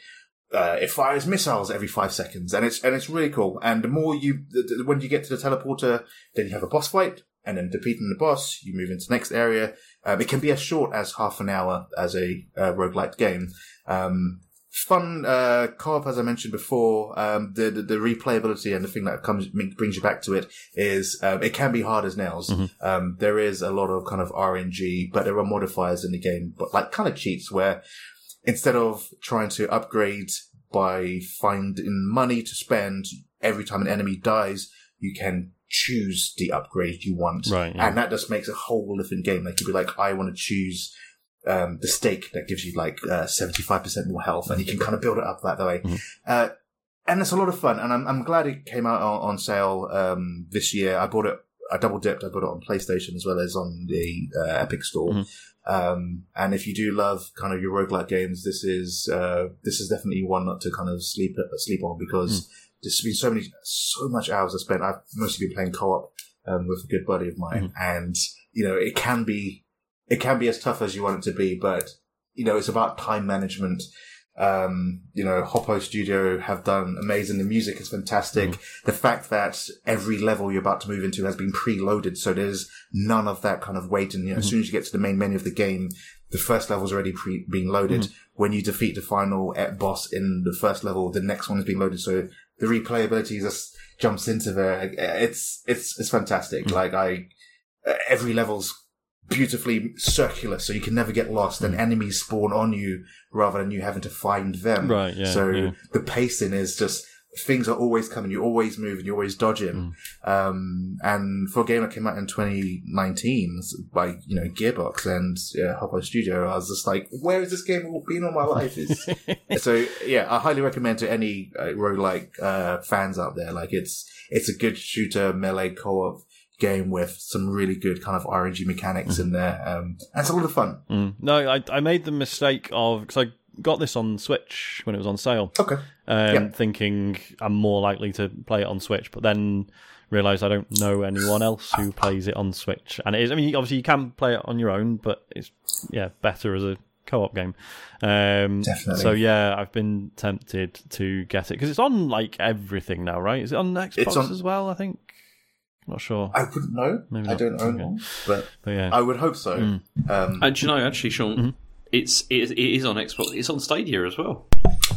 uh, it fires missiles every five seconds, and it's and it's really cool. And the more you, the, the- when you get to the teleporter, then you have a boss fight. And then defeating the boss, you move into the next area. Um, it can be as short as half an hour as a uh, roguelike game. Um, fun uh, co-op, as I mentioned before. Um, the, the, the replayability and the thing that comes brings you back to it is um, it can be hard as nails. Mm-hmm. Um, there is a lot of kind of RNG, but there are modifiers in the game, but like kind of cheats where instead of trying to upgrade by finding money to spend every time an enemy dies, you can choose the upgrade you want. Right, yeah. And that just makes a whole different game. Like you'd be like, I want to choose um, the stake that gives you like uh, 75% more health and you can kind of build it up that way. Mhm. Uh, and it's a lot of fun. And I'm, I'm glad it came out on, on sale um, this year. I bought it, I double dipped. I bought it on PlayStation as well as on the uh, Epic Store. Mhm. Um, and if you do love kind of your roguelike games, this is uh, this is definitely one not to kind of sleep sleep on because there's been so many so much hours I spent. I've mostly been playing co-op um, with a good buddy of mine, and you know it can be it can be as tough as you want it to be, but you know it's about time management. Um, you know, Hopoo Studio have done amazing. The music is fantastic. The fact that every level you're about to move into has been preloaded, so there's none of that kind of waiting. You know, as soon as you get to the main menu of the game, the first level's already pre- being loaded. When you defeat the final boss in the first level, the next one is being loaded. So the replayability just jumps into there. It's it's it's fantastic. Mm. Like I, every level's beautifully circular, so you can never get lost, and mm. enemies spawn on you rather than you having to find them. Right, yeah, So yeah. the pacing is just things are always coming. You're always moving. You're always dodging. Mm. Um, and for a game that came out in 2019 by you know Gearbox and uh, Hopoo Studio, I was just like, where has this game all been all my life? It's, [laughs] so yeah, I highly recommend to any uh, roguelike uh, fans out there. Like it's it's a good shooter melee co-op game with some really good kind of RNG mechanics in there. Um, and it's a lot of fun. Mm. No, I, I made the mistake of because I got this on Switch when it was on sale, Okay. um, Yeah. thinking I'm more likely to play it on Switch, but then realised I don't know anyone else who plays it on Switch, and it is. I mean, obviously you can play it on your own, but it's yeah better as a co-op game. Um, Definitely. So yeah, I've been tempted to get it because it's on like everything now, right? Is it on Xbox It's on- as well? I think. Not sure, I wouldn't know. Maybe I not. don't own Okay. one, but but yeah. I would hope so. Mm. Um, And do you know, actually, Sean, Mm-hmm. It's it, it is on Xbox. It's on Stadia as well.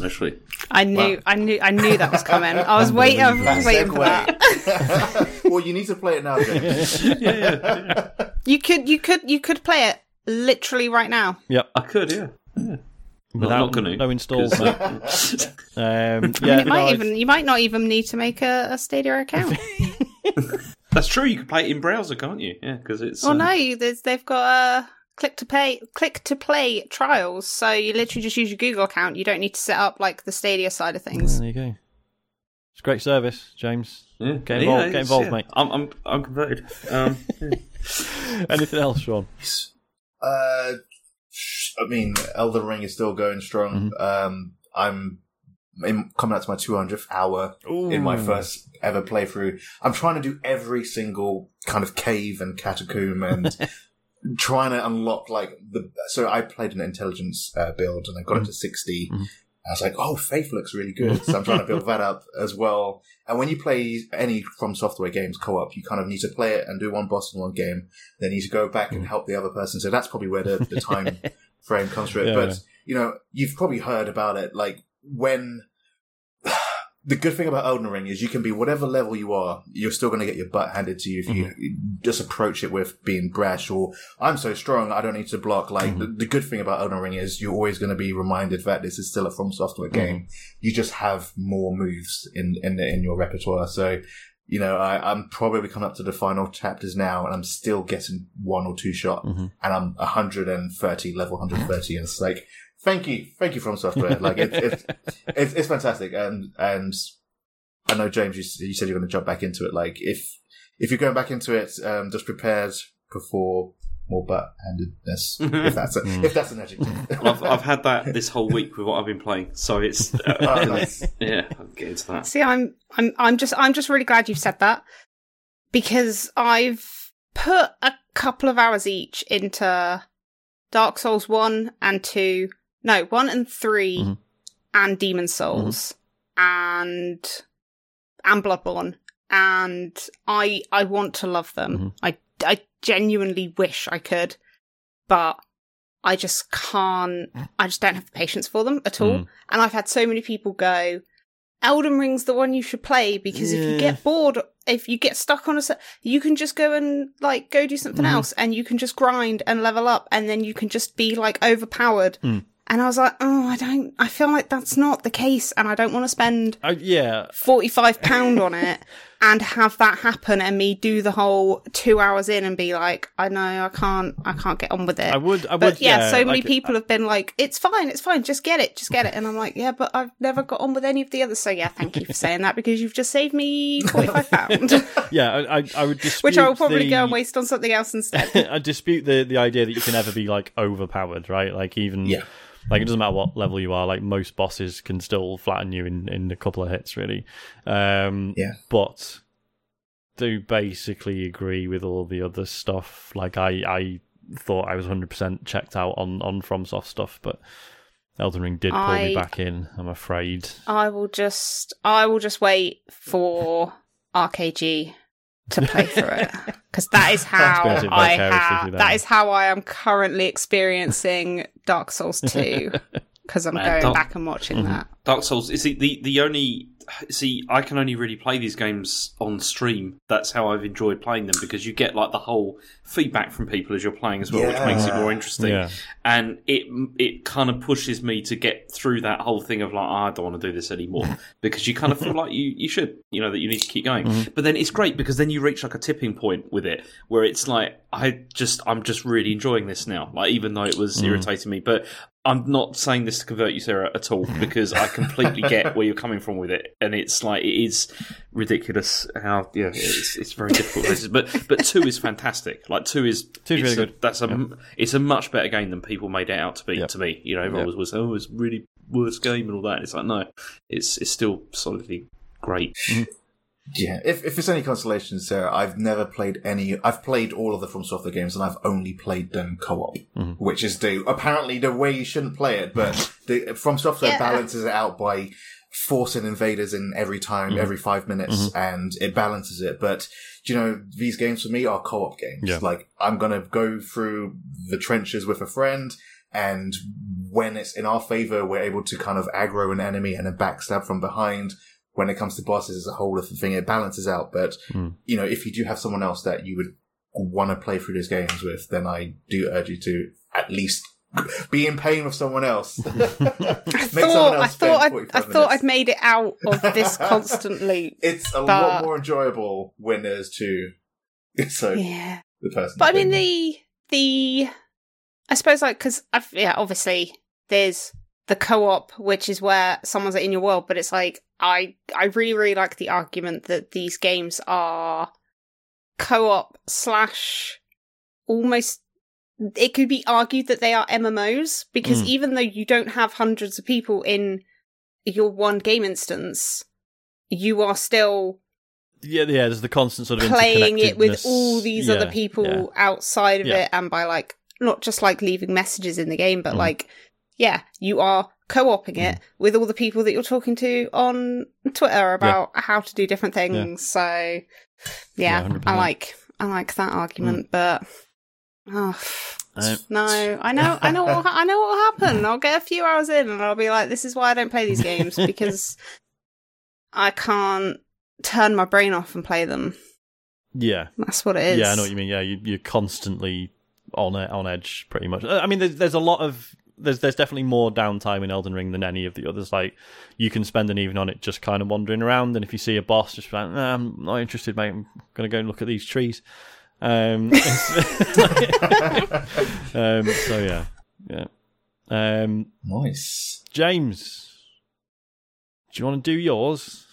Actually, I knew, Wow. I knew, I knew that was coming. I was [laughs] waiting, I was waiting for that. [laughs] well, you need to play it now, James. [laughs] You could, you could, you could play it literally right now. Yep. I could, yeah. yeah. Without not gonna, no installs. 'cause, no. Um, I mean, yeah, it no, might I've- even, you might not even need to make a, a Stadia account. That's true. You can play it in browser, can't you? Yeah, because it's. oh uh, no, you- they've got uh, click to pay, click to play trials. So you literally just use your Google account. You don't need to set up like the Stadia side of things. There you go. It's a great service, James. Yeah. Get Yeah, involved, get involved, yeah. mate. I'm I'm I'm converted. Um, [laughs] Anything else, Sean? Uh, I mean, Elden Ring is still going strong. Mm-hmm. Um, I'm in, coming out to my 200th hour in my first ever playthrough. I'm trying to do every single kind of cave and catacomb and [laughs] trying to unlock like the. So I played an intelligence uh, build and I got it to 60. Mhm. I was like, oh, Faith looks really good. So I'm trying to build that up [laughs] as well. And when you play any From Software games co-op, you kind of need to play it and do one boss in one game. Then you need to go back and help the other person. So that's probably where the, the time [laughs] frame comes from. it. Yeah, but, yeah. you know, you've probably heard about it. Like when the good thing about Elden Ring is you can be whatever level you are, you're still going to get your butt handed to you if you mm-hmm. just approach it with being brash or I'm so strong, I don't need to block. Like mm-hmm. the, the good thing about Elden Ring is you're always going to be reminded that this is still a From Software mm-hmm. game. You just have more moves in in in your repertoire. So. You know, I, I'm probably coming up to the final chapters now, and I'm still getting one or two shot, Mhm. and I'm 130 level 130, and it's like, thank you, thank you, From Software. Like, it, it, [laughs] it's it's fantastic, and and I know James, you, you said you're going to jump back into it. Like if if you're going back into it, um, just prepared before more butt handedness. [laughs] if that's a, if that's an adjective. [laughs] I've I've had that this whole week with what I've been playing, so it's uh, Oh, nice. yeah. I'll get into that. See, I'm, I'm, I'm just, I'm just really glad you've said that because I've put a couple of hours each into Dark Souls one and two, no, one and 3 Mhm. and Demon Souls and and Bloodborne, and I, I want to love them. Mhm. I I genuinely wish I could, but I just can't. I just don't have the patience for them at all. Mm. And I've had so many people go, Elden Ring's the one you should play because if you get bored, if you get stuck on a set, you can just go and like go do something Mhm. else and you can just grind and level up and then you can just be like overpowered. Mm. And I was like, oh, I don't, I feel like that's not the case and I don't want to spend I, yeah, £45 on it [laughs] and have that happen and me do the whole two hours in and be like, I know, I can't, I can't get on with it. I would. I But would. yeah, so many like- uh, people have been like, "It's fine, it's fine, just get it, just get it," and I'm like, "Yeah, but I've never got on with any of the others." So yeah, thank you for saying that because you've just saved me forty five pounds, [laughs] Yeah, I, I, I would dispute. [laughs] which I will probably the, go and waste on something else instead. [laughs] I dispute the the idea that you can ever be like overpowered, right? Like even Yeah. like it doesn't matter what level you are. Like most bosses can still flatten you in in a couple of hits, really. Um, Yeah. but do basically agree with all the other stuff. Like I I thought I was hundred percent checked out on on FromSoft stuff, but Elden Ring did pull me back in. I'm afraid. I will just, I will just wait for RKG to play through it [laughs] because that is how I vicariously have. That is how I am currently experiencing Dark Souls two [laughs] because I'm Man, going Dark- back and watching Mhm. that. Dark Souls. is see, the the only see, I can only really play these games on stream. That's how I've enjoyed playing them because you get like the whole feedback from people as you're playing as well, which makes it more interesting. Yeah. And it it kind of pushes me to get through that whole thing of like, "Oh, I don't want to do this anymore [laughs] because you kind of feel like you you should, you know, that you need to keep going. Mm-hmm. But then it's great because then you reach like a tipping point with it where it's like, I just I'm just really enjoying this now. Like even though it was Mm. irritating me, but I'm not saying this to convert you, Sarah, at all, mm-hmm. because I completely get [laughs] where you're coming from with it, and it's like it is ridiculous how yeah, it's it's very difficult. but but two is fantastic. Like two is it's really good. That's a it's a much better game than people made it out to be. Yep. To me, you know, everyone Yep. was, was oh, it's really worst game and all that. It's like no, it's it's still solidly great. Mm-hmm. Yeah, if if it's any consolation, Sarah, I've never played any. I've played all of the From Software games, and I've only played them co-op, mm-hmm. which is the apparently the way you shouldn't play it. But the From Software Yeah. balances it out by forcing invaders in every time, mm-hmm. every five minutes, mm-hmm. and it balances it. But you know, these games for me are co-op games. Yeah. Like I'm gonna go through the trenches with a friend. And when it's in our favor, we're able to kind of aggro an enemy and then backstab from behind when it comes to bosses as a whole different thing. It balances out. But, Mm. you know, if you do have someone else that you would want to play through those games with, then I do urge you to at least [laughs] be in pain with someone else. [laughs] [laughs] I Make someone thought, else I thought, I'd, I thought. I'd made it out of this constant loop. It's a But- lot more enjoyable when there's two. So Yeah. the person. But I mean, the the I suppose like because I've yeah, obviously there's the co-op, which is where someone's in your world, but it's like I I really really like the argument that these games are co-op slash almost. It could be argued that they are MMOs because Mm. even though you don't have hundreds of people in your one game instance, you are still Yeah, yeah. There's the constant sort of playing it with all these Yeah, other people yeah. outside of Yeah. it and by like not just like leaving messages in the game but Mhm. like yeah you are co-oping Mm. it with all the people that you're talking to on twitter about how to do different things so Yeah, yeah, i like i like that argument but oh Uh, no i know i know what [laughs] i know what will happen i'll get a few hours in and i'll be like this is why i don't play these games [laughs] because i can't turn my brain off and play them yeah, that's what it is yeah. I know what you mean. Yeah, you, you're constantly on on edge, pretty much. I mean, there's, there's a lot of there's there's definitely more downtime in Elden Ring than any of the others. Like you can spend an evening on it just kind of wandering around, and if you see a boss, just be like, nah, I'm not interested, mate. I'm gonna go and look at these trees. Um, [laughs] um so yeah, yeah. Um, nice. James, do you want to do yours?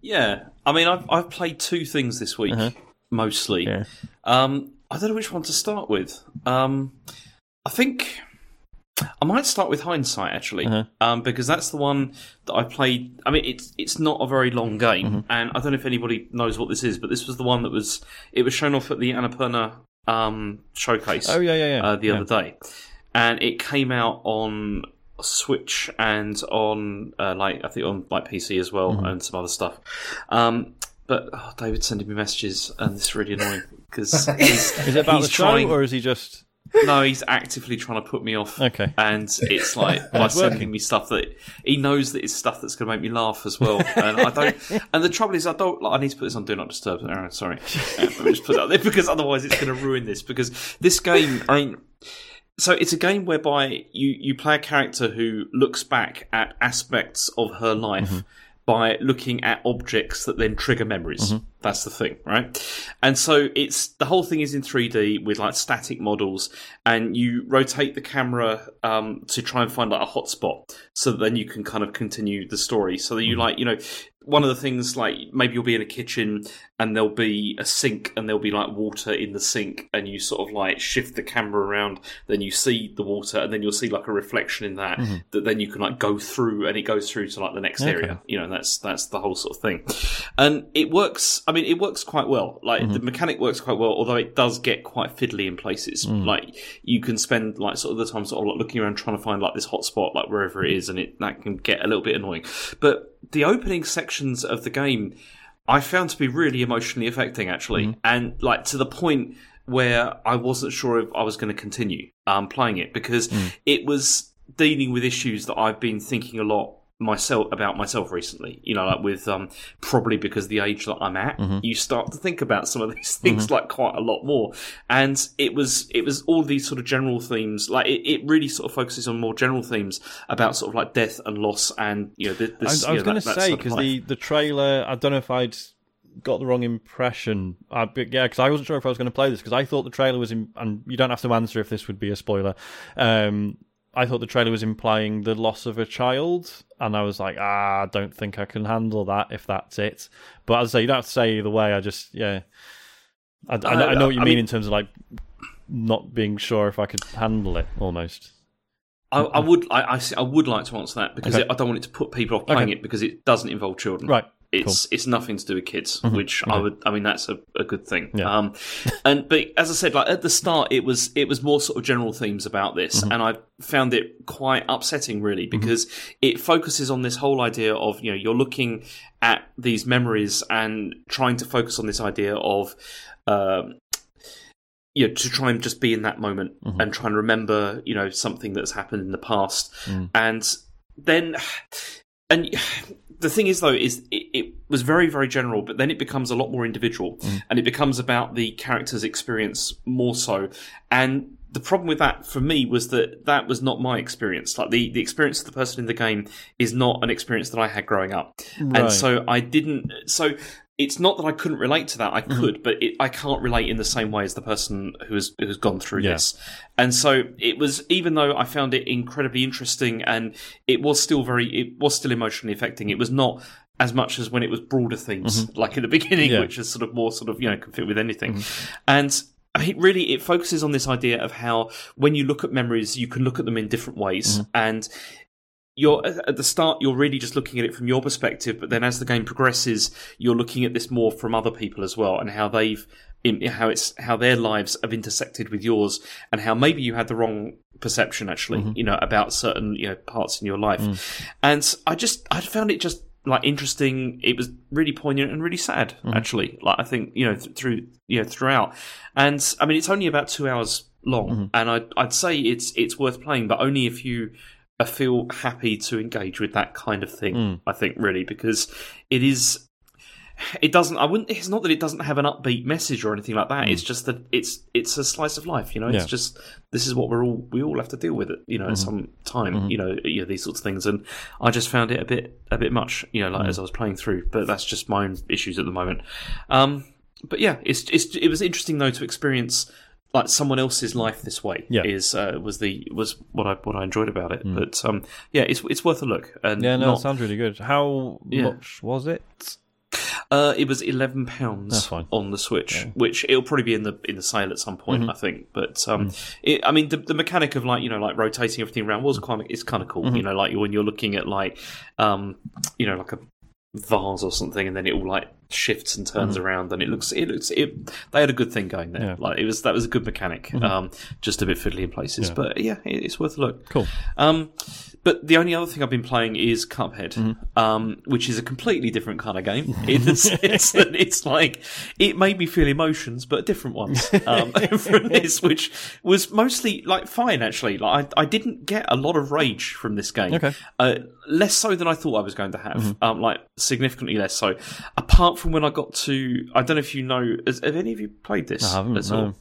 Yeah, I mean, I've I've played two things this week Uh-huh. mostly. Yeah. Um, I don't know which one to start with. Um, I think I might start with Hindsight actually, Uh-huh. um, because that's the one that I played. I mean, it's it's not a very long game, Mm-hmm. and I don't know if anybody knows what this is, but this was the one that was it was shown off at the Annapurna um, showcase Oh yeah, yeah, yeah. uh, the yeah. other day, and it came out on Switch and on uh, like I think on like PC as well Mm-hmm. and some other stuff. Um, but oh, David's sending me messages, and this is really annoying. because [laughs] Is it about the show, trying- or is he just no, he's actively trying to put me off. okay? And it's like [laughs] by sending me stuff that he knows that it's stuff that's going to make me laugh as well. And I don't. [laughs] And the trouble is, I don't. Like, I need to put this on Do Not Disturb. Oh, sorry, Uh, let me just put that there because otherwise it's going to ruin this. Because this game, I mean, so it's a game whereby you you play a character who looks back at aspects of her life. Mm-hmm. By looking at objects that then trigger memories. That's the thing, right? And so it's the whole thing is in 3D with like static models, and you rotate the camera um, to try and find like a hotspot, so that then you can kind of continue the story. So that you like, you know, one of the things like maybe you'll be in a kitchen and there'll be a sink and there'll be like water in the sink, and you sort of like shift the camera around, then you see the water, and then you'll see like a reflection in that mm-hmm. that then you can like go through, and it goes through to like the next Okay. area. You know, that's that's the whole sort of thing, and it works. I mean, it works quite well. Like the mm-hmm. mechanic works quite well, although it does get quite fiddly in places. Mm. Like you can spend like sort of the time sort of like looking around trying to find like this hotspot, like wherever it mm-hmm. is, and it that can get a little bit annoying. But the opening sections of the game, I found to be really emotionally affecting, actually, and like to the point where I wasn't sure if I was going to continue um, playing it because it was dealing with issues that I've been thinking a lot myself about myself recently you know like with um probably because the age that i'm at you start to think about some of these [laughs] things like quite a lot more and it was it was all these sort of general themes like it, it really sort of focuses on more general themes about sort of like death and loss and you know th- I, this I was going to say because the the trailer, I don't know if I'd got the wrong impression. I, but yeah, because I wasn't sure if I was going to play this because I thought the trailer was, in, and you don't have to answer if this would be a spoiler. Um, I thought the trailer was implying the loss of a child, and I was like, ah, I don't think I can handle that if that's it. But as I say, you don't have to say either way. I just, yeah, I, I, know, I know what you mean, mean- in terms of like not being sure if I could handle it almost. I, I would I, I would like to answer that because Okay. it, I don't want it to put people off playing Okay. it because it doesn't involve children. Right. It's it's nothing to do with kids, which I would I mean that's a, a good thing. Yeah. Um, and but as I said, like at the start, it was it was more sort of general themes about this, Mm-hmm. and I found it quite upsetting really because it focuses on this whole idea of you know you're looking at these memories and trying to focus on this idea of. Um, you know, to try and just be in that moment Mm-hmm. and try and remember, you know, something that's happened in the past, Mm. and then, and the thing is though is it, it was very very general, but then it becomes a lot more individual, Mm. and it becomes about the character's experience more so, and. The problem with that for me was that that was not my experience. Like the, the experience of the person in the game is not an experience that I had growing up, Right. and so I didn't. So it's not that I couldn't relate to that. I Mm-hmm. could, but it, I can't relate in the same way as the person who has who's gone through Yeah. this. And so it was, even though I found it incredibly interesting, and it was still very, it was still emotionally affecting. It was not as much as when it was broader themes, like in the beginning, Mm-hmm. Yeah. Mm-hmm. which is sort of more sort of you know can fit with anything, and. I mean, really, it focuses on this idea of how when you look at memories, you can look at them in different ways, Mm-hmm. and you're at the start you're really just looking at it from your perspective but then as the game progresses you're looking at this more from other people as well and how they've in, how it's how their lives have intersected with yours and how maybe you had the wrong perception actually mm-hmm. you know about certain you know parts in your life. Mm. And i just i found it just like interesting. It was really poignant and really sad mm. actually like i think you know th- through you know throughout. And i mean it's only about two hours long mm-hmm. and I'd, I'd say it's it's worth playing but only if you I feel happy to engage with that kind of thing. Mm. I think really because it is. It doesn't. I wouldn't. It's not that it doesn't have an upbeat message or anything like that. Mm. It's just that it's it's a slice of life. You know, Yeah. it's just this is what we're all we all have to deal with it. You know, at mm-hmm. some time. Mm-hmm. You know, you know these sorts of things, and I just found it a bit a bit much. You know, like mm. as I was playing through. But that's just my own issues at the moment. Um, but yeah, it's it's it was interesting though to experience like someone else's life this way Yeah. is uh, was the was what I what I enjoyed about it. But um, yeah, it's it's worth a look. And Yeah, no, not- it sounds really good. How Yeah. much was it? uh, it was eleven pounds on the Switch, which it'll probably be in the in the sale at some Mm-hmm. point, I think. But um, Mm. it, I mean, the, the mechanic of like you know like rotating everything around was kind of it's kind of cool. Mm-hmm. You know, like when you're looking at like um, you know like a vase or something, and then it all like shifts and turns around, and it looks it looks it. They had a good thing going there. Yeah. Like it was that was a good mechanic. Um, just a bit fiddly in places, Yeah. but yeah, it, it's worth a look. Cool. Um, but the only other thing I've been playing is Cuphead, um, which is a completely different kind of game. In the sense that it's like it made me feel emotions, but different ones um, [laughs] from this, which was mostly like fine actually. Like I, I didn't get a lot of rage from this game. Okay. Uh, less so than I thought I was going to have. Um, like significantly less so. Apart from when I got to, I don't know if you know, has, have any of you played this? I haven't, at no. all?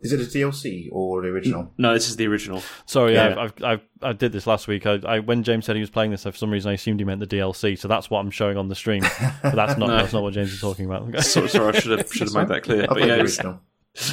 Is it a DLC or the original? No, this is the original. Sorry, Yeah. I've, I've, I've, I did this last week. I, I, when James said he was playing this, for some reason I assumed he meant the DLC. So that's what I'm showing on the stream. But that's not [laughs] No. that's not what James is talking about. Okay. Sorry, sorry, I should have [laughs] should have made that clear. I But yeah, the original.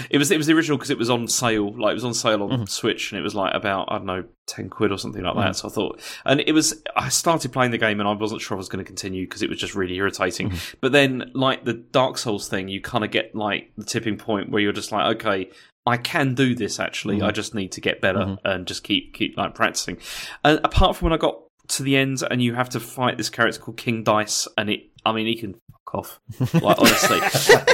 It was it was the original because it was on sale. Like it was on sale on Mm-hmm. Switch, and it was like about I don't know ten quid or something like that. So I thought, and it was I started playing the game and I wasn't sure I was going to continue because it was just really irritating. Mm-hmm. But then, like the Dark Souls thing, you kind of get like the tipping point where you're just like, okay. I can do this actually. Mm-hmm. I just need to get better and just keep keep like practicing. And apart from when I got to the end and you have to fight this character called King Dice, and it, I mean, he can off. Like honestly, [laughs]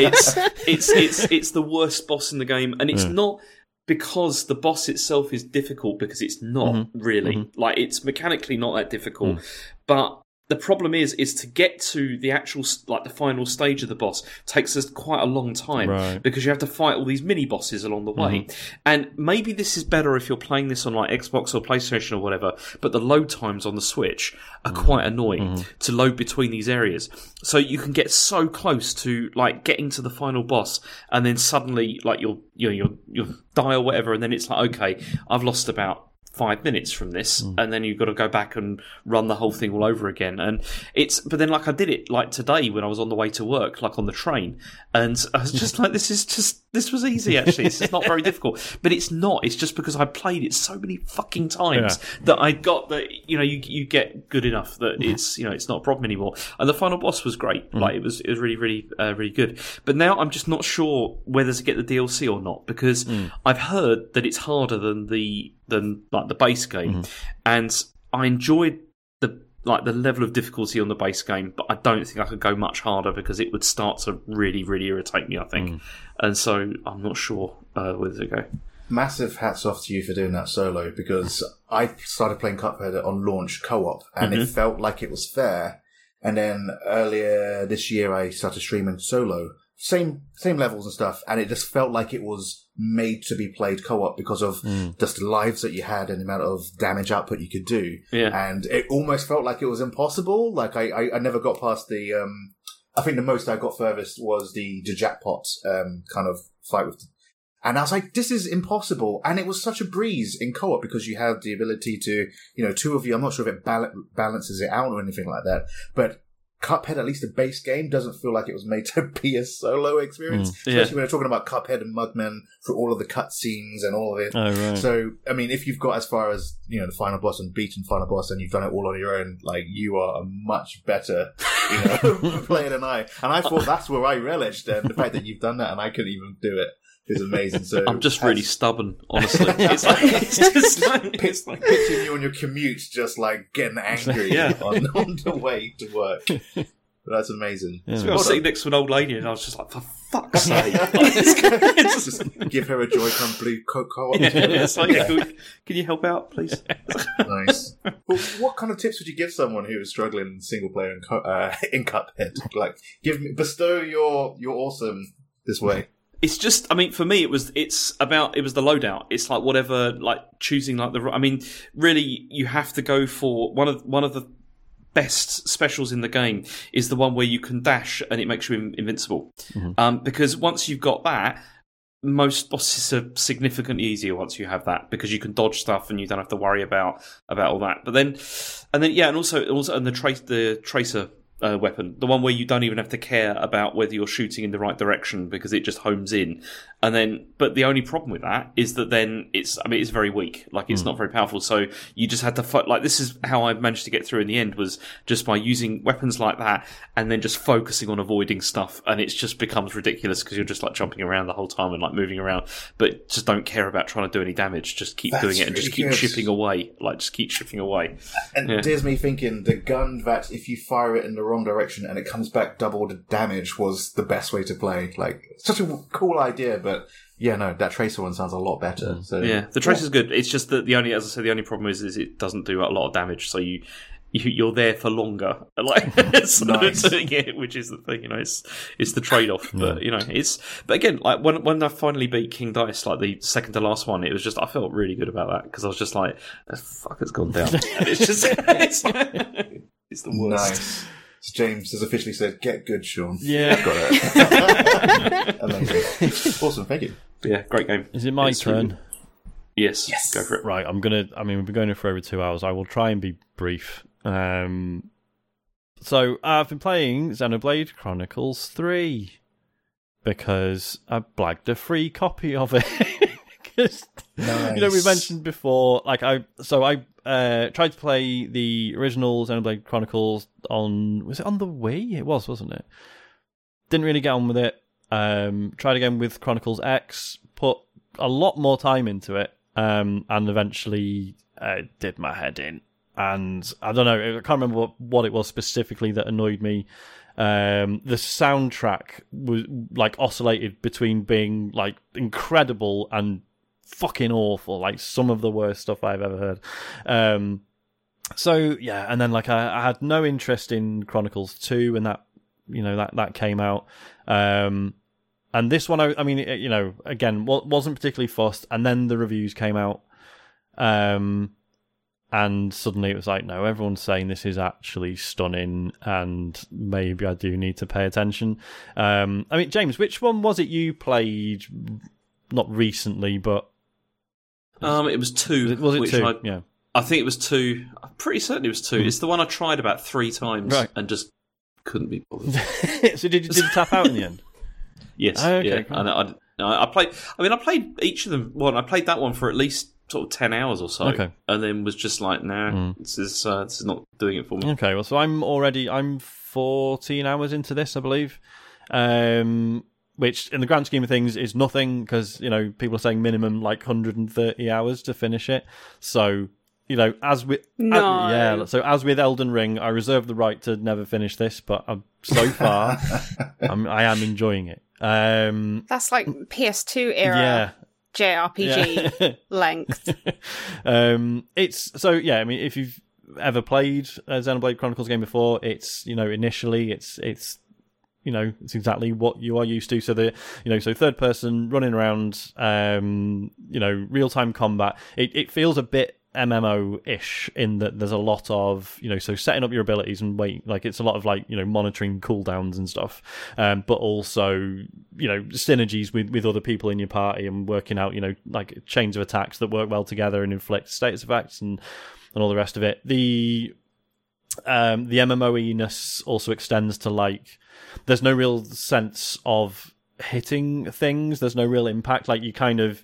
it's it's it's it's the worst boss in the game, and it's not because the boss itself is difficult because it's not mm-hmm. really mm-hmm. like it's mechanically not that difficult, mm. but. The problem is, is to get to the actual, like the final stage of the boss takes us quite a long time Right. because you have to fight all these mini bosses along the way. Mm-hmm. And maybe this is better if you're playing this on like Xbox or PlayStation or whatever, but the load times on the Switch are mm-hmm. quite annoying mm-hmm. to load between these areas. So you can get so close to like getting to the final boss and then suddenly like you'll you know you'll you'll die or whatever and then it's like okay, I've lost about five minutes from this hmm. and then you've got to go back and run the whole thing all over again. And it's but then like i did it like today when i was on the way to work like on the train and i was just like this is just this was easy actually. This is not very difficult. But it's not. It's just because i played it so many fucking times that i got that you know you you get good enough that mm-hmm. it's you know it's not a problem anymore. And the final boss was great. Mm. Like it was it was really really uh, really good. But now i'm just not sure whether to get the dlc or not because mm. i've heard that it's harder than the than like the base game, mm-hmm. and I enjoyed the like the level of difficulty on the base game, but I don't think I could go much harder because it would start to really really irritate me. I think, mm. and so I'm not sure uh, whether to go. Massive hats off to you for doing that solo because [laughs] I started playing Cuphead on launch co-op and it mm-hmm. felt like it was fair. And then earlier this year, I started streaming solo, same same levels and stuff, and it just felt like it was made to be played co-op because of just the lives that you had and the amount of damage output you could do. Yeah. And it almost felt like it was impossible. Like I, I, I never got past the. Um, I think the most I got furthest was the, the jackpot um, kind of fight with and I was like, this is impossible. And it was such a breeze in co-op because you have the ability to, you know, two of you, I'm not sure if it bal- balances it out or anything like that, but Cuphead, at least the base game, doesn't feel like it was made [laughs] to be a solo experience. Mm, yeah. Especially when they're talking about Cuphead and Mugman for all of the cutscenes and all of it. Oh, right. So, I mean, if you've got as far as, you know, the final boss and beaten final boss and you've done it all on your own, like, you are a much better, you know, [laughs] player than I. And I thought that's where I relished. And the fact that you've done that and I couldn't even do it is amazing. So I'm just really stubborn, honestly. [laughs] it's like it's just like, it's like picturing you on your commute, just like getting angry Yeah. [laughs] on, on the way to work. But that's amazing. I was sitting next to an old lady and I was just like, for fuck's sake. [laughs] Like, it's just- Just give her a Joy-Con blue co- co-op. yeah, it's like, yeah, can, you help out, please? nice. Well, what kind of tips would you give someone who is struggling in single player in, co- uh, in Cuphead? Like, give me bestow your your awesome this way. It's just, I mean, for me, it was, it's about, it was the loadout. It's like whatever, like choosing like the, I mean, really, you have to go for one of, one of the best specials in the game is the one where you can dash and it makes you in- invincible. Um, because once you've got that, most bosses are significantly easier once you have that because you can dodge stuff and you don't have to worry about about all that. But then, and then yeah, and also also and the trace the tracer uh, weapon, the one where you don't even have to care about whether you're shooting in the right direction because it just homes in. And then, but the only problem with that is that then it's, I mean, it's very weak. Like it's not very powerful. So you just had to fight. Like this is how I managed to get through in the end was just by using weapons like that and then just focusing on avoiding stuff. And it just becomes ridiculous because you're just like jumping around the whole time and like moving around, but just don't care about trying to do any damage. Just keep That's doing it and just keep good. chipping away. Like just keep chipping away. And Yeah. there's me thinking the gun that if you fire it in the wrong direction and it comes back double the damage was the best way to play. Like, such a cool idea, but yeah, no, that Tracer one sounds a lot better. Mm. So Yeah, the trace is good. It's just that the only, as I said, the only problem is, is it doesn't do a lot of damage. So you, you you're there for longer, [laughs] like [laughs] so- Nice. [laughs] so, yeah, which is the thing. You know, it's it's the trade off. But you know, it's but again, like when when I finally beat King Dice, like the second to last one, it was just I felt really good about that because I was just like, the fuck has gone down. It's just it's, it's the worst. nice. So James has officially said, "Get good, Sean." Yeah. got it. [laughs] Amazing, awesome. Thank you. But yeah, great game. Is it my It's turn? really- Yes, Yes. go for it. Right, I'm gonna. I mean, we've been going for over two hours. I will try and be brief. Um, so I've been playing Xenoblade Chronicles Three because I blagged a free copy of it. [laughs] 'Cause, Nice. You know, we mentioned before, like I. So I uh, tried to play the original Xenoblade Chronicles on. Was it on the Wii? It was, wasn't it? Didn't really get on with it. Um, tried again with Chronicles X. Put a lot more time into it, um, and eventually uh, did my head in. And I don't know, I can't remember what, what it was specifically that annoyed me. Um, the soundtrack was like oscillated between being like incredible and fucking awful, like some of the worst stuff I've ever heard. Um, so yeah, and then like I, I had no interest in Chronicles Two, and that you know that that came out. Um, and this one, I, I mean, it, you know, again, wa- wasn't particularly fussed. And then the reviews came out, um, and suddenly it was like, no, everyone's saying this is actually stunning, and maybe I do need to pay attention. Um, I mean, James, which one was it you played? Not recently, but Um, it was two. was it, was it which two? I, yeah. I think it was two. I'm pretty certain it was two. It's the one I tried about three times Right. and just couldn't be bothered. [laughs] so did you, did you tap out in the end? [laughs] yes, Oh, okay, yeah. cool. And I, I, I played. I mean, I played each of them. Well, I played that one for at least sort of ten hours or so, Okay. and then was just like, nah, Mm. this is uh, this is not doing it for me. Okay, well, so I'm already I'm 14 hours into this, I believe. Um, which, in the grand scheme of things, is nothing because you know people are saying minimum like 130 hours to finish it. So you know, as with No. as- yeah, so as with Elden Ring, I reserve the right to never finish this, but um, so far, [laughs] I'm, I am enjoying it. Um, That's like PS2 era yeah, JRPG yeah. [laughs] length. um, it's so yeah. I mean, if you've ever played a Xenoblade Chronicles game before, it's you know initially it's it's you know it's exactly what you are used to. So the you know so third person running around, um, you know real time combat. It it feels a bit MMO ish in that there's a lot of you know so setting up your abilities and wait like it's a lot of like you know monitoring cooldowns and stuff, um, but also you know synergies with with other people in your party and working out you know like chains of attacks that work well together and inflict status effects and and all the rest of it. The um, the MMOE ness also extends to like there's no real sense of hitting things. There's no real impact. Like you kind of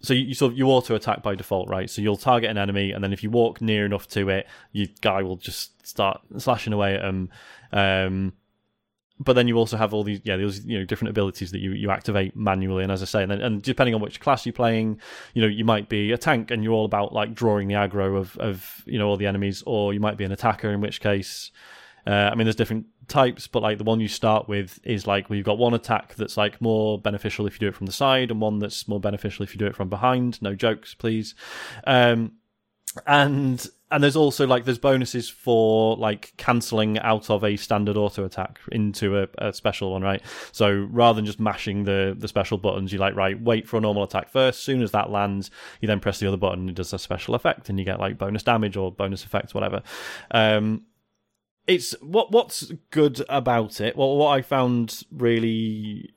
so you, you sort of you auto attack by default, right? So you'll target an enemy, and then if you walk near enough to it, your guy will just start slashing away at them. Um, but then you also have all these yeah those you know different abilities that you, you activate manually. And as i say and, then, and depending on which class you're playing you know you might be a tank and you're all about like drawing the aggro of of you know all the enemies or you might be an attacker in which case uh, i mean there's different types but like the one you start with is like well you've got one attack that's like more beneficial if you do it from the side and one that's more beneficial if you do it from behind. No jokes please. Um and and there's also like there's bonuses for like cancelling out of a standard auto attack into a, a special one, right? So rather than just mashing the the special buttons, you like right wait for a normal attack first. As soon as that lands, you then press the other button. It does a special effect, and you get like bonus damage or bonus effects, whatever. Um, it's what what's good about it. Well, what I found really,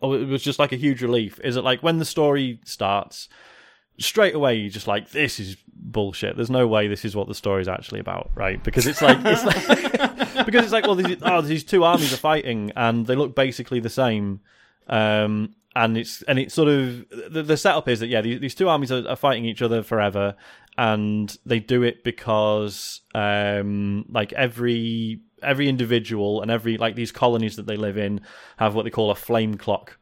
oh, it was just like a huge relief. Is that like when the story starts straight away you're just like this is bullshit. There's no way this is what the story is actually about right? Because it's like it's like [laughs] because it's like well these, oh, these two armies are fighting and they look basically the same. Um and it's and it's sort of the, the setup is that yeah these, these two armies are, are fighting each other forever and they do it because um like every every individual and every like these colonies that they live in have what they call a flame clock.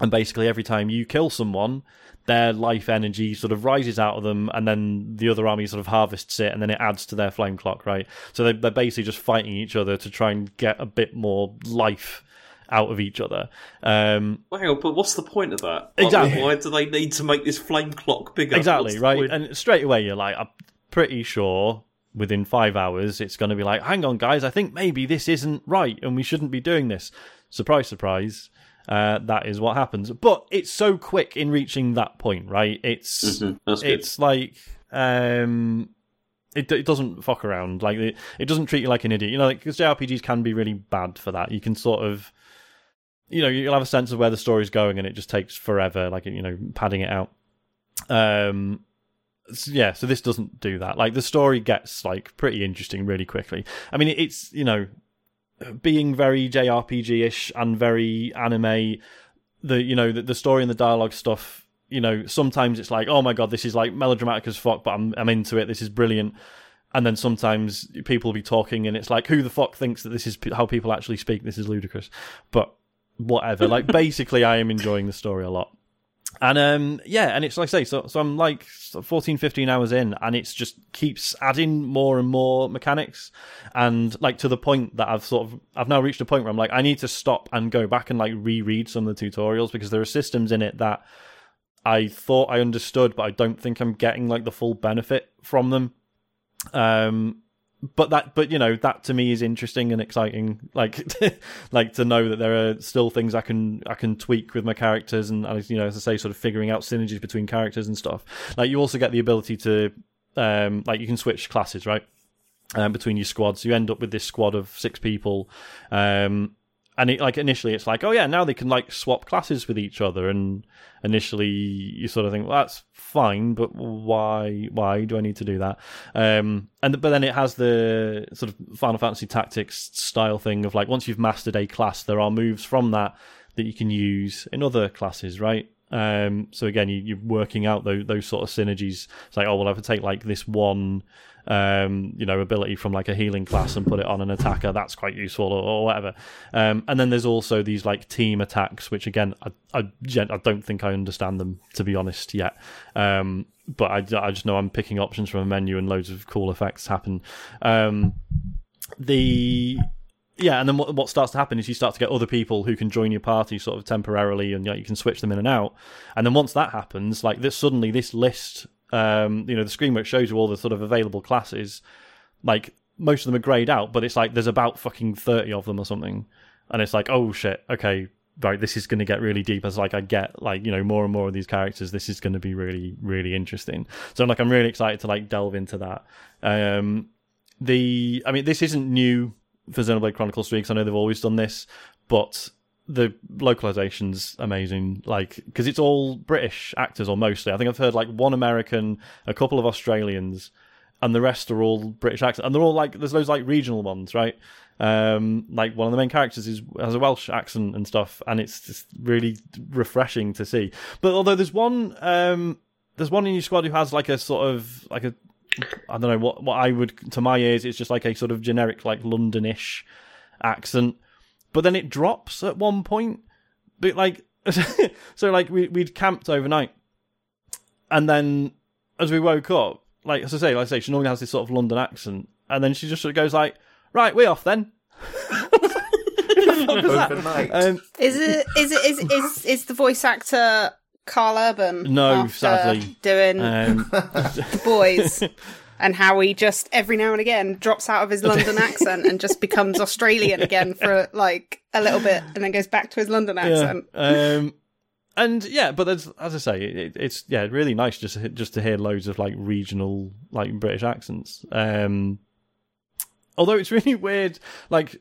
And basically every time you kill someone, their life energy sort of rises out of them, and then the other army sort of harvests it, and then it adds to their flame clock, right? So they, they're basically just fighting each other to try and get a bit more life out of each other. Um, Well, hang on, but what's the point of that? Like, Exactly. why do they need to make this flame clock bigger? Exactly right, point? and straight away you're like, I'm pretty sure within five hours it's going to be like, hang on, guys, I think maybe this isn't right, and we shouldn't be doing this. Surprise, surprise. Uh, that is what happens, but it's so quick in reaching that point, right? It's Mhm, it's like um it, it doesn't fuck around. Like it, it doesn't treat you like an idiot. You know because jrpgs can be really bad for that. You can sort of you know you'll have a sense of where the story's going and it just takes forever like you know padding it out. Um s- yeah so this doesn't do that. Like the story gets like pretty interesting really quickly. I mean it's you know being very jrpg-ish and very anime the you know the, the story and the dialogue stuff you know sometimes it's like oh my god this is like melodramatic as fuck but i'm i'm into it this is brilliant. And then sometimes people will be talking and it's like who the fuck thinks that this is p- how people actually speak this is ludicrous. But whatever. Like [laughs] basically i am enjoying the story a lot and um yeah and it's like i say so, so i'm like 14 15 hours in and it's just keeps adding more and more mechanics. And like to the point that i've sort of i've now reached a point where i'm like i need to stop and go back and like reread some of the tutorials because there are systems in it that i thought i understood but i don't think i'm getting like the full benefit from them. Um but that but you know that to me is interesting and exciting like [laughs] like to know that there are still things i can i can tweak with my characters and you know as i say sort of figuring out synergies between characters and stuff. Like you also get the ability to um like you can switch classes right? Um, between your squads. You end up with this squad of six people. Um and it like initially it's like oh yeah now they can like swap classes with each other. And initially you sort of think well that's fine but why why do i need to do that? Um and but then it has the sort of final fantasy tactics style thing of like once you've mastered a class there are moves from that that you can use in other classes right? Um so again you, you're working out those, those sort of synergies. It's like oh well if i take like this one um, you know, ability from like a healing class and put it on an attacker. That's quite useful, or, or whatever. Um, and then there's also these like team attacks, which again, I, I, I don't think I understand them to be honest yet. Um, but I, I just know I'm picking options from a menu and loads of cool effects happen. Um, the yeah, and then what, what starts to happen is you start to get other people who can join your party sort of temporarily, and you, know, you can switch them in and out. And then once that happens, like this, suddenly this list, um, you know, the screen where it shows you all the sort of available classes, like most of them are grayed out, but it's like there's about fucking thirty of them or something, and it's like, oh shit, okay, right, this is going to get really deep. As like I get like you know more and more of these characters, this is going to be really really interesting. So like I'm really excited to like delve into that. Um, the I mean, this isn't new for Xenoblade Chronicles 3 because I know they've always done this, but the localization's amazing. Like, because it's all British actors or mostly. I think I've heard like one American, a couple of Australians, and the rest are all British actors. And they're all like, there's those like regional ones, right? Um, like one of the main characters is has a Welsh accent and stuff, and it's just really refreshing to see. But although there's one, um, there's one in your squad who has like a sort of like a I don't know what what I would to my ears it's just like a sort of generic like Londonish accent, but then it drops at one point. But like [laughs] so like we we'd camped overnight, and then as we woke up, like as I say, like I say, she normally has this sort of London accent, and then she just sort of goes like, "Right, we off then." [laughs] Overnight. [laughs] Um, Is it is it is is is the voice actor Karl Urban? No, after sadly. doing um, the boys. And how he just every now and again drops out of his London accent and just becomes Australian again for like a little bit, and then goes back to his London accent. Yeah. Um, and yeah, but as, as I say, it, it's yeah really nice just to, just to hear loads of like regional like British accents. Um, although it's [laughs] really weird, like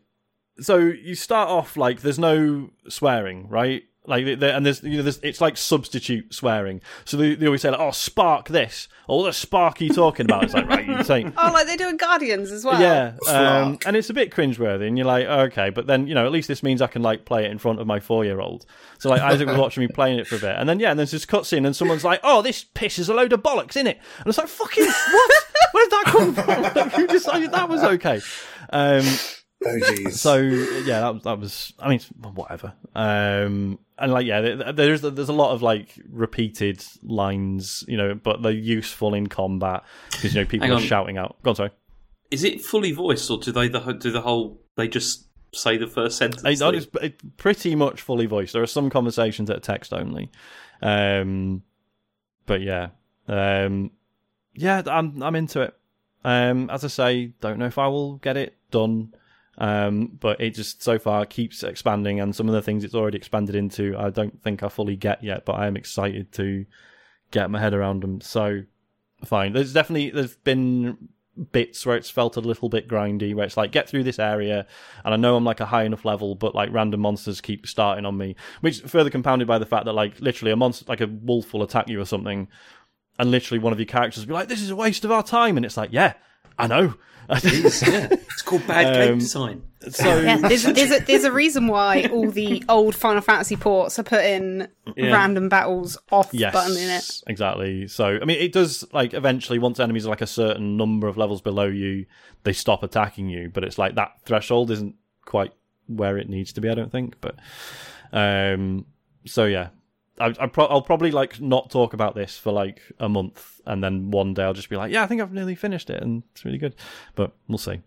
so you start off like there's no swearing, right? Like there, and there's you know there's it's like substitute swearing. So they, they always say like, "Oh, spark this," or "What the spark are you talking about?" It's like right, you say [laughs] Oh, like they do in Guardians as well. yeah, [laughs] um, and it's a bit cringeworthy, and you're like, okay, but then you know, at least this means I can like play it in front of my four year old. So like Isaac was watching me playing it for a bit, and then yeah, and there's this cutscene, and someone's like, oh, this piss is a load of bollocks, in it, and it's like, fucking [laughs] what? Where did that come from? Like, who decided that was okay? Um, Oh jeez. So yeah, that was that was. I mean, whatever. Um, and like yeah, there- there's there's a lot of like repeated lines, you know, but they're useful in combat because you know people are shouting out. Go on, sorry. Is it fully voiced, or do they the, do the whole? They just say the first sentence. It's, it's pretty much fully voiced. There are some conversations that are text only, um, but yeah, um, yeah, I'm I'm into it. Um, as I say, don't know if I will get it done, um, but it just so far keeps expanding, and some of the things it's already expanded into, I don't think I fully get yet. But I am excited to get my head around them. So fine. There's definitely there's been bits where it's felt a little bit grindy, where it's like get through this area, and I know I'm like a high enough level, but like random monsters keep starting on me, which further compounded by the fact that like literally a monster, like a wolf, will attack you or something, and literally one of your characters will be like, "This is a waste of our time," and it's like, "Yeah, I know." [laughs] yeah, it's called bad game Um, design. so Yeah, there's, there's, a, there's a [laughs] reason why all the old Final Fantasy ports are putting Yeah. random battles off Yes, button in it. exactly. So, I mean, it does like eventually once enemies are like a certain number of levels below you, they stop attacking you. But it's like that threshold isn't quite where it needs to be. I don't think. But um, so yeah, I, I pro- I'll probably like not talk about this for like a month, and then one day I'll just be like, yeah, I think I've nearly finished it, and it's really good. But we'll see.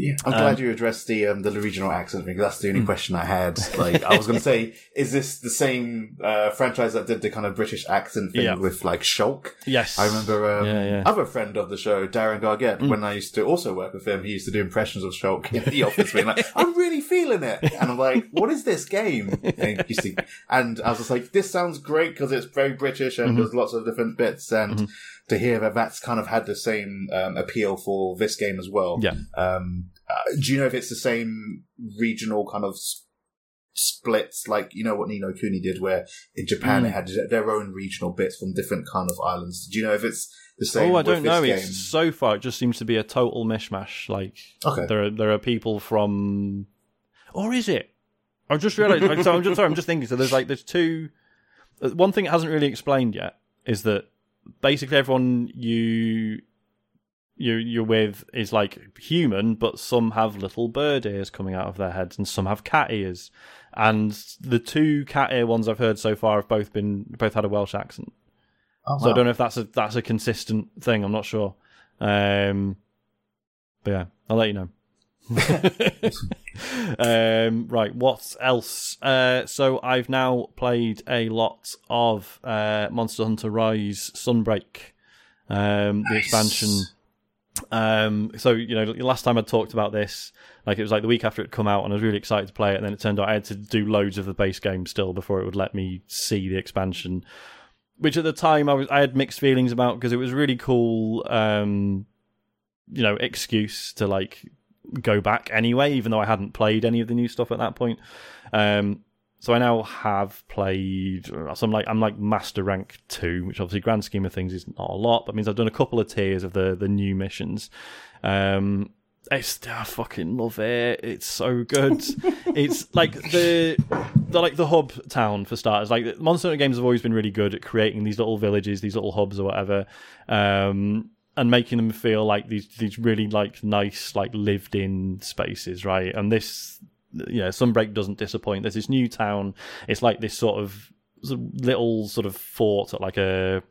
Yeah, I'm glad you addressed the um, the regional accent because That's the only question I had. Like, I was going to say, [laughs] is this the same uh, franchise that did the kind of British accent thing Yeah. with like Shulk? Yes, I remember um, Yeah, yeah. other friend of the show, Darren Gargett, when I used to also work with him, he used to do impressions of Shulk in the [laughs] office, being like, I'm really feeling it. And I'm like, what is this game? [laughs] And, he used to, and I was just like, this sounds great because it's very British and there's lots of different bits. And to hear that that's kind of had the same um, appeal for this game as well. Yeah. Um, uh, do you know if it's the same regional kind of s- splits, like you know what Ni no Kuni did, where in Japan Mm. it had their own regional bits from different kind of islands? Do you know if it's the same? Oh, I don't know. It's so far it just seems to be a total mishmash. Like Okay. there are there are people from, or is it? I just realized. like, so I'm just sorry. I'm just thinking. So there's like there's two. uh, One thing it hasn't really explained yet is that basically everyone you you you're with is like human, but some have little bird ears coming out of their heads, and some have cat ears. And the two cat ear ones I've heard so far have both been both had a Welsh accent. Oh, So I don't know if that's a that's a consistent thing. I'm not sure. Um, but yeah, I'll let you know. [laughs] [laughs] um, right, what else? Uh, so I've now played a lot of uh, Monster Hunter Rise Sunbreak, um, the expansion. Um, so you know, last time I talked about this, like it was like the week after it come out, and I was really excited to play it. And then it turned out I had to do loads of the base game still before it would let me see the expansion which at the time I was I had mixed feelings about because it was really cool um you know excuse to like go back anyway even though I hadn't played any of the new stuff at that point um so I now have played so I'm like I'm like master rank 2 which obviously grand scheme of things is not a lot but means I've done a couple of tiers of the the new missions um it's I fucking love it. It's so good. [laughs] it's like the the like the hub town for starters. Like Monster Hunter games have always been really good at creating these little villages, these little hubs or whatever, um, and making them feel like these these really like nice like lived in spaces, right? And this, yeah, Sunbreak doesn't disappoint. There's this new town. It's like this sort of, sort of little sort of fort at like a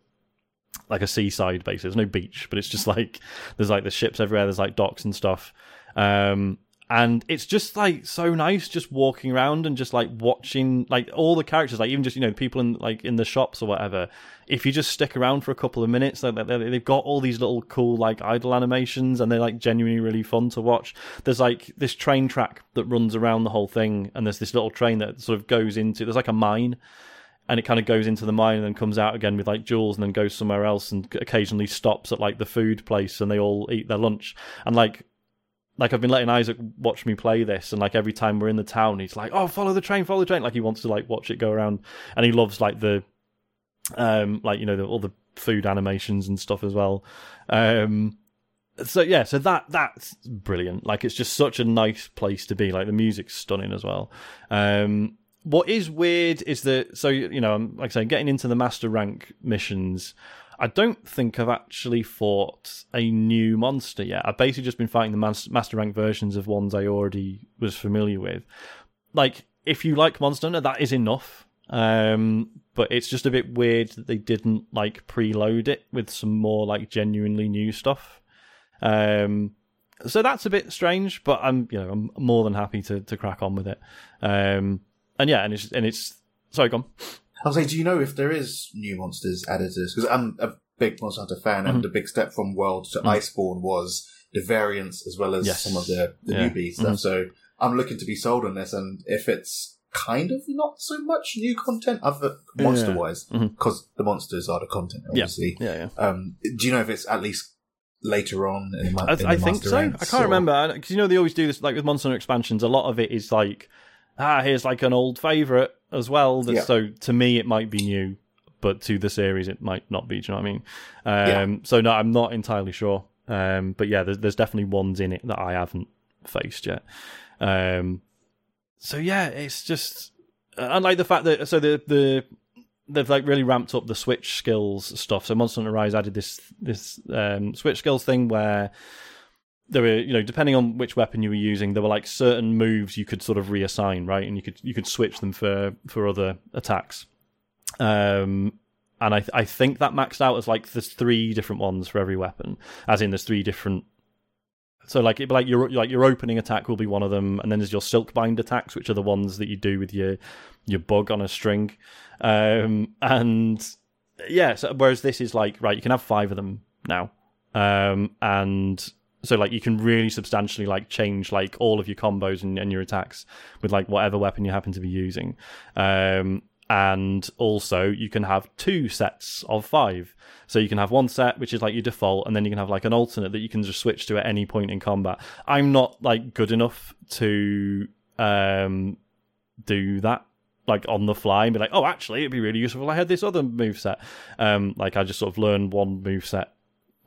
like a seaside base. There's no beach, but it's just like there's like the ships everywhere. There's like docks and stuff. Um, and it's just like so nice just walking around and just like watching like all the characters like even just you know people in like in the shops or whatever. If you just stick around for a couple of minutes like, they- they've got all these little cool like idle animations and they're like genuinely really fun to watch. There's like this train track that runs around the whole thing and there's this little train that sort of goes into there's like a mine and it kind of goes into the mine and then comes out again with like jewels and then goes somewhere else and occasionally stops at like the food place and they all eat their lunch. And like like I've been letting Isaac watch me play this and like every time we're in the town he's like oh follow the train follow the train. Like he wants to like watch it go around and he loves like the um like you know the, all the food animations and stuff as well. Um so yeah so that that's brilliant. Like it's just such a nice place to be. Like the music's stunning as well. Um what is weird is that so you know like I say getting into the master rank missions I don't think I've actually fought a new monster yet. I've basically just been fighting the master rank versions of ones I already was familiar with. Like, if you like Monster Hunter, that is enough. Um, but it's just a bit weird that they didn't like preload it with some more like genuinely new stuff. Um, so that's a bit strange, but I'm you know I'm more than happy to to crack on with it. Um, and yeah, and it's and it's sorry, gone. I was like, do you know if there is new monsters added to this? Because I'm a big Monster Hunter fan, and Mhm. the big step from World to Mhm. Iceborne was the variants as well as Yes. some of the, the Yeah. newbie stuff. Mhm. So I'm looking to be sold on this, and if it's kind of not so much new content, other monster wise, because the monsters are the content, obviously. Yeah, yeah. Um, do you know if it's at least later on in the, ma- I, I think so. ranks, I can't or- remember because you know they always do this like with Monster Hunter expansions. A lot of it is like, ah, here's like an old favorite as well. That, Yeah. So to me, it might be new, but to the series, it might not be. Do you know what I mean? Yeah. Um, So no, I'm not entirely sure. Um, but yeah, there's, there's definitely ones in it that I haven't faced yet. Um, so yeah, it's just and like the fact that so the the they've like really ramped up the switch skills stuff. So Monster Hunter Rise added this this um, switch skills thing where there were you know depending on which weapon you were using, there were like certain moves you could sort of reassign, right? And you could you could switch them for for other attacks. Um, and I I think that maxed out as like there's three different ones for every weapon, as in there's three different. So like it, like your like your opening attack will be one of them, and then there's your silk bind attacks, which are the ones that you do with your your bug on a string, um, and yeah. So whereas this is like right, you can have five of them now, um, and so like you can really substantially like change like all of your combos and, and your attacks with like whatever weapon you happen to be using, um, and also you can have two sets of five. So you can have one set which is like your default, and then you can have like an alternate that you can just switch to at any point in combat. I'm not like good enough to um do that like on the fly and be like, oh, actually, it'd be really useful if I had this other move set. Um, like I just sort of learn one move set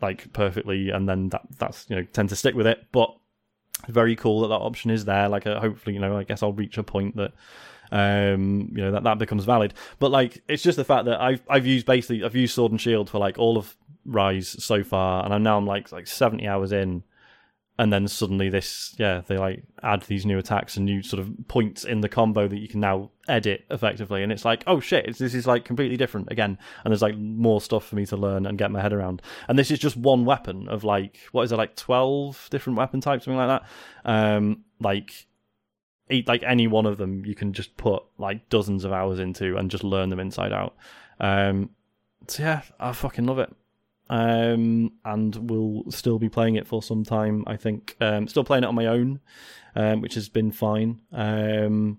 like perfectly, and then that that's you know tend to stick with it. But very cool that that option is there. Like uh, hopefully, you know, I guess I'll reach a point that um you know that that becomes valid. But like it's just the fact that I've I've used basically I've used Sword and Shield for like all of Rise so far, and I'm now I'm like like seventy hours in. And then suddenly, this yeah, they like add these new attacks and new sort of points in the combo that you can now edit effectively, and it's like, oh shit, this is like completely different again. And there's like more stuff for me to learn and get my head around. And this is just one weapon of like what is it like twelve different weapon types, something like that. Um, like eat like any one of them, you can just put like dozens of hours into and just learn them inside out. Um, so yeah, I fucking love it um, and will still be playing it for some time. I think um, still playing it on my own, um, which has been fine. Um,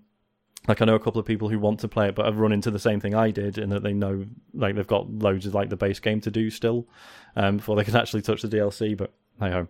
like I know a couple of people who want to play it, but have run into the same thing I did, in that they know like they've got loads of like the base game to do still um, before they can actually touch the DLC. But hey ho.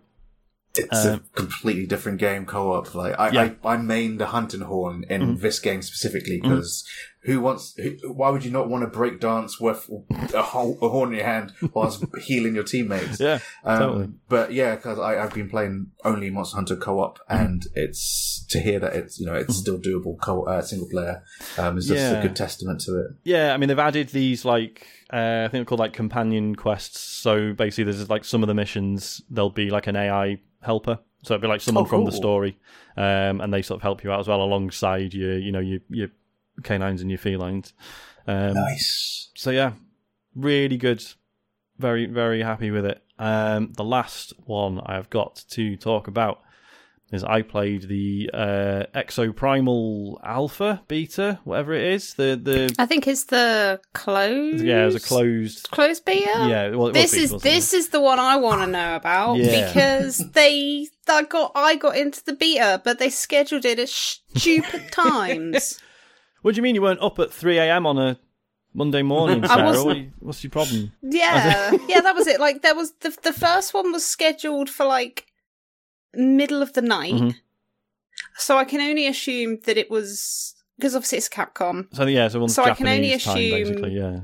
It's Um, a completely different game co-op. Like I, Yeah. I, I main the hunting horn in Mhm. this game specifically because who wants? Who, why would you not want to break dance with a, whole, a horn in your hand whilst [laughs] healing your teammates? Yeah, Um, totally. But yeah, because I've been playing only Monster Hunter co-op, Mm-hmm. and it's to hear that it's you know it's still doable co uh, single player um, is just Yeah. a good testament to it. Yeah, I mean they've added these like uh, I think they're called like companion quests. So basically, there's like some of the missions there'll be like an AI helper. So it'd be like someone Oh, from the story, um, and they sort of help you out as well alongside your you know your your canines and your felines. Um, Nice. So yeah, really good. Very very happy with it. Um, the last one I have got to talk about is I played the uh, Exoprimal Alpha Beta, whatever it is. The the I think it's the closed. yeah, it was a closed. closed beta. Yeah, well, it This beta, is wasn't this is the one I want to know about Yeah. because [laughs] they I got I got into the beta, but they scheduled it at stupid [laughs] times. What do you mean you weren't up at three a.m. on a Monday morning, [laughs] Sarah? wasn't. What- What's your problem? Yeah, [laughs] yeah, that was it. Like there was the the first one was scheduled for like middle of the night, Mhm. so I can only assume that it was because obviously it's Capcom. So yeah, so one's So I can only Japanese time, assume- basically. Yeah,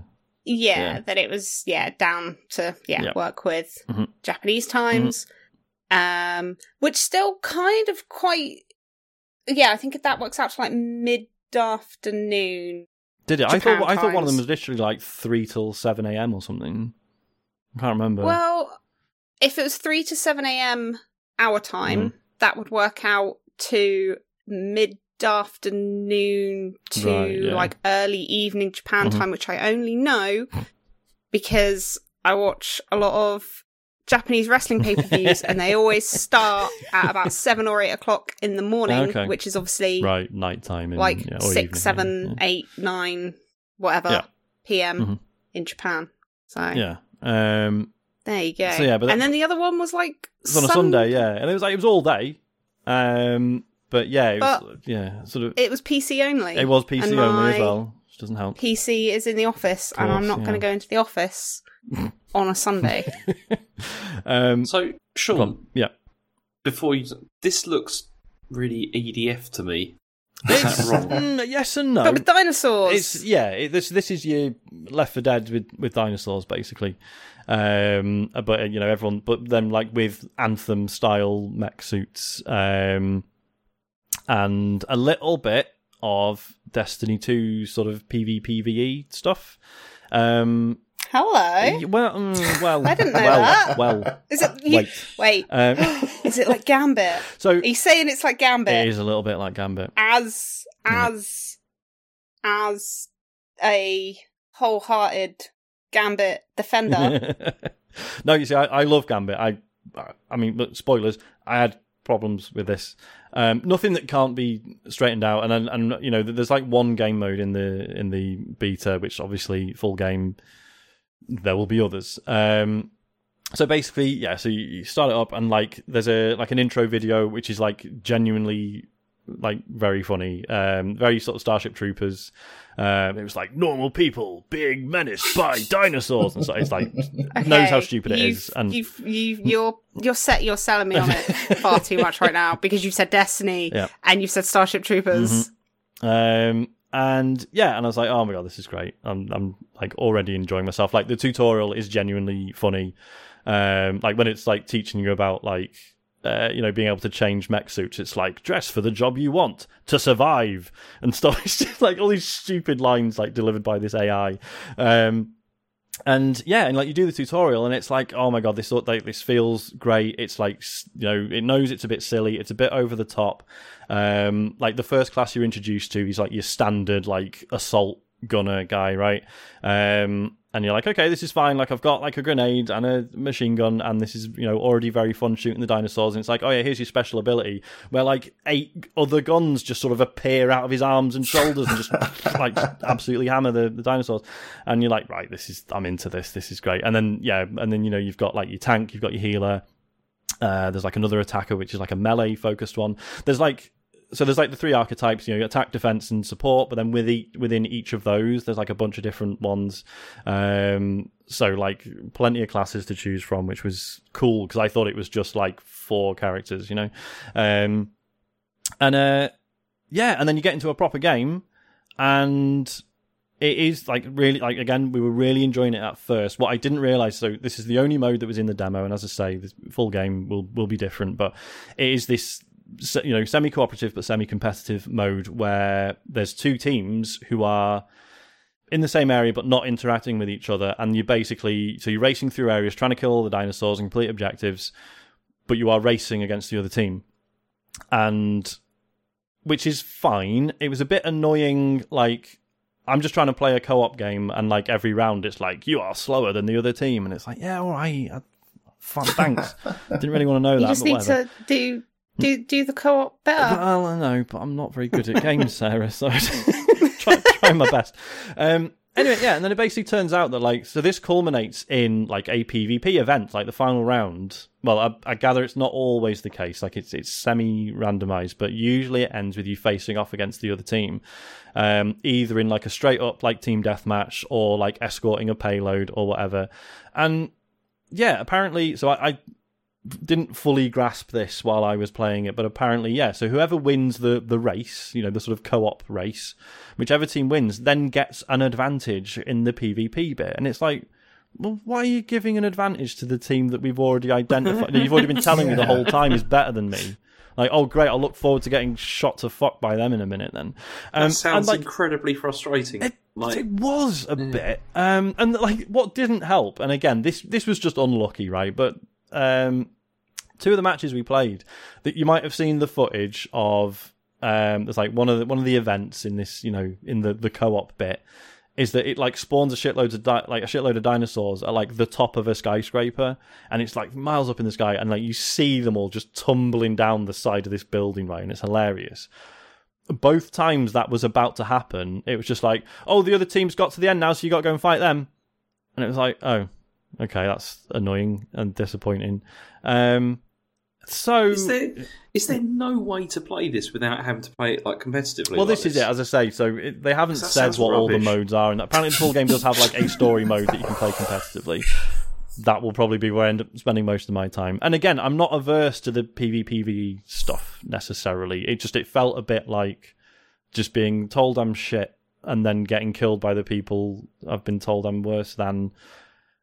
Yeah, Yeah. that it was yeah down to yeah Yeah. work with Mhm. Japanese times, um, which still kind of quite yeah. I think if that works out to like mid afternoon. did it? I Japan thought I thought one of them was literally like three till seven a.m. or something. I can't remember. Well, if it was 3 to 7 a.m. our time, Mhm. that would work out to mid afternoon to Right, yeah. like early evening Japan Mhm. time, which I only know because I watch a lot of Japanese wrestling pay per views and they always start at about 7 or 8 o'clock in the morning, Okay. which is obviously right, nighttime. in- like yeah, six, evening, seven, yeah. eight, nine, whatever Yeah. p.m. Mhm. in Japan. So Yeah. Um, there you go. So, yeah, but and then the other one was like it was on a Sun- Sunday, yeah, and it was like it was all day. Um, but yeah, it was yeah, sort of. It was PC only. It was PC only as well, which doesn't help. PC is in the office, and I'm not going to go into the office [laughs] on a Sunday. [laughs] um, So, go Sean, on. yeah, before you, this looks really EDF to me. Is that wrong? Mm, yes and no. but with dinosaurs, It's yeah. It, this this is your Left 4 Dead with with dinosaurs basically. Um, but uh, you know everyone, but then like with Anthem style mech suits, um, and a little bit of Destiny two sort of PvPvE stuff. Um, hello. well, mm, well, I didn't know well, that. Well, Is it? You, wait. wait. Um, [gasps] is it like Gambit? [laughs] so he's saying it's like Gambit it is a little bit like Gambit. as as as a wholehearted Gambit defender? [laughs] no, you see, I, I love Gambit. I, I mean, but spoilers. I had problems with this. Um, nothing that can't be straightened out, and and and, you know, there's like one game mode in the in the beta, which obviously full game. There will be others. Um, so basically, yeah. So you, you start it up, and like there's a like an intro video, which is like genuinely like very funny, um, very sort of Starship Troopers. Um, it was like normal people being menaced by [laughs] dinosaurs, and so it's like knows how stupid it is. And you've, you've, you're you're set. You're selling me on it [laughs] far too much right now because you've said Destiny Yeah. and you've said Starship Troopers. Um, and yeah, and I was like, oh my god, this is great. I'm I'm like already enjoying myself. Like the tutorial is genuinely funny. Um, like when it's like teaching you about like uh, you know being able to change mech suits. It's like dress for the job you want to survive and stuff. [laughs] It's just like all these stupid lines like delivered by this AI. Um, and yeah, and like you do the tutorial, and it's like, oh my god, this like this feels great. It's like you know, it knows it's a bit silly, it's a bit over the top. Um, like the first class you're introduced to, he's like your standard like assault gunner guy, right? Um, and you're like, okay, this is fine. Like I've got like a grenade and a machine gun, and this is you know already very fun shooting the dinosaurs. And it's like, oh yeah, here's your special ability, where like eight other guns just sort of appear out of his arms and shoulders and just [laughs] like absolutely hammer the, the dinosaurs. And you're like, right, this is I'm into this. This is great. And then yeah, and then you know you've got like your tank, you've got your healer. Uh, there's like another attacker, which is like a melee focused one. There's like so there's like the three archetypes, you know, attack, defense, and support. But then with within each of those, there's like a bunch of different ones. Um, so like plenty of classes to choose from, which was cool because I thought it was just like four characters, you know. Um, and uh, yeah, and then you get into a proper game, and it is like really like again we were really enjoying it at first what i didn't realize so this is the only mode that was in the demo and as i say the full game will will be different but it is this you know semi cooperative but semi competitive mode where there's two teams who are in the same area but not interacting with each other and you're basically so you're racing through areas trying to kill all the dinosaurs and complete objectives but you are racing against the other team and which is fine it was a bit annoying like I'm just trying to play a co-op game, and like every round, it's like you are slower than the other team, and it's like, yeah, all right, uh, I, fun, thanks. [laughs] Didn't really want to know You that. You just need whatever. to do do do the co-op better. Well, I know, but I'm not very good at games, Sarah. So [laughs] try, try my best. Um, anyway, yeah, and then it basically turns out that like, so this culminates in like a PvP event, like the final round. Well, I, I gather it's not always the case. Like it's it's semi randomized, but usually it ends with you facing off against the other team, um, either in like a straight up like team deathmatch or like escorting a payload or whatever. And yeah, apparently, so I, I didn't fully grasp this while I was playing it, but apparently, yeah. So whoever wins the the race, you know, the sort of co-op race, whichever team wins, then gets an advantage in the PvP bit, and it's like. Well, why are you giving an advantage to the team that we've already identified? that you've already been telling me the whole [laughs] time is better than me. Like, oh great, I'll look forward to getting shot to fuck by them in a minute. Then, That um, sounds and, like, incredibly frustrating. it, Like, It was a bit, um, and like what didn't help. And again, this this was just unlucky, right? But um, two of the matches we played, that you might have seen the footage of. Um, there's like one of the one of the events in this, you know, in the the co-op bit, is that it like spawns a shitload of di- like a shitload of dinosaurs at like the top of a skyscraper, and it's like miles up in the sky, and like you see them all just tumbling down the side of this building, right? And it's hilarious both times that was about to happen, it was just like, oh, the other team's got to the end now, so you got to go and fight them. And it was like, oh, okay, that's annoying and disappointing. Um, so is there is there no way to play this without having to play it like competitively? well, like this is it, as I say. So it, they haven't said what all the modes are, and apparently the full game does have like a story mode that you can play competitively. That will probably be where I end up spending most of my time. And again, I'm not averse to the PvPvE stuff necessarily. It just it felt a bit like just being told I'm shit and then getting killed by the people I've been told I'm worse than.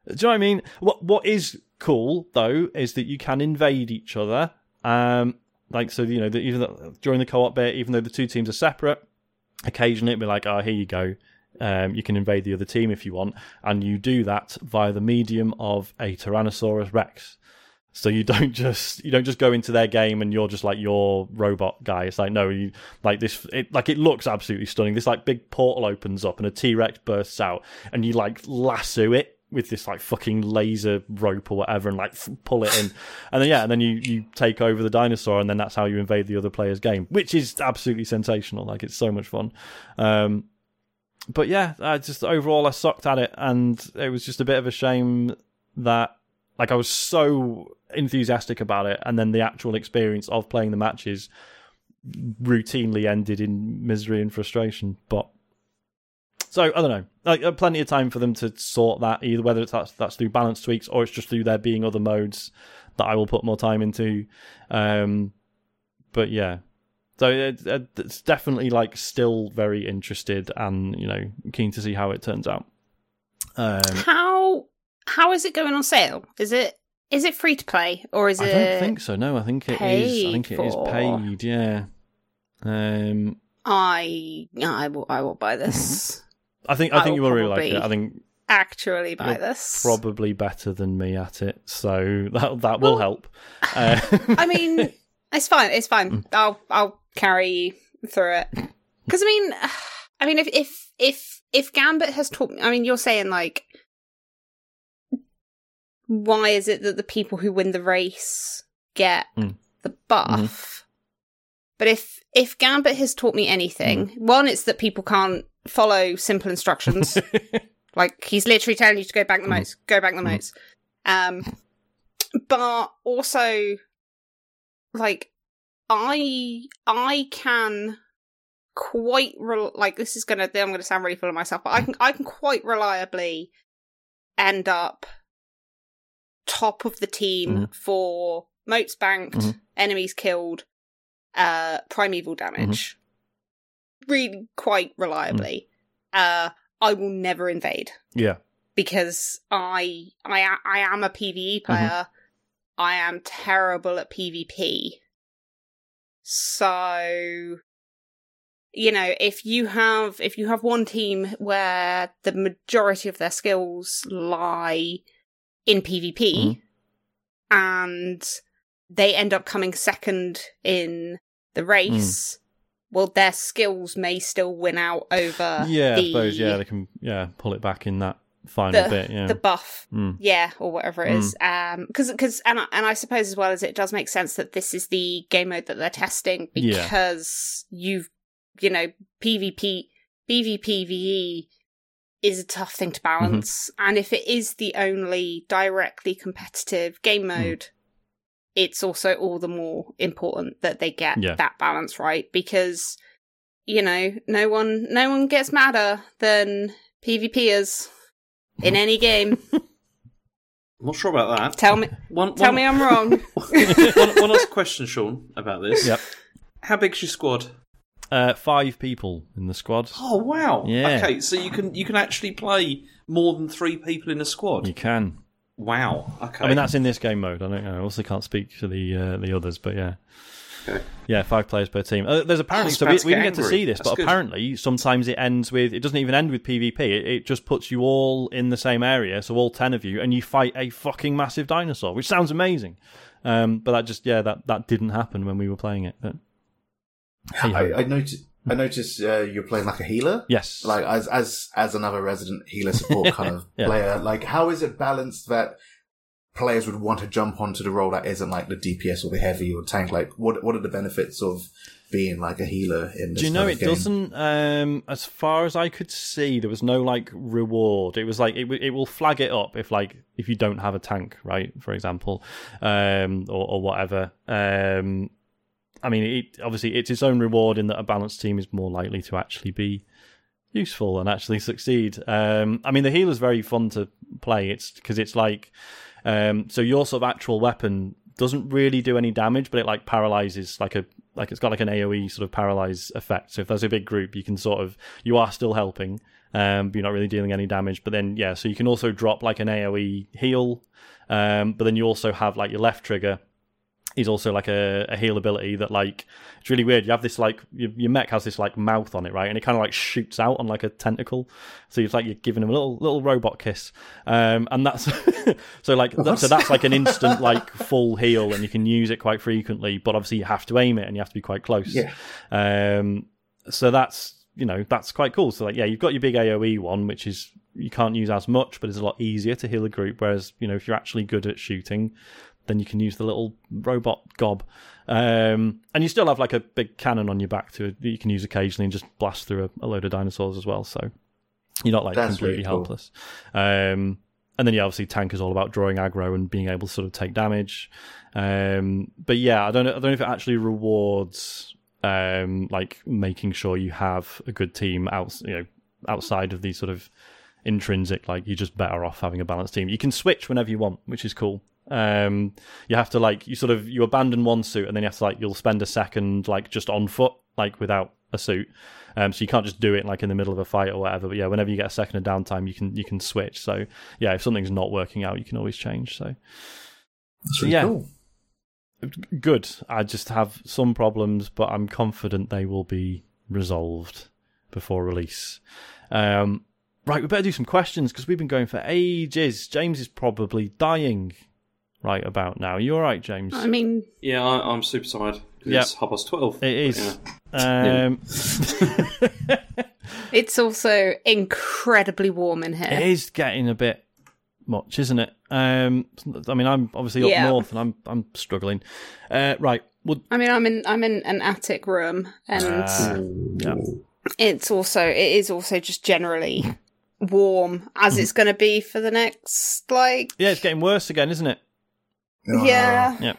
Do you know what I mean? What What is cool though is that you can invade each other. Um, like so, you know, that even during the co-op bit, even though the two teams are separate, occasionally it'll be like, "Oh, here you go." Um, you can invade the other team if you want, and you do that via the medium of a Tyrannosaurus Rex. So you [laughs] don't just you don't just go into their game and you're just like your robot guy. It's like no, you like this. It like it looks absolutely stunning. This like big portal opens up and a T Rex bursts out, and you like lasso it with this like fucking laser rope or whatever, and like pull it in, and then yeah, and then you you take over the dinosaur, and then that's how you invade the other player's game, which is absolutely sensational. Like it's so much fun. Um, but yeah, I just overall I sucked at it, and it was just a bit of a shame that like I was so enthusiastic about it, and then the actual experience of playing the matches routinely ended in misery and frustration. But so I don't know, like uh, plenty of time for them to sort that either whether it's that's that's through balance tweaks or it's just through there being other modes that I will put more time into. Um, but yeah, so it, it- it's definitely like still very interested and you know keen to see how it turns out. Um, How how is it going on sale? Is it is it free to play or is I it? don't think so. No, I think it is. I think it is for? paid. Yeah. Um, I I will I will buy this. I think I I think you will really like it. I think Actually, buy You're this. probably better than me at it, so [laughs] that that will Well, help. Uh, [laughs] I mean, it's fine. It's fine. I'll I'll carry you through it. [laughs] Because I mean, I mean, if if if if Gambit has taught me, I mean, you're saying like, why is it that the people who win the race get Mm. the buff? But if if Gambit has taught me anything, one, it's that people can't follow simple instructions. [laughs] Like he's literally telling you to go back the motes, go back the motes. Um, but also, like, I I can quite rel like this is gonna I'm gonna sound really full of myself, but I can I can quite reliably end up top of the team for motes banked, Mhm. enemies killed, uh, primeval damage. Really quite reliably. Uh, I will never invade yeah, because I I I am a PVE mm-hmm. player. I am terrible at PvP. So you know, if you have if you have one team where the majority of their skills lie in PvP mm-hmm. and they end up coming second in the race, mm. Well their skills may still win out over yeah. the, I suppose yeah they can yeah pull it back in that final the, bit. Yeah, the buff Mm. yeah or whatever it is um because because and, I- and i suppose as well as it does make sense that this is the game mode that they're testing Yeah. because you've you know pvp pvpve is a tough thing to Mm-hmm. balance and if it is the only directly competitive game Mm. mode it's also all the more important that they get Yeah. that balance right because you know no one no one gets madder than pvpers in any game I'm not sure about that. tell me One, tell one, me i'm wrong [laughs] one, one last question, Sean, about this. Yep. How big's your squad? Uh, five people in the squad. Oh wow. Yeah. Okay, so you can you can actually play more than three people in a squad. You can. Wow. Okay. I mean, that's in this game mode. I don't know. I also can't speak to the uh, the others, but yeah. Okay. Yeah, five players per team. Uh, there's apparently Oh, so we, we didn't get get to see this, That's but good. apparently sometimes it ends with it doesn't even end with PvP. It, it just puts you all in the same area, so all ten of you, and you fight a fucking massive dinosaur, which sounds amazing. Um, but that just yeah, that that didn't happen when we were playing it. But, hey. I, I noticed. I noticed uh, you're playing like a healer. yes, Like as as as another resident healer support [laughs] kind of Yeah. player. Like how is it balanced that players would want to jump onto the role that isn't like the DPS or the heavy or tank? Like what what are the benefits of being like a healer in this Do you know it game? doesn't? Um, as far as I could see, there was no like reward. It was like it, w- it will flag it up if like if you don't have a tank, right? For example, um, or, or whatever. Um, I mean, it, obviously it's its own reward in that a balanced team is more likely to actually be useful and actually succeed. Um, I mean, the healer's very fun to play. It's because it's like um, so your sort of actual weapon doesn't really do any damage, but it like paralyzes like a like it's got like an AOE sort of paralyze effect. So if there's a big group, you can sort of you are still helping, um, you're not really dealing any damage. But then yeah, so you can also drop like an AOE heal, um, but then you also have like your left trigger is also like a, a heal ability that like it's really weird. You have this like your, your mech has this like mouth on it, right, and it kind of like shoots out on like a tentacle. So it's like you're giving him a little little robot kiss, um, and that's [laughs] so like that, so that's like an instant like full heal, and you can use it quite frequently. But obviously you have to aim it, and you have to be quite close. Yeah. Um, so that's you know that's quite cool. So like yeah, you've got your big AOE one, which is you can't use as much, but it's a lot easier to heal a group. Whereas you know if you're actually good at shooting, then you can use the little robot gob. Um, and you still have like a big cannon on your back to that you can use occasionally and just blast through a, a load of dinosaurs as well. So you're not like That's completely really cool. helpless. Um, and then yeah, obviously tank is all about drawing aggro and being able to sort of take damage. Um, but yeah, I don't know. I don't know if it actually rewards um, like making sure you have a good team out, you know, outside of these sort of intrinsic. Like you're just better off having a balanced team. You can switch whenever you want, which is cool. Um, you have to like you sort of you abandon one suit and then you have to like you'll spend a second like just on foot like without a suit. Um, so you can't just do it like in the middle of a fight or whatever. But yeah, whenever you get a second of downtime, you can you can switch. So yeah, if something's not working out, you can always change. So really yeah. cool. good. I just have some problems, but I'm confident they will be resolved before release. Um, right, we better do some questions because we've been going for ages. James is probably dying right about now. You all right, James? I mean, Yeah, I, I'm super tired. Yep. It's half past twelve. it is. Yeah. Um, [laughs] it's also incredibly warm in here. It is getting a bit much, isn't it? Um, I mean, I'm obviously up Yeah. north and I'm I'm struggling. Uh, right, well, I mean, I'm in I'm in an attic room, and Ah, yeah. it's also it is also just generally warm as it's going to be for the next like yeah, it's getting worse again, isn't it? Yeah.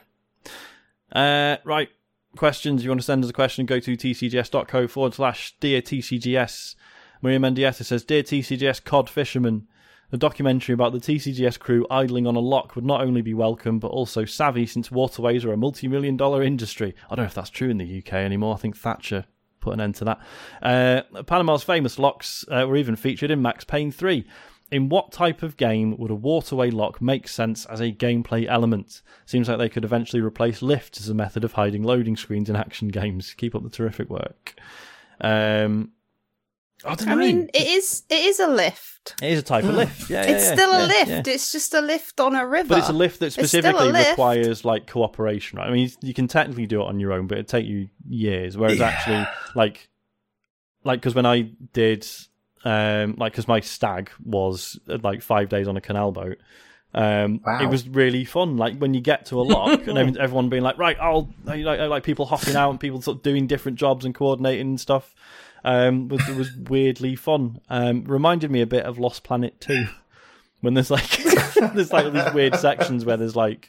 Uh, right. Questions. You want to send us a question? Go to tcgs.co forward slash dear TCGS. Maria Mendieta says, Dear TCGS cod fisherman, the documentary about the TCGS crew idling on a lock would not only be welcome, but also savvy since waterways are a multi million dollar industry. I don't know if that's true in the UK anymore. I think Thatcher put an end to that. Uh, Panama's famous locks uh, were even featured in Max Payne 3. In what type of game would a waterway lock make sense as a gameplay element? Seems like they could eventually replace lifts as a method of hiding loading screens in action games. Keep up the terrific work. Um, I. I mean, it is it is a lift. it is a type of lift. Yeah, yeah, it's yeah, still a lift. yeah. It's just a lift on a river. But it's a lift that It's still a specifically lift. requires like cooperation, right? I mean, you can technically do it on your own, but it'd take you years. Whereas Yeah. actually, like, like because when I did, um, like, because my stag was uh, like five days on a canal boat. Um, Wow. it was really fun. Like when you get to a lock [laughs] and everyone being like, right, I'll like, like, like people hopping out and people sort of doing different jobs and coordinating and stuff. Um, was it was weirdly fun. Um, reminded me a bit of Lost Planet Two when there's like [laughs] there's like these weird sections where there's like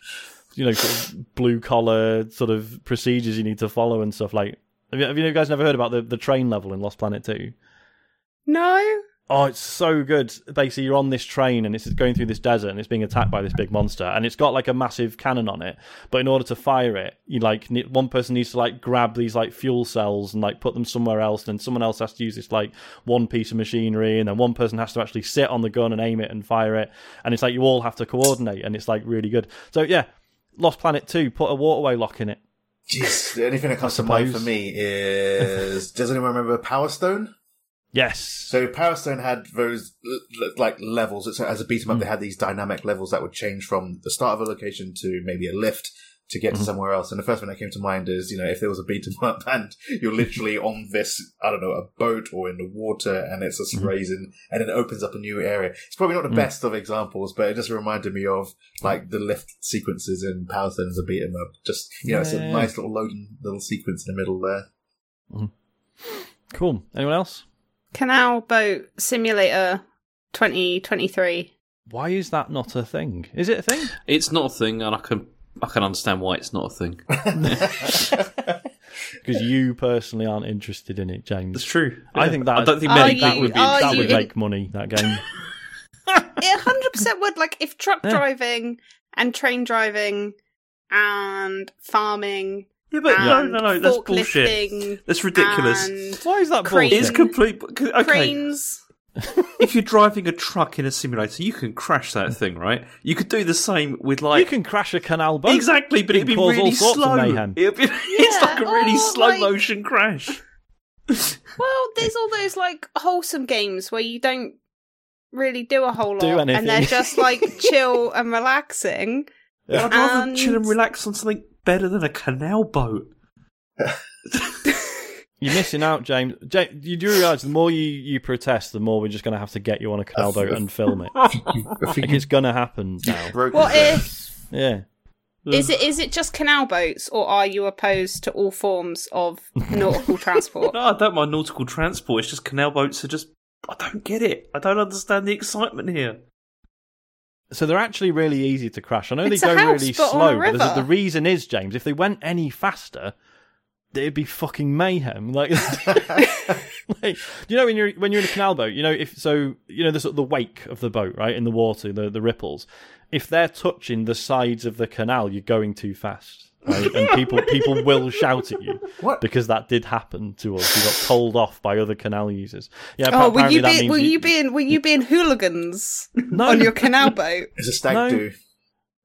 you know sort of blue collar sort of procedures you need to follow and stuff. Like have you, have you guys never heard about the the train level in Lost Planet Two? No. Oh, it's so good. Basically, you're on this train and it's going through this desert and it's being attacked by this big monster and it's got like a massive cannon on it. But in order to fire it, you like ne- one person needs to like grab these like fuel cells and like put them somewhere else. And then someone else has to use this like one piece of machinery and then one person has to actually sit on the gun and aim it and fire it. And it's like you all have to coordinate and it's like really good. So yeah, Lost Planet Two, put a waterway lock in it. Jeez, the only thing that comes to mind for me is does anyone remember Power Stone? Yes. So Power Stone had those like levels. So as a beat 'em up, hmm. they had these dynamic levels that would change from the start of a location to maybe a lift to get to hmm. somewhere else. And the first one that came to mind is, you know, if there was a beat 'em up [laughs] and you're literally on this, I don't know, a boat or in the water and it's just hmm. raising and it opens up a new area. It's probably not the best of examples, but it just reminded me of like the lift sequences in Power Stone as a beat 'em up. Just, you know, it's a nice little loading little sequence in the middle there. Cool. Anyone else? Canal Boat Simulator 2023. Why is that not a thing? Is it a thing? It's not a thing, and I can I can understand why it's not a thing. [laughs] Because you personally aren't interested in it, James. That's true. I Yeah. think that I don't think Are many you- that would be are that you would in- make money. That game. [laughs] It 100% would. Like, if truck Yeah. driving and train driving and farming Yeah, but no, no, no, that's bullshit. That's ridiculous. Why is that bullshit? It's complete. Okay, cranes. [laughs] if you're driving a truck in a simulator, you can crash that thing, right? You could do the same with like you can crash a canal boat. exactly, but it'd be can all really sorts of slow. mayhem. It'd be, [laughs] it's like a really or, slow like- motion crash. [laughs] Well, there's all those like wholesome games where you don't really do a whole lot, Do anything. and they're just like chill and relaxing. Yeah. I'd rather And- chill and relax on something better than a canal boat. [laughs] You're missing out, James. James you do realise the more you, you protest, the more we're just going to have to get you on a canal boat and film it. [laughs] I Like think it's going to happen now. What if Yeah. is it? Is it just canal boats, or are you opposed to all forms of [laughs] nautical transport? No, I don't mind nautical transport. It's just canal boats are just. I don't get it. I don't understand the excitement here. So they're actually really easy to crash. I know It's they go house, really but slow, but there's- the reason is, James, if they went any faster, it'd be fucking mayhem. [laughs] Like, like do you know when you're when you're in a canal boat, you know if so you know the sort of the wake of the boat, right, in the water, the the ripples. If they're touching the sides of the canal, you're going too fast. Right? And people people will shout at you [laughs] What? because that did happen to us. We got told off by other canal users. Yeah, Oh, were apparently you that being means were you being were you being hooligans no, on your canal boat? It's a stag No. do.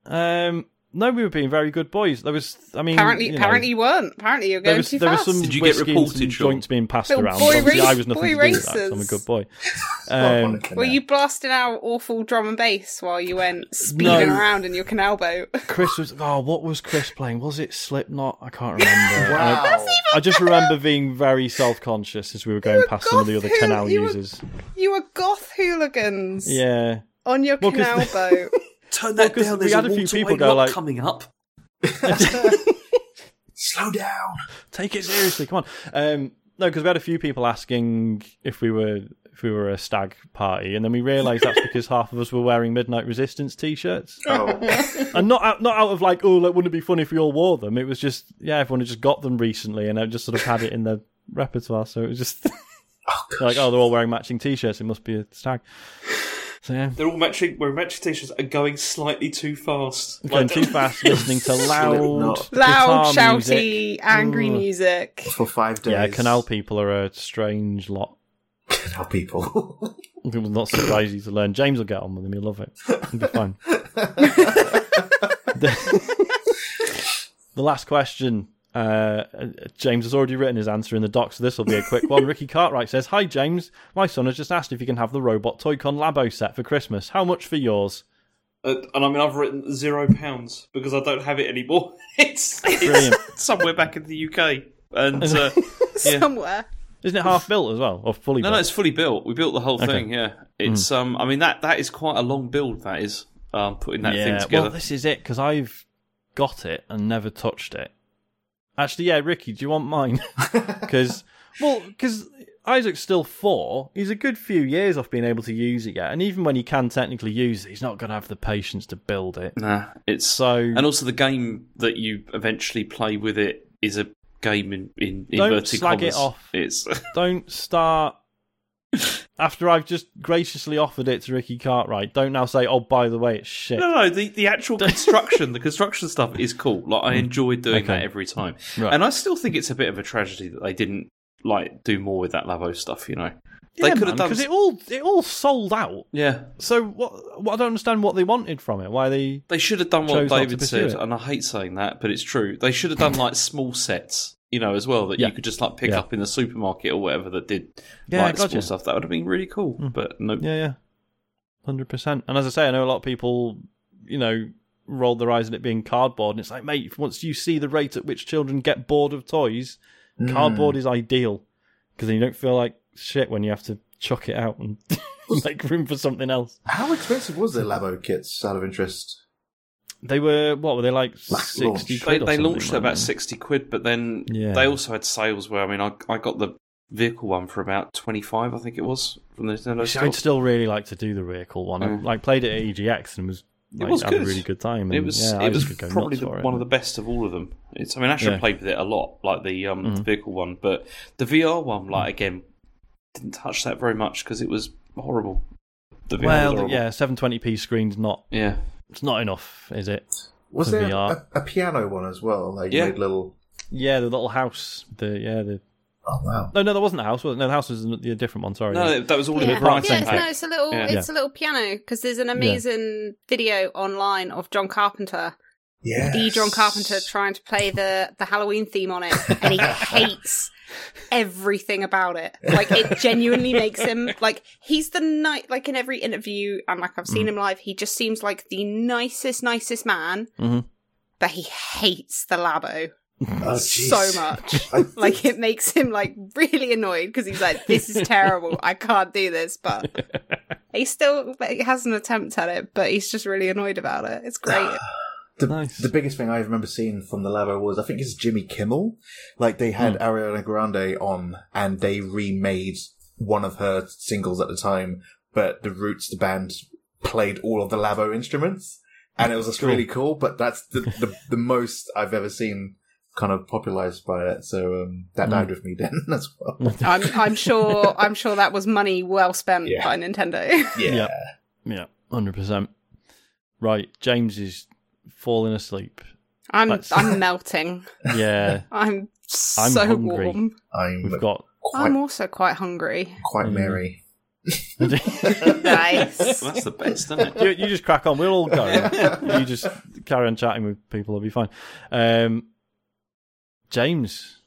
Um, no, we were being very good boys. There was, I mean, Apparently, you know, apparently you weren't. Apparently you're there going was too there was fast. some Did you get reported, some joints being passed Little around. boy obviously race- I was nothing boy to do with that. 'cause I'm a good boy. [laughs] Not Um. Were you blasting out awful drum and bass while you went speeding No. around in your canal boat? [laughs] Chris was. Oh, what was Chris playing? Was it Slipknot? I can't [laughs] remember. Wow. I, I just remember being very self-conscious as we were going were past some of the other who- canal you were- users. You were goth hooligans Yeah. on your Well, 'cause canal boat. Turn Well, that 'cause down. we There's had a a few people go like- coming up. [laughs] [laughs] Slow down. Take it seriously. Come on. Um, no, because we had a few people asking if we were if we were a stag party, and then we realised that's [laughs] because half of us were wearing Midnight Resistance t-shirts. Oh, and not out, not out of like, oh, like, wouldn't it be funny if we all wore them? It was just, yeah, everyone had just got them recently, and I just sort of had it in their repertoire. So it was just like, oh, they're all wearing matching t-shirts. It must be a stag. So yeah, They're all matching. We're matching t-shirts are going slightly too fast. going Like- too fast, [laughs] listening to loud, Loud, shouty, music. angry Ugh. music. for five days. Yeah, canal people are a strange lot. Canal people. [laughs] It will not surprise you to learn. James will get on with him. He'll love it. It'll be fine. the, [laughs] the last question. Uh, James has already written his answer in the doc, so this will be a quick one. [laughs] Ricky Cartwright says, "Hi James, my son has just asked if you can have the Robot Toy-Con Labo set for Christmas. How much for yours?" Uh, and I mean, I've written zero pounds because I don't have it anymore. [laughs] It's, it's [laughs] somewhere back in the UK, and uh, Yeah. Somewhere. Isn't it half built as well, or fully no, built? no, it's fully built. We built the whole Okay. thing. Yeah, it's um. I mean that that is quite a long build. That is um putting that thing together. well, this is it because I've got it and never touched it. Actually, yeah, Ricky, do you want mine? [laughs] Because, well, because Isaac's still four. He's a good few years off being able to use it yet, and even when he can technically use it, he's not going to have the patience to build it. Nah, it's So, and also the game that you eventually play with it is a game in in Don't inverted slag it off. It's [laughs] don't start. After I've just graciously offered it to Ricky Cartwright, don't now say, "Oh, by the way, it's shit." no, no. The the actual construction, the construction stuff is cool. Like I enjoyed doing Mm. Okay. that every time, Right. and I still think it's a bit of a tragedy that they didn't like do more with that Labo stuff. You know, They could have done. because it all it all sold out. yeah, So what? what I don't understand what they wanted from it. Why they? they should have done what Chose not to David said, it. and I hate saying that, but it's true. They should have done like small sets, you know, as well that Yeah. you could just like pick Yeah. up in the supermarket or whatever that did Yeah, like gotcha. stuff. That would have been really cool. Mm. But no, Yeah, yeah, hundred percent. And as I say, I know a lot of people, you know, rolled their eyes at it being cardboard, and it's like, mate, once you see the rate at which children get bored of toys, mm. cardboard is ideal because then you don't feel like shit when you have to chuck it out and [laughs] make room for something else. How expensive was the Labo kits? Out of interest. They were what were they like Like sixty launch. they, they something, launched at weren't about they? sixty quid, but then Yeah. they also had sales where I mean, I I got the vehicle one for about twenty five, I think it was from the Nintendo See, store. I'd still really like to do the vehicle one. I Mm. like played it at EGX and was like, was had good. a really good time. It was yeah, I it was just could go probably the, it. one of the best of all of them. It's I mean, Asher Yeah. Mm-hmm. played with it a lot, like the um the vehicle one, but the VR one, like again, didn't touch that very much because it was horrible. The VR was well, horrible. yeah, 720p screen's not yeah. It's not enough, is it? Was there a, a piano one as well? Like Yeah. made little. Yeah, the little house. The yeah, the Oh wow! no, no, that wasn't a house. Was it? No, the house was a different one. Sorry. No, that was all in Yeah, the Bright yeah it's, no, it's a little, Yeah. it's a little piano because there's an amazing video online of John Carpenter, Yeah, the John Carpenter, trying to play the the Halloween theme on it, and he [laughs] hates everything about it. Like it genuinely makes him [laughs] like he's the night like in every interview and like I've Mm. seen him live, he just seems like the nicest, nicest man, Mhm. but he hates the Labo Oh, so much. [laughs] Like it makes him like really annoyed because he's like, "This is terrible. I can't do this." But [laughs] he still he has an attempt at it, but he's just really annoyed about it. It's great. The, Nice. the biggest thing I remember seeing from the Labo was I think it's Jimmy Kimmel. Like they had Ariana Grande on and they remade one of her singles at the time, but the Roots, the band, played all of the Labo instruments. And it was just Cool. really cool, but that's the, the, the most I've ever seen kind of popularized by it. So um, that died with me then [laughs] as well. I'm I'm sure [laughs] I'm sure that was money well spent Yeah. by Nintendo. Yeah. Yeah, hundred percent. Right, James is falling asleep. I'm That's- I'm [laughs] melting. Yeah, I'm I'm so hungry. warm. I'm we've got. quite, I'm also quite hungry. quite Mm. merry. [laughs] Nice. That's the best, isn't it? you, you just crack on. We'll all go. [laughs] you just carry on chatting with people. It'll be fine. Um, James,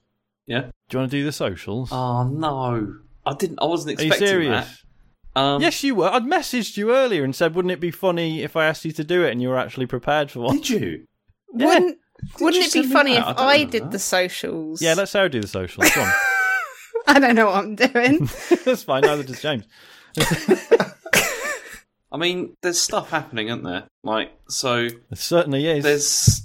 Yeah. do you want to do the socials? Oh no, I didn't. I wasn't Are you expecting serious? that. Um, Yes, you were. I'd messaged you earlier and said, "Wouldn't it be funny if I asked you to do it?" And you were actually prepared for one. Did you? Yeah. Wouldn't Wouldn't you it be funny if I I did that. the socials? Yeah, let Sarah do the socials. Go on. [laughs] I don't know what I'm doing. [laughs] That's fine. Neither does James. [laughs] I mean, there's stuff happening, isn't there? Like, so It certainly is. there's.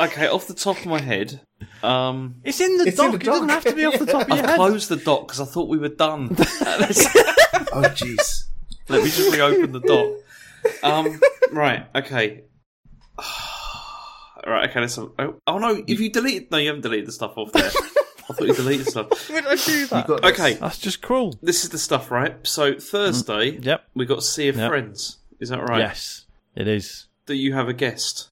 Okay, off the top of my head, um, It's in the It's in the It doesn't have to be off the top of your I've head. closed the dock because I thought we were done. [laughs] Oh, jeez. Let me just reopen the dock. Um, right, okay. [sighs] right, okay. Let's. Have, oh, oh no! If you delete, no, you haven't deleted the stuff off there. I thought you deleted stuff. [laughs] Would I do that? got this. Okay, That's just cruel. this is the stuff, right? So Thursday, Yep. we got Sea of Yep. Friends. Is that right? Yes, it is. Do you have a guest?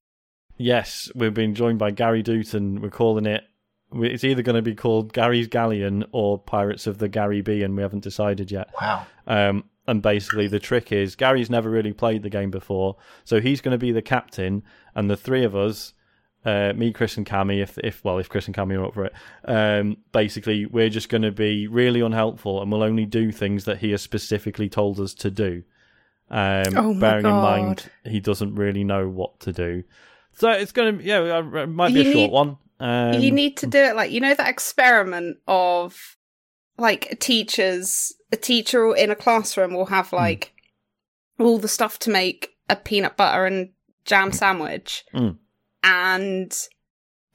Yes, we're being joined by Gary Dutton. We're calling it. It's either going to be called Gary's Galleon or Pirates of the Gary B, and we haven't decided yet. Wow. Um, and basically, the trick is Gary's never really played the game before, so he's going to be the captain, and the three of us, uh, me, Chris, and Cammy, if if well, if Chris and Cammy are up for it, um, basically, we're just going to be really unhelpful, and we'll only do things that he has specifically told us to do. Um, Oh my bearing in mind he doesn't really know what to do, so it's going to yeah, uh, it might be You a short need- one. Um, you need to do it like you know that experiment of like teachers a teacher in a classroom will have Hmm. like all the stuff to make a peanut butter and jam sandwich Mm. and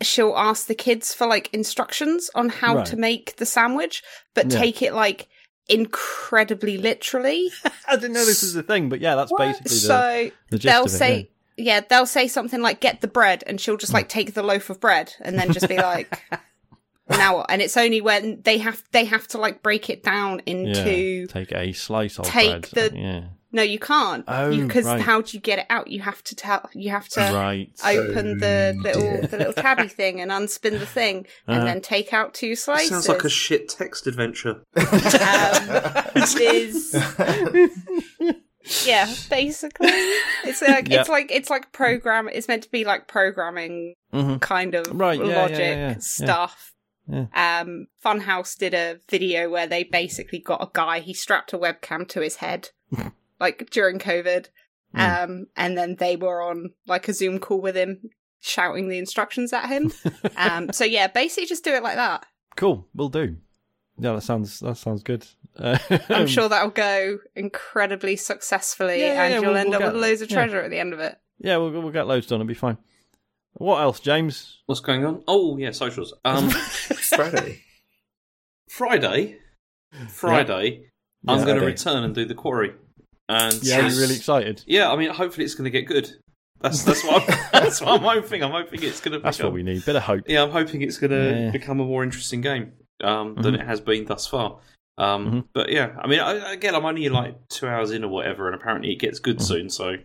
she'll ask the kids for like instructions on how Right. to make the sandwich but Yeah. take it like incredibly literally [laughs] I didn't know this was a thing, but yeah, that's basically the, so the gist they'll of it, say yeah. they'll say something like get the bread and she'll just like take the loaf of bread and then just be like [laughs] now what and it's only when they have they have to like break it down into Yeah, take a slice of take bread. the- yeah. No, you can't. Oh, Because right. how do you get it out? You have to tell. You have to right. open the Oh, little dear. the little tabby thing and unspin the thing, and Uh-huh. then take out two slices. Sounds like a shit text adventure. um, [laughs] there's [laughs] yeah, [laughs] basically, it's like Yeah. it's like it's like program. It's meant to be like programming hmm kind of Right, yeah, logic yeah, stuff. Um, Funhouse did a video where they basically got a guy. He strapped a webcam to his head, [laughs] like during COVID, Mm. um, and then they were on like a Zoom call with him, shouting the instructions at him. [laughs] um, so yeah, basically just do it like that. Cool. We'll do. Yeah, that sounds that sounds good. Uh, [laughs] I'm sure that'll go incredibly successfully, Yeah, yeah, and yeah, you'll we'll- end we'll up get- with loads of yeah. treasure at the end of it. Yeah, we'll we'll get loads done. It'll be fine. What else, James? What's going on? Oh yeah, socials. Um, [laughs] Friday. Friday, Friday, I'm Yeah. going to return and do the quarry. And Yeah, yes- you're really excited. Yeah, I mean, hopefully it's going to get good. That's that's what I'm, [laughs] that's what I'm hoping. I'm hoping it's going to. That's what we need. Bit of hope. Yeah, I'm hoping it's going to Yeah. become a more interesting game um, than Mhm. it has been thus far. Um, Mhm. But yeah, I mean, I, again, I'm only like two hours in or whatever, and apparently it gets good Mhm. soon. So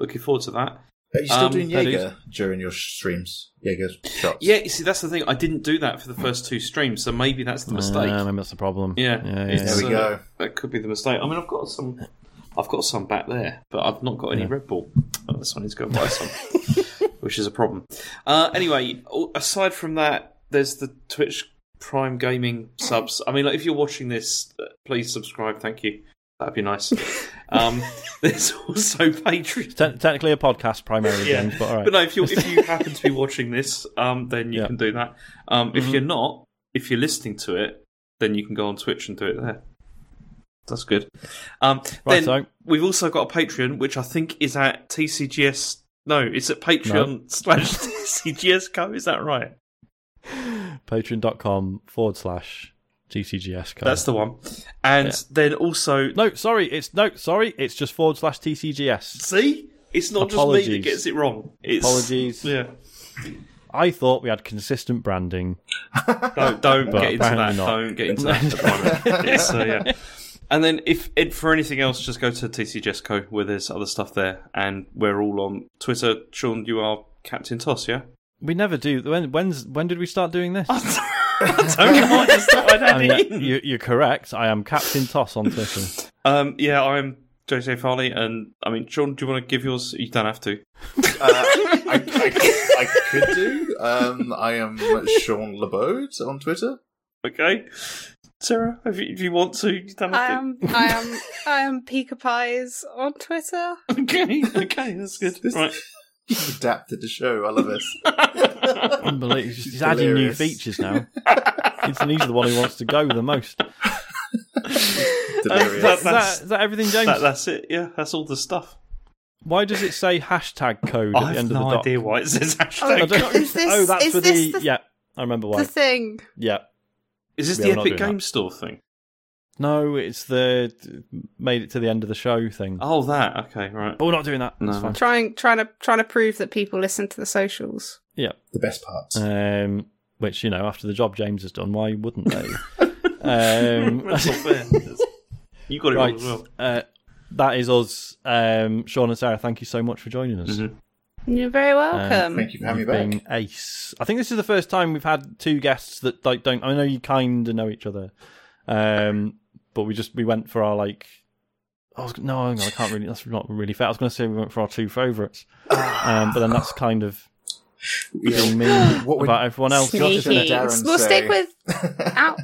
looking forward to that. Are you still Um, doing that Jaeger during your streams? Jaeger shots? Yeah, you see, that's the thing. I didn't do that for the first two streams, so maybe that's the mistake. Uh, maybe that's the problem. Yeah, yeah, yeah. There we uh, go. That could be the mistake. I mean, I've got some. I've got some back there, but I've not got any Yeah. Red Bull. Oh, so I need to go and buy some, [laughs] which is a problem. Uh, anyway, aside from that, there's the Twitch Prime Gaming subs. I mean, like, if you're watching this, uh, please subscribe. Thank you. That'd be nice. [laughs] Um, [laughs] there's also Patreon. Te- technically a podcast primarily, Yeah. James, but all right. But no, if you if you [laughs] happen to be watching this, um, then you Yeah. can do that. Um, if Mhm. you're not, if you're listening to it, then you can go on Twitch and do it there. That's good. Um, Right, then so we've also got a Patreon, which I think is at TCGS. No, it's at Patreon slash TCGS Co. Is that right? patreon.com forward slash TCGS. That's the one. And Yeah. then also, No, sorry, it's no, sorry, it's just forward slash TCGS. see, it's not just me that gets it wrong. It's, Apologies. Yeah, I thought we had consistent branding. [laughs] don't don't get into that. not. Don't get into that. moment. Uh, yeah. [laughs] And then if it, for anything else, just go to tcgs.co where there's other stuff there, and we're all on Twitter. Sean, you are Captain Toss, yeah. We never do. When when's when did we start doing this? [laughs] [laughs] I don't know. I just thought I'd I add mean, it you, you're correct. I am Captain Toss on Twitter. [laughs] Um, yeah, I'm JJ Farley, and I mean, Sean, do you want to give yours? You don't have to. Uh, I, I, I could do. Um, I am Sean Labode on Twitter. Okay, Sarah, if you, if you want to, you don't I have am I am I am Pika Pies on Twitter. to. Okay, okay, that's good. Right. [laughs] You've adapted the show. I love this. Unbelievable. He's, he's adding new features now. He's, and he's the one who wants to go the most. [laughs] Delirious. that- Is That's- that, is that everything, James? That, that's it. Yeah, that's all the stuff. Why does it say hashtag code at the have end no of the doc? idea why it says oh, hashtag. don't- Is this- oh, that's is for this the, the- yeah. I remember why. The thing. yeah. Is this Yeah, the Epic doing Game that. Store thing? No, it's the made it to the end of the show thing. Oh, that. Okay, right. But we're not doing that. That's No. fine. Trying trying to trying to prove that people listen to the socials. Yeah. the best parts. Um, which you know, after the job James has done, why wouldn't they? [laughs] um, [laughs] That's fair. [laughs] You got it right. wrong as well. Uh, that is us. Um, Sean and Sarah, thank you so much for joining us. Mhm. You're very welcome. Thank you for having me back. been ace. I think this is the first time we've had two guests that like don't. I know you kind of know each other, um, but we just we went for our like. I was no, on, I can't really. That's not really fair. I was going to say we went for our two favourites, um, but then that's kind of being mean [gasps] What would about everyone else. Josh isn't it? Sneaky. We'll say? stick with [laughs] out.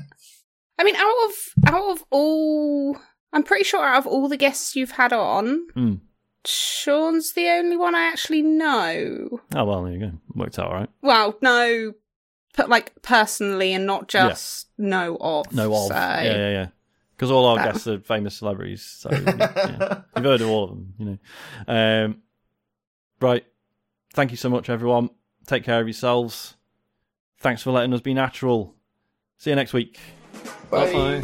I mean, out of out of all, I'm pretty sure out of all the guests you've had on, Hmm. Sean's the only one I actually know. Oh well, there you go. Worked out all right. Well, no, but like personally, and not just know of. No of. so- Yeah, yeah, yeah. Because all our That- guests are famous celebrities, so [laughs] yeah. you've heard of all of them, you know. Um, right. Thank you so much, everyone. Take care of yourselves. Thanks for letting us be natural. See you next week. Bye. Bye.